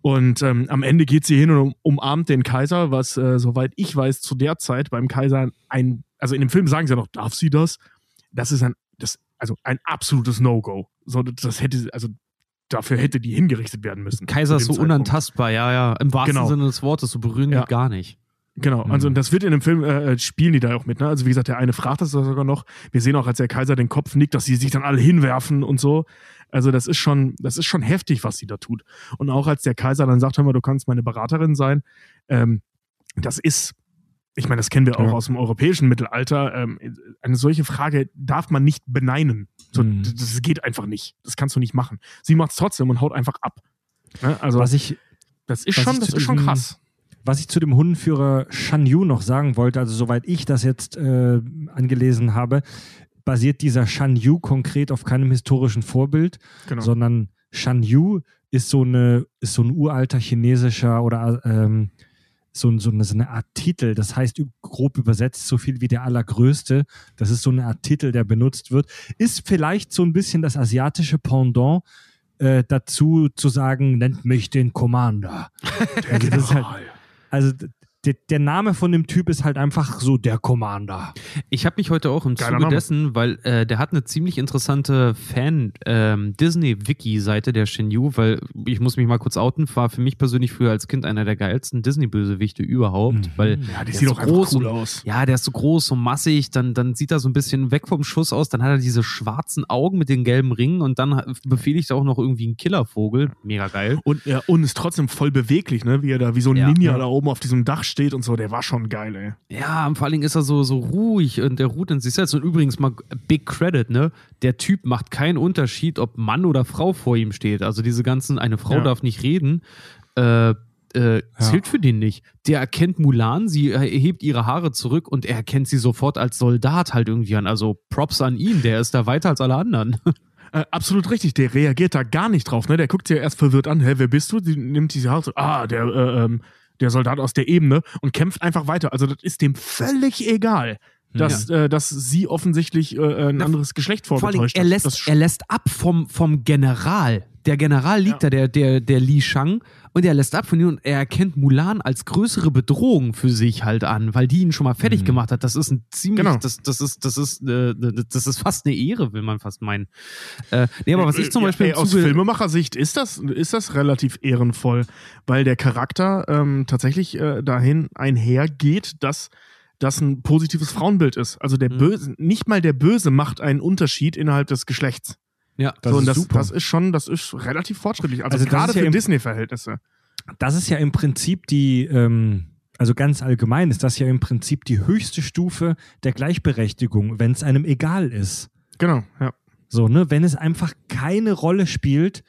Und ähm, am Ende geht sie hin und um, umarmt den Kaiser, was, äh, soweit ich weiß, zu der Zeit beim Kaiser ein, also in dem Film sagen sie ja noch, darf sie das? Das ist ein, das, also ein absolutes No-Go. So, das hätte, also dafür hätte die hingerichtet werden müssen. Kaiser ist so Zeitpunkt. unantastbar, ja, ja. Im wahrsten Genau. Sinne des Wortes, so berühren Ja. gar nicht. Genau, also Mhm. und das wird in dem Film, äh, spielen die da auch mit, ne? Also wie gesagt, der eine fragt das sogar noch. Wir sehen auch, als der Kaiser den Kopf nickt, dass sie sich dann alle hinwerfen und so. Also das ist schon, das ist schon heftig, was sie da tut. Und auch als der Kaiser dann sagt, hör mal, du kannst meine Beraterin sein, ähm, das ist, ich meine, das kennen wir auch Ja. aus dem europäischen Mittelalter. Ähm, eine solche Frage darf man nicht beneinen. So, Mhm. das, geht einfach nicht. Das kannst du nicht machen. Sie macht es trotzdem und haut einfach ab. Ne? Also Was ich, das ist schon, das ist schon krass. Was ich zu dem Hundenführer Shan Yu noch sagen wollte, also soweit ich das jetzt äh, angelesen habe, basiert dieser Shan Yu konkret auf keinem historischen Vorbild, Genau. sondern Shan Yu ist so eine ist so ein uralter chinesischer oder ähm, so, so, eine, so eine Art Titel. Das heißt grob übersetzt so viel wie der allergrößte. Das ist so eine Art Titel, der benutzt wird. Ist vielleicht so ein bisschen das asiatische Pendant äh, dazu zu sagen, nennt mich den Commander. Also, ist halt, also der, der Name von dem Typ ist halt einfach so der Commander. Ich habe mich heute auch im Geiler Zuge Name. dessen, weil äh, der hat eine ziemlich interessante Fan-Disney-Wiki-Seite, der Shinju, weil ich muss mich mal kurz outen, war für mich persönlich früher als Kind einer der geilsten Disney-Bösewichte überhaupt, Mhm. weil Ja, die der sieht auch so groß cool und, aus. Ja, der ist so groß und massig, dann, dann sieht er so ein bisschen weg vom Schuss aus, dann hat er diese schwarzen Augen mit den gelben Ringen und dann befehligt er auch noch irgendwie einen Killervogel. Mega geil. Und, ja, und ist trotzdem voll beweglich, ne? Wie er da wie so ein Ja. Ninja Ja. da oben auf diesem Dach steht und so. Der war schon geil, ey. Ja, und vor allen Dingen ist er so, so ruhig und der ruht in sich selbst. Und übrigens mal Big Credit, ne? Der Typ macht keinen Unterschied, ob Mann oder Frau vor ihm steht. Also diese ganzen, eine Frau Ja. darf nicht reden, äh, äh, zählt für den nicht. Der erkennt Mulan, sie erhebt ihre Haare zurück und er erkennt sie sofort als Soldat halt irgendwie an. Also Props an ihn, der ist da weiter als alle anderen. Äh, absolut richtig, der reagiert da gar nicht drauf, ne? Der guckt sie ja erst verwirrt an, hä, wer bist du? Die nimmt diese Haare, so, ah, der, äh, ähm, der Soldat aus der Ebene und kämpft einfach weiter. Also das ist dem völlig egal, dass, äh, dass sie offensichtlich äh, ein Na, anderes Geschlecht Vor allem, vorgetäuscht er hat. lässt, er lässt ab vom, vom General. Der General liegt Ja. da, der, der, der Li Shang, und er lässt ab von ihm und er erkennt Mulan als größere Bedrohung für sich halt an, weil die ihn schon mal fertig Mhm. gemacht hat. Das ist ein ziemlich, Genau. das, das ist, das ist, äh, das ist fast eine Ehre, will man fast meinen. Äh, nee, aber was ich zum Ja, Beispiel ey, im aus Filmemachersicht ist das, ist das relativ ehrenvoll, weil der Charakter ähm, tatsächlich äh, dahin einhergeht, dass das ein positives Frauenbild ist. Also der Mhm. Böse, nicht mal der Böse macht einen Unterschied innerhalb des Geschlechts. Ja, Das so, ist das, super. das ist schon, das ist relativ fortschrittlich. Also, Also gerade ja für Disney-Verhältnisse. Das ist ja im Prinzip die, ähm, also ganz allgemein ist das ja im Prinzip die höchste Stufe der Gleichberechtigung, wenn es einem egal ist. Genau, ja. So, ne, wenn es einfach keine Rolle spielt,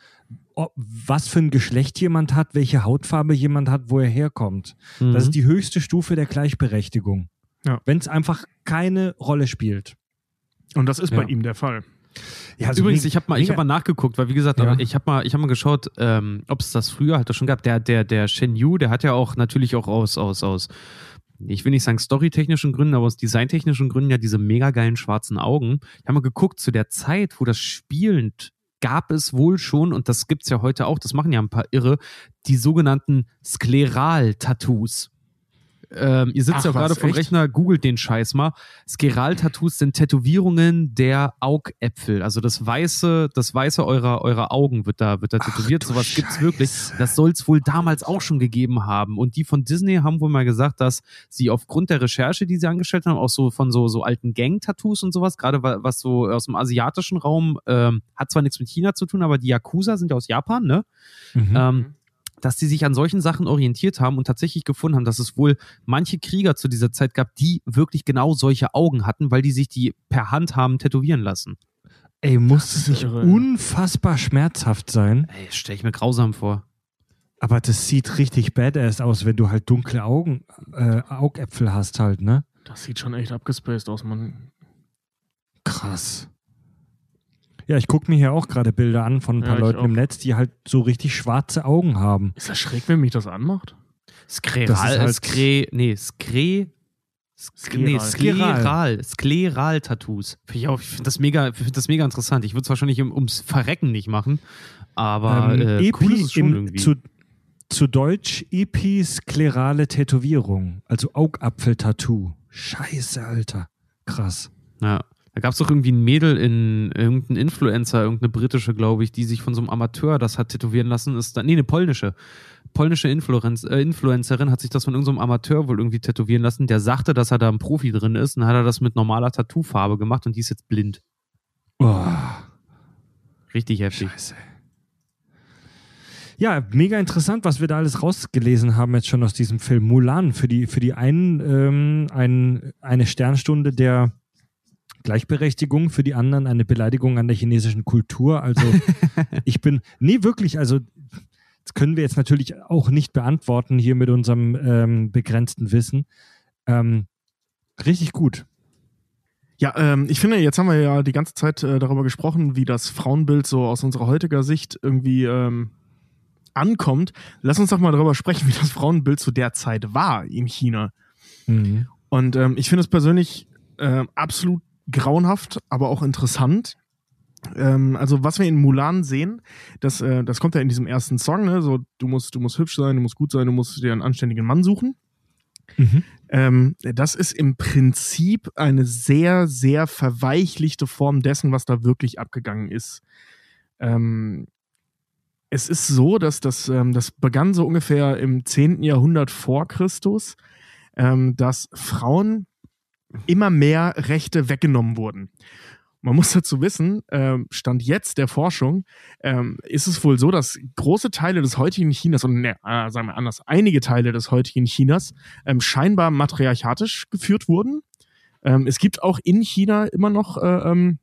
ob, was für ein Geschlecht jemand hat, welche Hautfarbe jemand hat, wo er herkommt. Mhm. Das ist die höchste Stufe der Gleichberechtigung. Ja. Wenn es einfach keine Rolle spielt. Und das ist bei Ja. ihm der Fall. Ja, also Übrigens, ich habe mal, ich hab mal nachgeguckt, weil wie gesagt, Ja. ich habe mal, ich hab mal geschaut, ähm, ob es das früher halt schon gab. Der, der, der Shen Yu, der hat ja auch natürlich auch aus, aus, aus, ich will nicht sagen storytechnischen Gründen, aber aus designtechnischen Gründen ja diese mega geilen schwarzen Augen. Ich habe mal geguckt, zu der Zeit, wo das spielend gab es wohl schon, und das gibt's ja heute auch, das machen ja ein paar Irre, die sogenannten Skleral-Tattoos. Ähm, ihr sitzt Ach ja gerade vom echt? Rechner, googelt den Scheiß mal. Skleral-Tattoos sind Tätowierungen der Augäpfel. Also das Weiße, das Weiße eurer, eurer Augen wird da, wird da tätowiert. Sowas gibt's Scheiße. wirklich. Das soll es wohl damals auch schon gegeben haben. Und die von Disney haben wohl mal gesagt, dass sie aufgrund der Recherche, die sie angestellt haben, auch so von so, so alten Gang-Tattoos und sowas, gerade wa- was so aus dem asiatischen Raum, ähm, hat zwar nichts mit China zu tun, aber die Yakuza sind ja aus Japan, ne? Mhm. Ähm, dass die sich an solchen Sachen orientiert haben und tatsächlich gefunden haben, dass es wohl manche Krieger zu dieser Zeit gab, die wirklich genau solche Augen hatten, weil die sich die per Hand haben tätowieren lassen. Ey, muss es nicht irre. unfassbar schmerzhaft sein? Ey, stelle ich mir grausam vor. Aber das sieht richtig badass aus, wenn du halt dunkle Augen, äh, Augäpfel hast halt, ne? Das sieht schon echt abgespaced aus, man. Krass. Ja, ich gucke mir hier auch gerade Bilder an von ein Ja, paar ich Leuten auch. im Netz, die halt so richtig schwarze Augen haben. Ist das schräg, wenn mich das anmacht? Skleral, ist halt- Skre, nee, Skre, Sk nee, Skleral. Skleral, Skleral-Tattoos. Ich ich finde das mega, ich finde das mega interessant. Ich würde es wahrscheinlich um, ums Verrecken nicht machen, aber Ähm, äh, Epi cool ist es schon im- irgendwie. Zu, zu Deutsch episklerale Tätowierung, also Augapfel-Tattoo. Scheiße, Alter. Krass. Ja. Da gab es doch irgendwie ein Mädel in irgendein Influencer, irgendeine britische, glaube ich, die sich von so einem Amateur das hat tätowieren lassen. Ist dann, nee, eine polnische. Polnische Influenz, äh, Influencerin hat sich das von irgendeinem Amateur wohl irgendwie tätowieren lassen. Der sagte, dass er da ein Profi drin ist und dann hat er das mit normaler Tattoofarbe gemacht und die ist jetzt blind. Oh, Richtig heftig. scheiße. Ja, mega interessant, was wir da alles rausgelesen haben jetzt schon aus diesem Film Mulan. Für die, für die einen ähm, ein, eine Sternstunde der Gleichberechtigung, für die anderen eine Beleidigung an der chinesischen Kultur. Also ich bin, nee, wirklich, also das können wir jetzt natürlich auch nicht beantworten hier mit unserem ähm, begrenzten Wissen. Ähm, richtig gut. Ja, ähm, ich finde, jetzt haben wir ja die ganze Zeit äh, darüber gesprochen, wie das Frauenbild so aus unserer heutiger Sicht irgendwie ähm, ankommt. Lass uns doch mal darüber sprechen, wie das Frauenbild zu der Zeit war in China. Mhm. Und ähm, ich finde es persönlich äh, absolut grauenhaft, aber auch interessant. Ähm, also was wir in Mulan sehen, das, äh, das kommt ja in diesem ersten Song, ne? So, du musst, du musst hübsch sein, du musst gut sein, du musst dir einen anständigen Mann suchen. Mhm. Ähm, das ist im Prinzip eine sehr, sehr verweichlichte Form dessen, was da wirklich abgegangen ist. Ähm, es ist so, dass das, ähm, das begann so ungefähr im 10. Jahrhundert vor Christus, ähm, dass Frauen immer mehr Rechte weggenommen wurden. Man muss dazu wissen, ähm, Stand jetzt der Forschung, ähm, ist es wohl so, dass große Teile des heutigen Chinas, und ne, äh, sagen wir anders, einige Teile des heutigen Chinas ähm, scheinbar matriarchatisch geführt wurden. Es gibt auch in China immer noch äh, ein,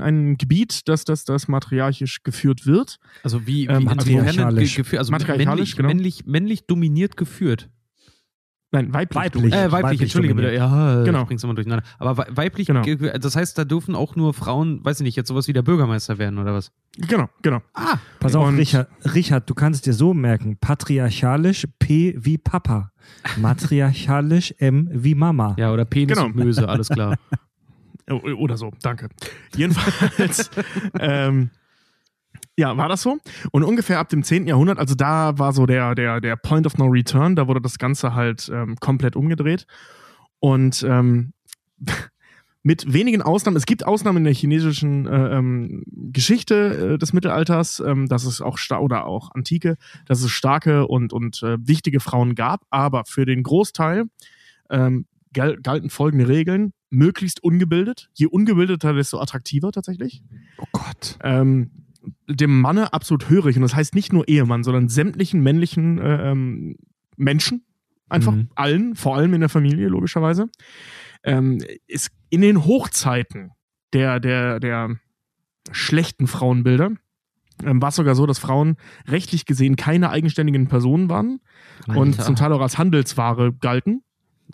ein Gebiet, das, das, das matriarchisch geführt wird. Also wie, wie Ähm, matriarchalisch. ge- geführt, also Matriarchalisch, männlich, genau. männlich, männlich dominiert geführt. Nein, weiblich. Weiblich. Äh, weiblich, Weiblich entschuldige bitte. Ja, Genau. genau. bring's immer durcheinander. Aber wei- weiblich, Genau. ge- das heißt, da dürfen auch nur Frauen, weiß ich nicht, jetzt sowas wie der Bürgermeister werden oder was? Genau, genau. Ah, Pass auf, Richard, Richard, du kannst dir so merken: patriarchalisch P wie Papa, matriarchalisch M wie Mama. ja, oder Penis Genau. und Möse, alles klar. O- Oder so, danke. Jedenfalls, ähm, ja, war das so. Und ungefähr ab dem 10. Jahrhundert, also da war so der, der, der Point of No Return, da wurde das Ganze halt ähm, komplett umgedreht. Und ähm, mit wenigen Ausnahmen, es gibt Ausnahmen in der chinesischen äh, ähm, Geschichte äh, des Mittelalters, ähm, dass es auch oder auch Antike, dass es starke und, und äh, wichtige Frauen gab, aber für den Großteil ähm, gal galten folgende Regeln. Möglichst ungebildet. Je ungebildeter, desto attraktiver tatsächlich. Oh Gott. Ähm, dem Manne absolut hörig. Und das heißt nicht nur Ehemann, sondern sämtlichen männlichen äh, ähm, Menschen. Einfach Mhm. allen, vor allem in der Familie, logischerweise. Ähm, ist in den Hochzeiten der, der, der schlechten Frauenbilder ähm, war es sogar so, dass Frauen rechtlich gesehen keine eigenständigen Personen waren und Alter. zum Teil auch als Handelsware galten.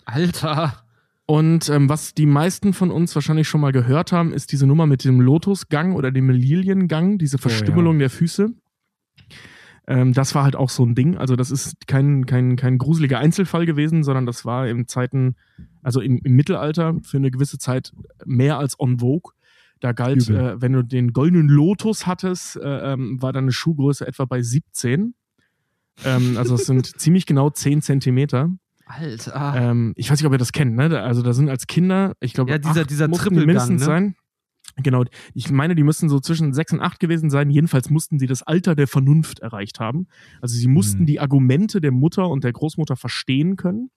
Alter. Und ähm, was die meisten von uns wahrscheinlich schon mal gehört haben, ist diese Nummer mit dem Lotusgang oder dem Liliengang, diese Verstümmelung der Füße. Ähm, das war halt auch so ein Ding. Also das ist kein, kein, kein gruseliger Einzelfall gewesen, sondern das war in Zeiten, also im, im Mittelalter für eine gewisse Zeit mehr als on vogue. Da galt, äh, wenn du den goldenen Lotus hattest, äh, ähm, war deine Schuhgröße etwa bei 17. Ähm, also es sind ziemlich genau 10 Zentimeter. Alter. Ähm, ich weiß nicht, ob ihr das kennt, ne? Also da sind als Kinder, ich glaube, Ja, dieser- acht dieser Trippelgang, mindestens ne? sein. Genau, ich meine, die müssten so zwischen sechs und acht gewesen sein. Jedenfalls mussten sie das Alter der Vernunft erreicht haben. Also sie mussten Mhm. die Argumente der Mutter und der Großmutter verstehen können.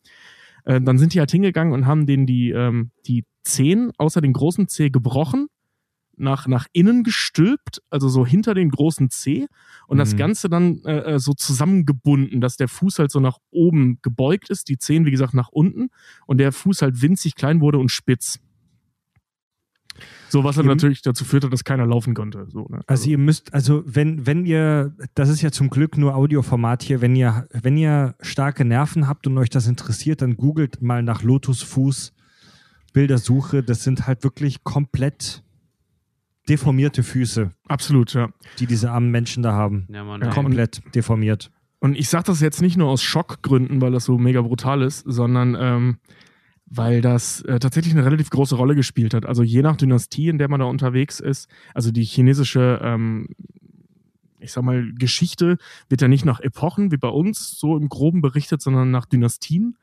Äh, dann sind die halt hingegangen und haben denen die, ähm, die Zehen außer den großen Zeh gebrochen, nach, nach innen gestülpt, also so hinter den großen Zeh und das Mhm. Ganze dann äh, äh, so zusammengebunden, dass der Fuß halt so nach oben gebeugt ist, die Zehen, wie gesagt, nach unten und der Fuß halt winzig klein wurde und spitz. So, was dann natürlich dazu führte, dass keiner laufen konnte. So, ne? Also ihr müsst, also wenn, wenn ihr, das ist ja zum Glück nur Audioformat hier, wenn ihr, wenn ihr starke Nerven habt und euch das interessiert, dann googelt mal nach Lotusfuß Bildersuche. Das sind halt wirklich komplett deformierte Füße, Absolut, ja. die diese armen Menschen da haben. Ja, Mann. Ja. Komplett deformiert. Und ich sage das jetzt nicht nur aus Schockgründen, weil das so mega brutal ist, sondern ähm, weil das äh, tatsächlich eine relativ große Rolle gespielt hat. Also je nach Dynastie, in der man da unterwegs ist, also die chinesische, ähm, ich sag mal, Geschichte wird ja nicht nach Epochen wie bei uns so im Groben berichtet, sondern nach Dynastien.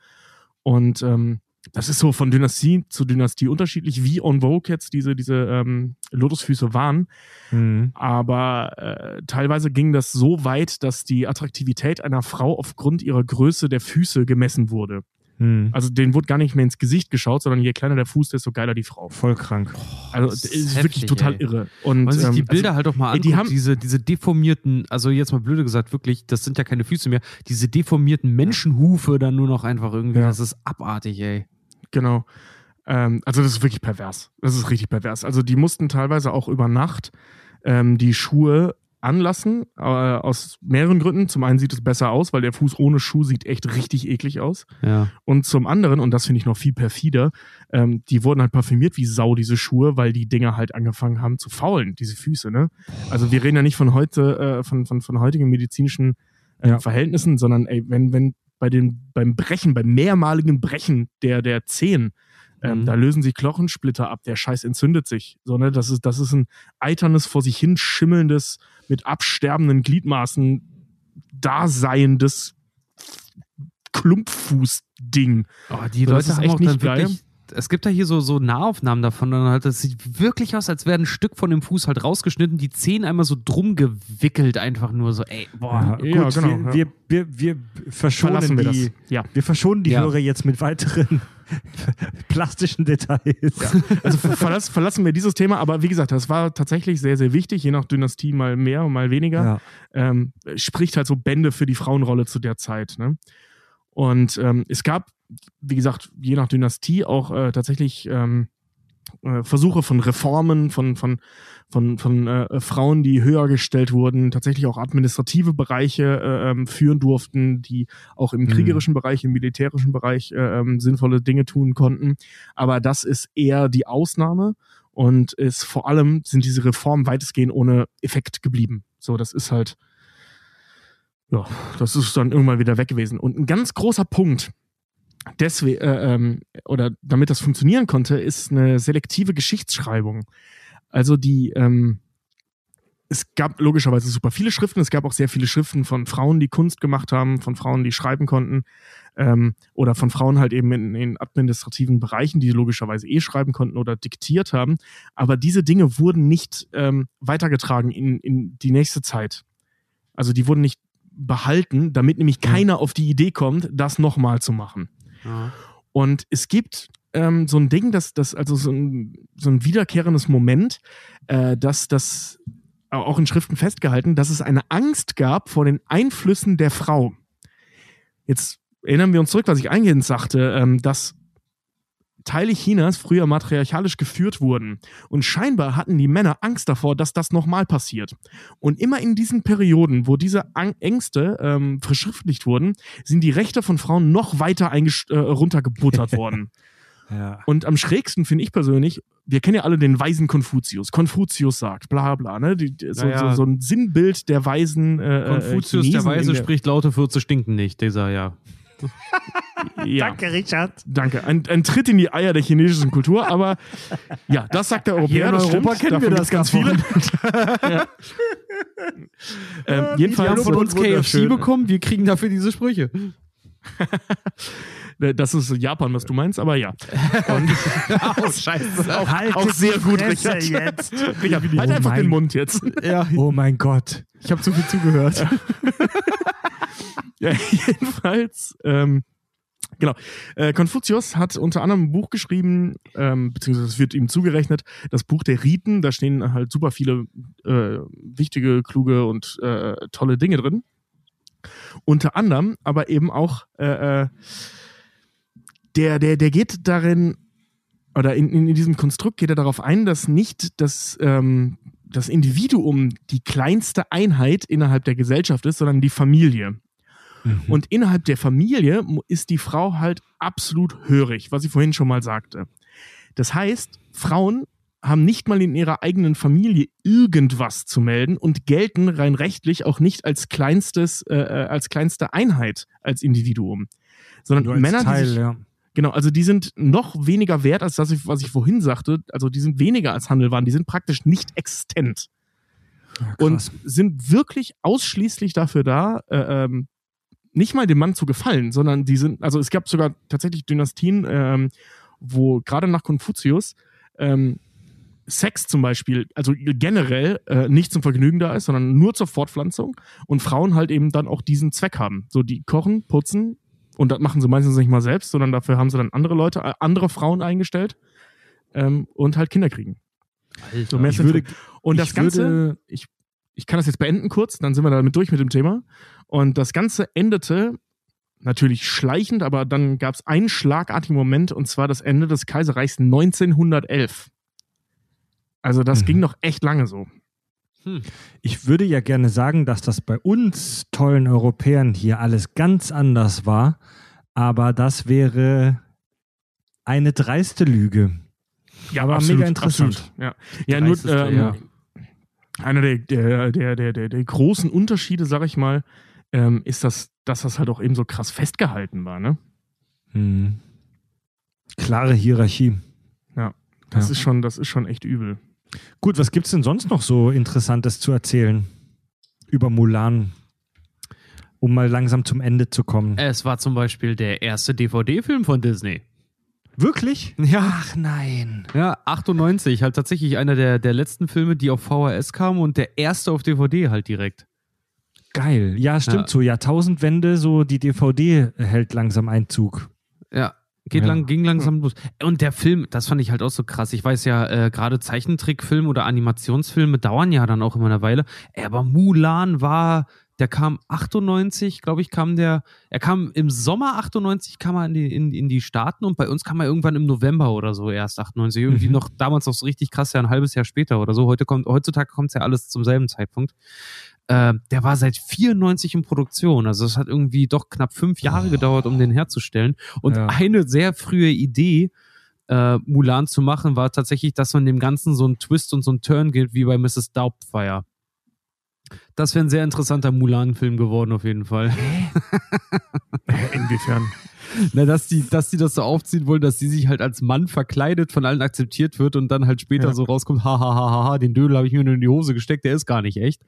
Und ähm, das ist so von Dynastie zu Dynastie unterschiedlich, wie on Vogue jetzt diese, diese ähm, Lotusfüße waren. Mhm. Aber äh, teilweise ging das so weit, dass die Attraktivität einer Frau aufgrund ihrer Größe der Füße gemessen wurde. Mhm. Also denen wurde gar nicht mehr ins Gesicht geschaut, sondern je kleiner der Fuß, desto geiler die Frau. Voll krank. Also das ist wirklich heftig, total ey. irre. Und Wenn man sich die ähm, Bilder also, halt doch mal anguckt, die haben- diese, diese deformierten, also jetzt mal blöde gesagt, wirklich, das sind ja keine Füße mehr, diese deformierten Menschenhufe dann nur noch einfach irgendwie, Ja. das ist abartig, ey. Genau. Ähm, also das ist wirklich pervers. Das ist richtig pervers. Also die mussten teilweise auch über Nacht ähm, die Schuhe anlassen, äh, aus mehreren Gründen. Zum einen sieht es besser aus, weil der Fuß ohne Schuh sieht echt richtig eklig aus. Ja. Und zum anderen, und das finde ich noch viel perfider, ähm, die wurden halt parfümiert wie Sau, diese Schuhe, weil die Dinger halt angefangen haben zu faulen, diese Füße, ne? Also wir reden ja nicht von heute, äh, von, von, von heutigen medizinischen äh, Ja. Verhältnissen, sondern ey, wenn, wenn bei den, beim Brechen, beim mehrmaligen Brechen der, der Zehen, ähm, Mhm. da lösen sich Knochensplitter ab, der Scheiß entzündet sich. So, ne? Das ist, das ist ein eiternes, vor sich hin schimmelndes, mit absterbenden Gliedmaßen daseiendes Klumpfuß-Ding. Oh, die Leute haben auch dann nicht geil. Es gibt da hier so, so Nahaufnahmen davon, dann halt, das sieht wirklich aus, als wäre ein Stück von dem Fuß halt rausgeschnitten, die Zehen einmal so drum gewickelt, einfach nur so, ey, boah. Ja, Ja, gut, genau, wir, ja. wir, wir, wir verschonen Verlassen wir die, das. Ja. wir verschonen die Ja. Hörer jetzt mit weiteren plastischen Details. Also ver- verlass, verlassen wir dieses Thema, aber wie gesagt, das war tatsächlich sehr, sehr wichtig, je nach Dynastie mal mehr und mal weniger. Ja. ähm, spricht halt so Bände für die Frauenrolle zu der Zeit. Ne? Und ähm, es gab, wie gesagt, je nach Dynastie auch äh, tatsächlich ähm, äh, Versuche von Reformen, von, von, von, von äh, Frauen, die höher gestellt wurden, tatsächlich auch administrative Bereiche äh, ähm, führen durften, die auch im Mhm. kriegerischen Bereich, im militärischen Bereich äh, ähm, sinnvolle Dinge tun konnten. Aber das ist eher die Ausnahme und ist vor allem sind diese Reformen weitestgehend ohne Effekt geblieben. So, das ist halt, ja, das ist dann irgendwann wieder weg gewesen. Und ein ganz großer Punkt, deswegen, äh, ähm, oder damit das funktionieren konnte, ist eine selektive Geschichtsschreibung. Also die, ähm, es gab logischerweise super viele Schriften, es gab auch sehr viele Schriften von Frauen, die Kunst gemacht haben, von Frauen, die schreiben konnten, ähm, oder von Frauen halt eben in, in administrativen Bereichen, die logischerweise eh schreiben konnten oder diktiert haben. Aber diese Dinge wurden nicht ähm, weitergetragen in, in die nächste Zeit. Also die wurden nicht behalten, damit nämlich keiner auf die Idee kommt, das nochmal zu machen. Ja. Und es gibt ähm, so ein Ding, dass das also so ein, so ein wiederkehrendes Moment, äh, dass das auch in Schriften festgehalten, dass es eine Angst gab vor den Einflüssen der Frau. Jetzt erinnern wir uns zurück, was ich eingehend sagte, ähm, dass Teile Chinas früher matriarchalisch geführt wurden. Und scheinbar hatten die Männer Angst davor, dass das nochmal passiert. Und immer in diesen Perioden, wo diese Ängste ähm, verschriftlicht wurden, sind die Rechte von Frauen noch weiter äh, runtergebuttert worden. Ja. Und am schrägsten finde ich persönlich, wir kennen ja alle den weisen Konfuzius. Konfuzius sagt, bla bla, ne? Die, die, so, Naja. so, so ein Sinnbild der weisen äh, Konfuzius, äh, der Chinesen Weise, in der, spricht laute Fürze stinken nicht, dieser, ja. Ja. Danke, Richard. Danke. Ein, ein Tritt in die Eier der chinesischen Kultur, aber ja, das sagt der Europäer. Hier in das Europa stimmt. kennen wir Davon das gibt's ganz viele. ja. ähm, Die jedenfalls, haben von uns KFC bekommen, wir kriegen dafür diese Sprüche. Das ist Japan, was du meinst, aber ja. Und oh, scheiße. auch, Haltet auch sehr die gut, Richard. jetzt. Richard, halt Oh einfach mein- den Mund jetzt. Ja, Oh mein Gott. ich habe zu viel zugehört. Ja, jedenfalls ähm, Genau. Äh, Konfuzius hat unter anderem ein Buch geschrieben, ähm, beziehungsweise es wird ihm zugerechnet, das Buch der Riten. Da stehen halt super viele äh, wichtige, kluge und äh, tolle Dinge drin. Unter anderem, aber eben auch äh, äh, der, der, der geht darin, oder in, in diesem Konstrukt geht er darauf ein, dass nicht das, ähm, das Individuum die kleinste Einheit innerhalb der Gesellschaft ist, sondern die Familie. Mhm. Und innerhalb der Familie ist die Frau halt absolut hörig, was ich vorhin schon mal sagte. Das heißt, Frauen haben nicht mal in ihrer eigenen Familie irgendwas zu melden und gelten rein rechtlich auch nicht als kleinstes, äh, äh als kleinste Einheit als Individuum. Sondern als Männer, Teil, die sich, ja. Genau, also die sind noch weniger wert als das, was ich vorhin sagte. Also die sind weniger als Handelwaren, die sind praktisch nicht existent. Ja, und sind wirklich ausschließlich dafür da, äh, ähm, nicht mal dem Mann zu gefallen, sondern die sind, also es gab sogar tatsächlich Dynastien, ähm, wo gerade nach Konfuzius ähm, Sex zum Beispiel, also generell äh, nicht zum Vergnügen da ist, sondern nur zur Fortpflanzung und Frauen halt eben dann auch diesen Zweck haben. So, die kochen, putzen und das machen sie meistens nicht mal selbst, sondern dafür haben sie dann andere Leute, äh, andere Frauen eingestellt ähm, und halt Kinder kriegen. Alter, so mehr ich würde, und das Ganze, würde, ich, ich kann das jetzt beenden kurz, dann sind wir damit durch mit dem Thema. Und das Ganze endete natürlich schleichend, aber dann gab es einen schlagartigen Moment und zwar das Ende des Kaiserreichs 1911. Also das mhm. ging noch echt lange so. Hm. Ich würde ja gerne sagen, dass das bei uns tollen Europäern hier alles ganz anders war, aber das wäre eine dreiste Lüge. Ja, aber absolut, mega interessant. Absolut. Ja, ja nur ähm, ja. Einer der, der, der, der, der, großen Unterschiede, sag ich mal, ähm, ist das, dass das halt auch eben so krass festgehalten war, ne? Hm. Klare Hierarchie. Ja, das ja. ist schon, das ist schon echt übel. Gut, was gibt es denn sonst noch so Interessantes zu erzählen über Mulan? Um mal langsam zum Ende zu kommen. Es war zum Beispiel der erste DVD-Film von Disney. Wirklich? Ja. Ach nein. Ja, 98, halt tatsächlich einer der, der letzten Filme, die auf VHS kamen und der erste auf DVD halt direkt. Geil. Ja, stimmt ja. so. Jahrtausendwende, so die DVD hält langsam Einzug. Ja, geht ja. lang, ging langsam los. Und der Film, das fand ich halt auch so krass. Ich weiß ja, äh, gerade Zeichentrickfilme oder Animationsfilme dauern ja dann auch immer eine Weile. Aber Mulan war, der kam 98, glaube ich, kam der, er kam im Sommer 98, kam er in die, in, in die Staaten und bei uns kam er irgendwann im November oder so erst 98. Irgendwie mhm. noch damals noch so richtig krass, ja ein halbes Jahr später oder so. Heute kommt, heutzutage kommt es ja alles zum selben Zeitpunkt äh, der war seit 94 in Produktion. Also es hat irgendwie doch knapp fünf Jahre oh. gedauert, um den herzustellen. Und ja. eine sehr frühe Idee, äh, Mulan zu machen, war tatsächlich, dass man dem Ganzen so einen Twist und so einen Turn gibt, wie bei Mrs. Doubtfire. Das wäre ein sehr interessanter Mulan-Film geworden, auf jeden Fall. Inwiefern? Na, dass die, dass die das so aufziehen wollen, dass sie sich halt als Mann verkleidet, von allen akzeptiert wird und dann halt später ja. so rauskommt, ha, ha, ha, ha, ha, den Dödel habe ich mir nur in die Hose gesteckt, der ist gar nicht echt.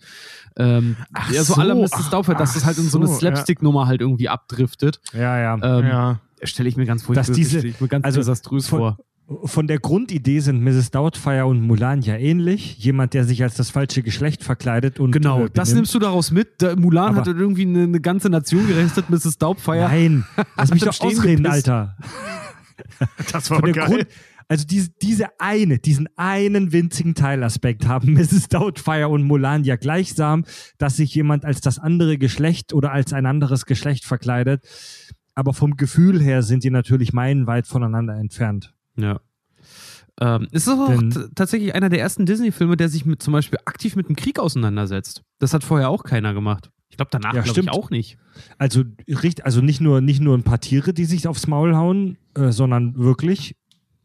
Ähm, ach ja, so, so aller Mrs. Doubtfire, dass das halt in so eine Slapstick-Nummer ja. halt irgendwie abdriftet. Ja, ja. Ähm, ja. Stelle ich mir ganz furchtbar, dass diese, ich mir ganz also desaströs vor von der Grundidee sind Mrs. Doubtfire und Mulan ja ähnlich. Jemand, der sich als das falsche Geschlecht verkleidet und. Genau, äh, das nimmst du daraus mit. Der Mulan Aber hat irgendwie eine, eine, ganze Nation gerechnet, Mrs. Doubtfire. Nein, lass mich doch ausreden, Alter. Das war geil. Grund, also diese, diese eine, diesen einen winzigen Teilaspekt haben Mrs. Doubtfire und Mulan ja gleichsam, dass sich jemand als das andere Geschlecht oder als ein anderes Geschlecht verkleidet. Aber vom Gefühl her sind die natürlich meilenweit voneinander entfernt. Ja. Ähm, es ist auch tatsächlich einer der ersten Disney-Filme, der sich mit zum Beispiel aktiv mit dem Krieg auseinandersetzt. Das hat vorher auch keiner gemacht. Ich glaube, danach ja, glaube ich auch nicht. Also, also nicht, nur, nicht nur ein paar Tiere, die sich aufs Maul hauen, äh, sondern wirklich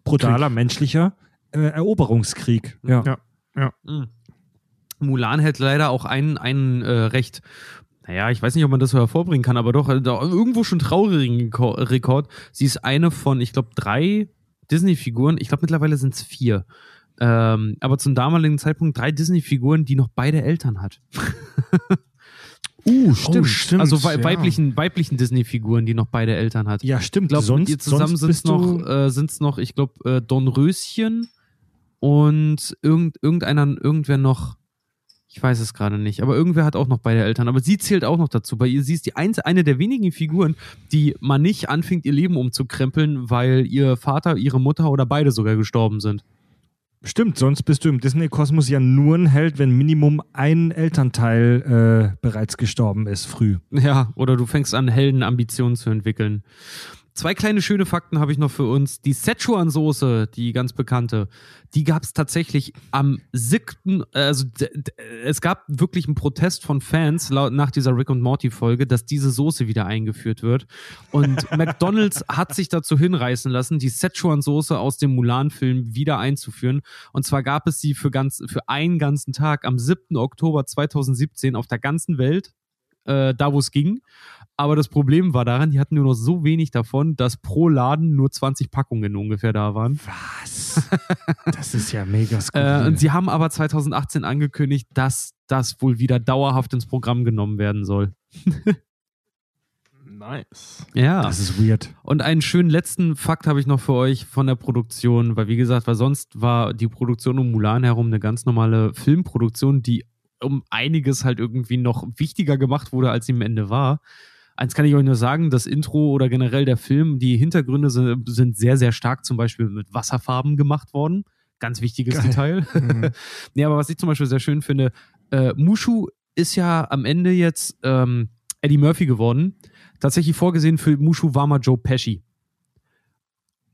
brutaler, Krieg. menschlicher äh, Eroberungskrieg. Ja. ja. ja. Mhm. Mulan hält leider auch einen, einen äh, recht naja, ich weiß nicht, ob man das so hervorbringen kann, aber doch, äh, irgendwo schon traurigen Rekord. Sie ist eine von, ich glaube, drei Disney-Figuren, ich glaube mittlerweile sind es vier. Ähm, aber zum damaligen Zeitpunkt drei Disney-Figuren, die noch beide Eltern hat. Uh, stimmt. Oh, stimmt also wei ja. weiblichen, weiblichen Disney-Figuren, die noch beide Eltern hat. Ja, stimmt. Ich glaube, sonst, mit zusammen sind es noch, äh, sind's noch, ich glaube, äh, Don Röschen und irgend, irgendeiner, irgendwer noch. Ich weiß es gerade nicht, aber irgendwer hat auch noch beide Eltern. Aber sie zählt auch noch dazu. Bei ihr, sie ist die ein, eine der wenigen Figuren, die man nicht anfängt, ihr Leben umzukrempeln, weil ihr Vater, ihre Mutter oder beide sogar gestorben sind. Stimmt, sonst bist du im Disney-Kosmos ja nur ein Held, wenn Minimum ein Elternteil äh, bereits gestorben ist, früh. Ja, oder du fängst an, Heldenambitionen zu entwickeln. Zwei kleine schöne Fakten habe ich noch für uns. Die Szechuan-Soße, die ganz bekannte, die gab es tatsächlich am 7. Also es gab wirklich einen Protest von Fans laut, nach dieser Rick und Morty-Folge, dass diese Soße wieder eingeführt wird. Und McDonalds hat sich dazu hinreißen lassen, die Szechuan-Soße aus dem Mulan-Film wieder einzuführen. Und zwar gab es sie für, ganz, für einen ganzen Tag am 7. Oktober 2017 auf der ganzen Welt, äh, da wo es ging. Aber das Problem war daran, die hatten nur noch so wenig davon, dass pro Laden nur 20 Packungen ungefähr da waren. Was? Das ist ja mega skurril. Äh, und sie haben aber 2018 angekündigt, dass das wohl wieder dauerhaft ins Programm genommen werden soll. nice. Ja. Das ist weird. Und einen schönen letzten Fakt habe ich noch für euch von der Produktion, weil wie gesagt, weil sonst war die Produktion um Mulan herum eine ganz normale Filmproduktion, die um einiges halt irgendwie noch wichtiger gemacht wurde, als sie am Ende war. Eins kann ich euch nur sagen, das Intro oder generell der Film, die Hintergründe sind, sind sehr, sehr stark zum Beispiel mit Wasserfarben gemacht worden. Ganz wichtiges Geil. Detail. Mhm. nee, aber was ich zum Beispiel sehr schön finde, äh, Mushu ist ja am Ende jetzt ähm, Eddie Murphy geworden. Tatsächlich vorgesehen für Mushu war mal Joe Pesci.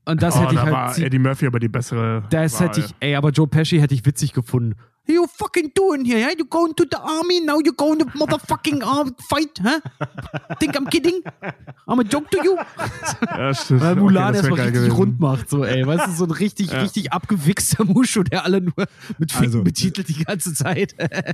Und das oh, hätte ich da halt. war Eddie Murphy aber die bessere. das Wahl. hätte ich, ey, aber Joe Pesci hätte ich witzig gefunden. You fucking doing here? Yeah? You going to the army now? You going to motherfucking uh, fight? Huh? Think I'm kidding? I'm a joke to you? Ja, stimmt. Weil Okay, Mulan wär erstmal richtig gewesen. rund macht, so, ey. Weißt du, so ein richtig, Ja. richtig abgewichster Muschu, der alle nur mit Ficken Also- betitelt die ganze Zeit.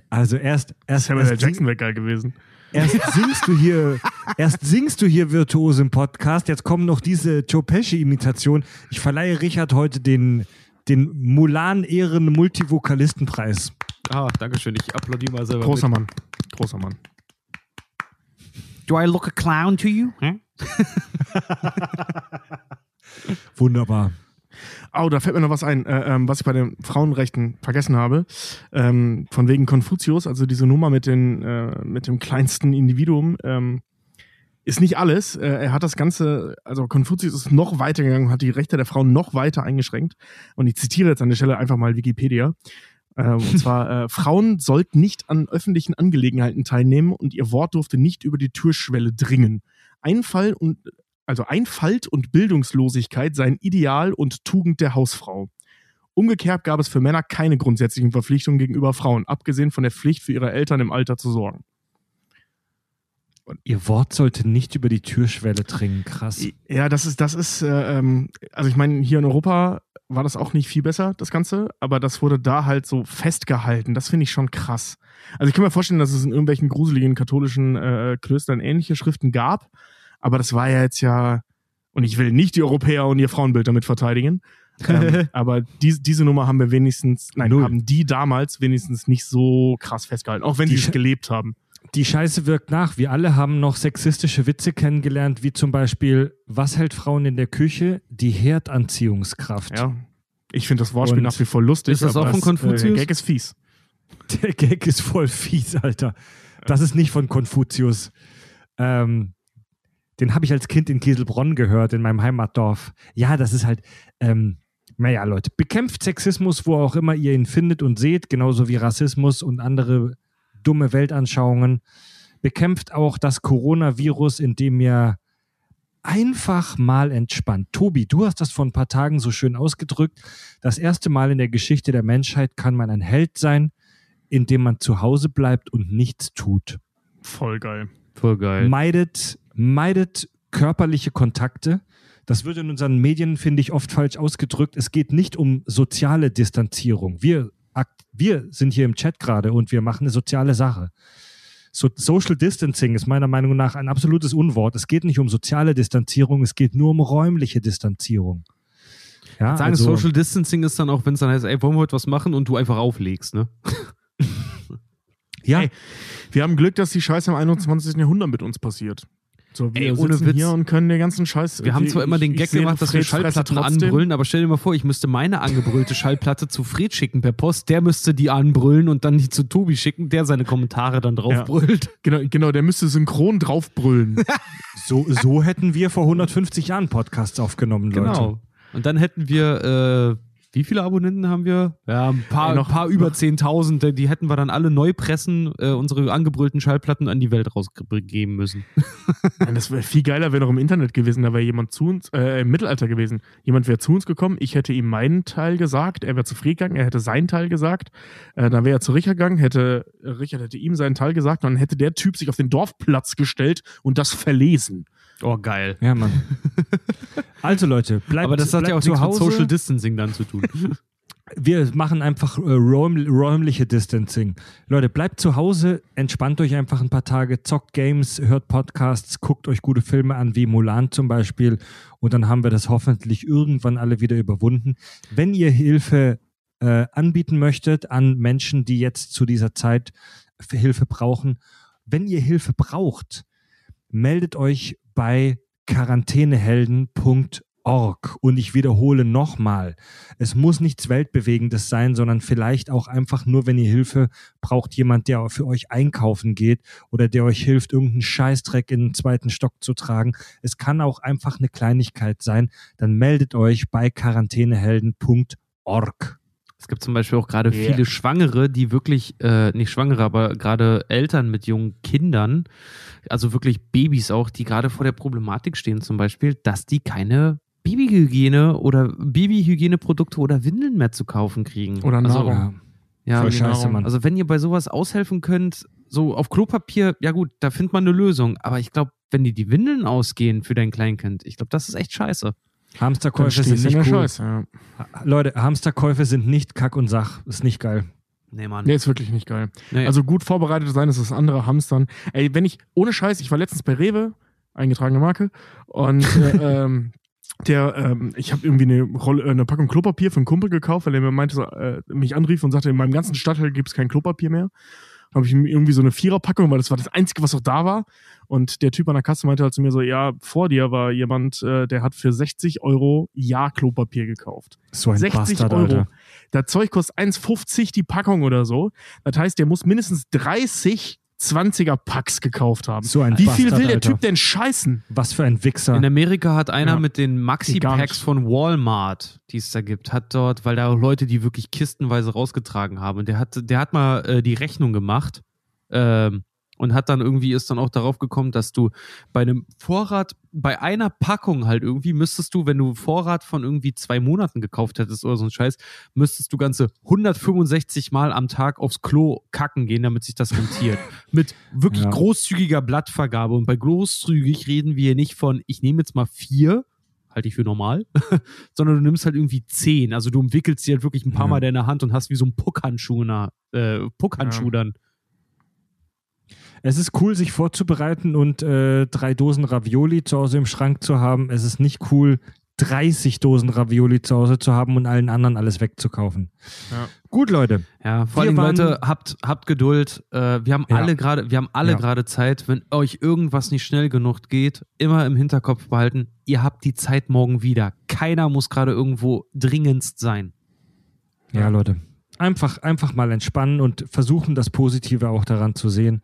Also erst, erst, Samuel L. erst, Jackson wäre geil gewesen. erst singst du hier, erst singst du hier virtuos im Podcast, jetzt kommen noch diese Joe Pesci-Imitation. Ich verleihe Richard heute den, den Mulan-Ehren-Multivokalistenpreis. Ah, danke schön. Ich applaudiere mal selber. Großer mit. Mann. Großer Mann. Do I look a clown to you? Hm? Wunderbar. Oh, da fällt mir noch was ein, äh, ähm, was ich bei den Frauenrechten vergessen habe. Ähm, von wegen Konfuzius, also diese Nummer mit, den, äh, mit dem kleinsten Individuum, ähm, ist nicht alles. Äh, er hat das Ganze, also Konfuzius ist noch weiter gegangen, hat die Rechte der Frauen noch weiter eingeschränkt. Und ich zitiere jetzt an der Stelle einfach mal Wikipedia. Äh, und zwar, äh, Frauen sollten nicht an öffentlichen Angelegenheiten teilnehmen und ihr Wort durfte nicht über die Türschwelle dringen. Einfall und also Einfalt und Bildungslosigkeit seien Ideal und Tugend der Hausfrau. Umgekehrt gab es für Männer keine grundsätzlichen Verpflichtungen gegenüber Frauen, abgesehen von der Pflicht, für ihre Eltern im Alter zu sorgen. Ihr Wort sollte nicht über die Türschwelle dringen. Krass. Ja, das ist, das ist, äh, ähm, also ich meine, hier in Europa war das auch nicht viel besser, das Ganze, aber das wurde da halt so festgehalten. Das finde ich schon krass. Also ich kann mir vorstellen, dass es in irgendwelchen gruseligen katholischen äh, Klöstern ähnliche Schriften gab, aber das war ja jetzt ja, und ich will nicht die Europäer und ihr Frauenbild damit verteidigen, ähm, aber die, diese Nummer haben wir wenigstens, nein, Null. haben die damals wenigstens nicht so krass festgehalten, auch wenn Die sie es gelebt haben. Die Scheiße wirkt nach. Wir alle haben noch sexistische Witze kennengelernt, wie zum Beispiel, was hält Frauen in der Küche? Die Herdanziehungskraft. Ja. Ich finde das Wortspiel Und nach wie vor lustig. ist das aber auch von das, Konfuzius? Äh, der Gag ist fies. Der Gag ist voll fies, Alter. Das ist nicht von Konfuzius. Ähm, den habe ich als Kind in Kieselbronn gehört, in meinem Heimatdorf. Ja, das ist halt, ähm, naja, Leute, bekämpft Sexismus, wo auch immer ihr ihn findet und seht, genauso wie Rassismus und andere dumme Weltanschauungen. Bekämpft auch das Coronavirus, indem ihr einfach mal entspannt. Tobi, du hast das vor ein paar Tagen so schön ausgedrückt. Das erste Mal in der Geschichte der Menschheit kann man ein Held sein, indem man zu Hause bleibt und nichts tut. Voll geil. Voll geil. Meidet, meidet körperliche Kontakte. Das wird in unseren Medien, finde ich, oft falsch ausgedrückt. Es geht nicht um soziale Distanzierung. Wir, wir sind hier im Chat gerade und wir machen eine soziale Sache. So, Social Distancing ist meiner Meinung nach ein absolutes Unwort. Es geht nicht um soziale Distanzierung, es geht nur um räumliche Distanzierung. Ja, Sagen, also- Social Distancing ist dann auch, wenn es dann heißt, ey, wollen wir heute was machen und du einfach auflegst, ne? ja, Ey, Wir haben Glück, dass die Scheiße im 21. Jahrhundert mit uns passiert. So, wir Ey, ohne sitzen Witz. hier und können den ganzen Scheiß. Wir haben ich- zwar immer den ich- Gag ich gemacht, dass wir Freds Fresse Schallplatten anbrüllen, aber stell dir mal vor, ich müsste meine angebrüllte Schallplatte zu Fred schicken per Post, der müsste die anbrüllen und dann die zu Tobi schicken, der seine Kommentare dann drauf Ja. brüllt. Genau, genau, der müsste synchron draufbrüllen. So, so hätten wir vor 150 Jahren Podcasts aufgenommen, Leute. Genau. Und dann hätten wir, äh, wie viele Abonnenten haben wir? Ja, ein paar, Ey, noch- ein paar über 10.000. Die- Die hätten wir dann alle neu pressen, äh, unsere angebrüllten Schallplatten an die Welt rausgeben müssen. Nein, das wäre viel geiler, wäre noch im Internet gewesen. Da wäre jemand zu uns, äh, im Mittelalter gewesen. Jemand wäre zu uns gekommen, ich hätte ihm meinen Teil gesagt, er wäre zu Fred gegangen, er hätte seinen Teil gesagt. Äh, dann wäre er zu Richard gegangen, hätte, Richard hätte ihm seinen Teil gesagt und dann hätte der Typ sich auf den Dorfplatz gestellt und das verlesen. Oh, geil. Ja, Mann. Also Leute, bleibt, Aber das hat ja auch nichts mit. Social Distancing dann zu tun. Wir machen einfach äh, räum, räumliche Distancing. Leute, bleibt zu Hause, entspannt euch einfach ein paar Tage, zockt Games, hört Podcasts, guckt euch gute Filme an, wie Mulan zum Beispiel. Und dann haben wir das hoffentlich irgendwann alle wieder überwunden. Wenn ihr Hilfe äh, anbieten möchtet an Menschen, die jetzt zu dieser Zeit Hilfe brauchen, wenn ihr Hilfe braucht, meldet euch bei quarantänehelden.org. Und ich wiederhole nochmal, es muss nichts Weltbewegendes sein, sondern vielleicht auch einfach nur, wenn ihr Hilfe braucht, jemand, der für euch einkaufen geht oder der euch hilft, irgendeinen Scheißdreck in den zweiten Stock zu tragen. Es kann auch einfach eine Kleinigkeit sein. Dann meldet euch bei quarantänehelden.org. Es gibt zum Beispiel auch gerade Ja. viele Schwangere, die wirklich, äh, nicht Schwangere, aber gerade Eltern mit jungen Kindern, also wirklich Babys auch, die gerade vor der Problematik stehen, zum Beispiel, dass die keine Babyhygiene oder Babyhygieneprodukte oder Windeln mehr zu kaufen kriegen. Oder also, Nahrung. Ja, Voll genau. scheiße, Mann. Also wenn ihr bei sowas aushelfen könnt, so auf Klopapier, ja gut, da findet man eine Lösung. Aber ich glaube, wenn dir die Windeln ausgehen für dein Kleinkind, ich glaube, das ist echt scheiße. Hamsterkäufe sind nicht cool. Scheiße. Ja. Leute, Hamsterkäufe sind nicht Kack und Sach. Ist nicht geil. Nee, Mann. Nee, ist wirklich nicht geil. Nee. Also gut vorbereitet sein ist das andere Hamstern. Ey, wenn ich, ohne Scheiß, ich war letztens bei Rewe, eingetragene Marke, und äh, ähm, der, ähm, ich habe irgendwie eine, Rolle, äh, eine Packung Klopapier für einen Kumpel gekauft, weil er mir meinte, so, äh, mich anrief und sagte, in meinem ganzen Stadtteil gibt es kein Klopapier mehr. Habe ich irgendwie so eine Viererpackung, weil das war das Einzige, was auch da war. Und der Typ an der Kasse meinte halt zu mir so, ja, vor dir war jemand, äh, der hat für 60 Euro Ja Klopapier gekauft. So ein 60 Bastard, Euro. Alter. Das Zeug kostet 1,50 die Packung oder so. Das heißt, der muss mindestens 30 20er Packs gekauft haben. So ein Wie viel Bastard, will der Alter. Typ denn scheißen? Was für ein Wichser. In Amerika hat einer Ja. mit den Maxi-Packs nicht. von Walmart, die es da gibt, hat dort, weil da auch Leute, die wirklich kistenweise rausgetragen haben, und der hat, der hat mal äh, die Rechnung gemacht ähm, und hat dann irgendwie ist dann auch darauf gekommen, dass du bei einem Vorrat, bei einer Packung halt irgendwie müsstest du, wenn du Vorrat von irgendwie zwei Monaten gekauft hättest oder so ein Scheiß, müsstest du ganze 165 Mal am Tag aufs Klo kacken gehen, damit sich das rentiert. Mit wirklich Ja. großzügiger Blattvergabe. Und bei großzügig reden wir hier nicht von, ich nehme jetzt mal vier, halte ich für normal, sondern du nimmst halt irgendwie zehn. Also du umwickelst die halt wirklich ein paar Ja. Mal deine Hand und hast wie so ein Puckhandschuh, na- äh, Puckhandschuh Ja. dann. Es ist cool, sich vorzubereiten und äh, drei Dosen Ravioli zu Hause im Schrank zu haben. Es ist nicht cool, 30 Dosen Ravioli zu Hause zu haben und allen anderen alles wegzukaufen. Ja. Gut, Leute. Ja, vor allem, Leute, habt, habt Geduld. Äh, wir haben Ja. alle gerade, wir haben alle Ja. gerade Zeit. Wenn euch irgendwas nicht schnell genug geht, immer im Hinterkopf behalten, ihr habt die Zeit morgen wieder. Keiner muss gerade irgendwo dringendst sein. Ja, Leute. Einfach, einfach mal entspannen und versuchen, das Positive auch daran zu sehen.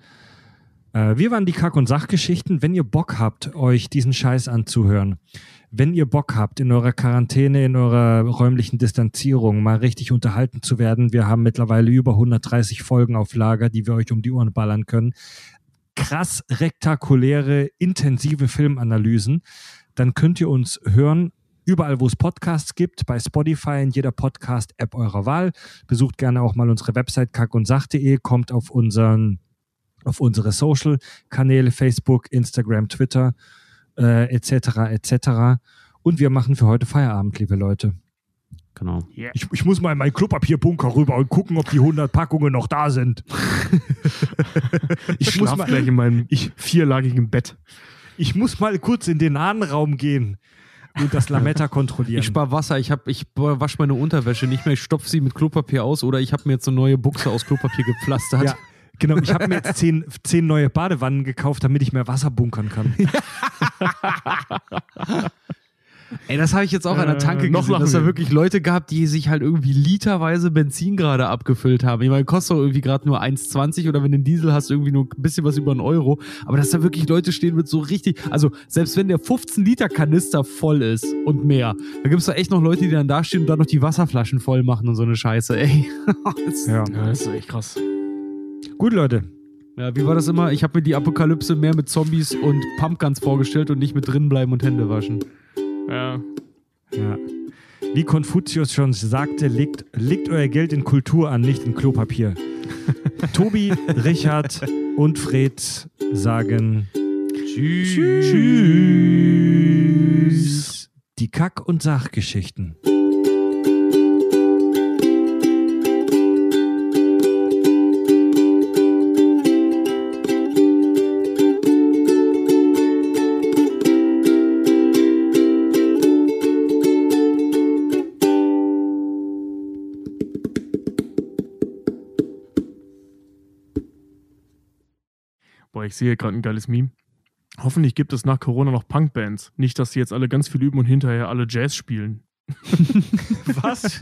Äh, wir waren die Kack- und Sachgeschichten. Wenn ihr Bock habt, euch diesen Scheiß anzuhören, wenn ihr Bock habt, in eurer Quarantäne, in eurer räumlichen Distanzierung mal richtig unterhalten zu werden, wir haben mittlerweile über 130 Folgen auf Lager, die wir euch um die Ohren ballern können. Krass rektakuläre, intensive Filmanalysen. Dann könnt ihr uns hören überall, wo es Podcasts gibt, bei Spotify, in jeder Podcast-App eurer Wahl. Besucht gerne auch mal unsere Website kackundsach.de, kommt auf unseren auf unsere Social-Kanäle, Facebook, Instagram, Twitter, äh, etc., etc. Und wir machen für heute Feierabend, liebe Leute. Genau. Ich, ich muss mal in meinen Klopapierbunker rüber und gucken, ob die 100 Packungen noch da sind. Ich Ich muss schlaf mal- gleich in meinem vierlagigen Bett. Ich muss mal kurz in den Ahnenraum gehen und das Lametta kontrollieren. Ich spare Wasser, ich, hab- ich wasche meine Unterwäsche nicht mehr, ich stopfe sie mit Klopapier aus oder ich habe mir jetzt eine neue Buchse aus Klopapier gepflastert. Ja, Genau, ich habe mir jetzt zehn, zehn neue Badewannen gekauft, damit ich mehr Wasser bunkern kann. Ey, das habe ich jetzt auch an der Äh, Tanke noch gesehen, dass da wir. wirklich Leute gab, die sich halt irgendwie literweise Benzin gerade abgefüllt haben. Ich meine, kostet doch irgendwie gerade nur 1,20 oder wenn du einen Diesel hast, irgendwie nur ein bisschen was über einen Euro. Aber dass da wirklich Leute stehen mit so richtig, also selbst wenn der 15 Liter Kanister voll ist und mehr, da gibt's da echt noch Leute, die dann da stehen und dann noch die Wasserflaschen voll machen und so eine Scheiße, ey. Das- Ja. Ja, das ist echt krass. Gut, Leute. ja, wie war das immer? Ich habe mir die Apokalypse mehr mit Zombies und Pumpguns vorgestellt und nicht mit drinnen bleiben und Hände waschen. Ja. Ja. Wie Konfuzius schon sagte, legt, legt euer Geld in Kultur an, nicht in Klopapier. Tobi, Richard und Fred sagen Tschüss. Die Kack- und Sachgeschichten. Boah, ich sehe gerade ein geiles Meme. Hoffentlich gibt es nach Corona noch Punkbands. Nicht, dass die jetzt alle ganz viel üben und hinterher alle Jazz spielen. Was?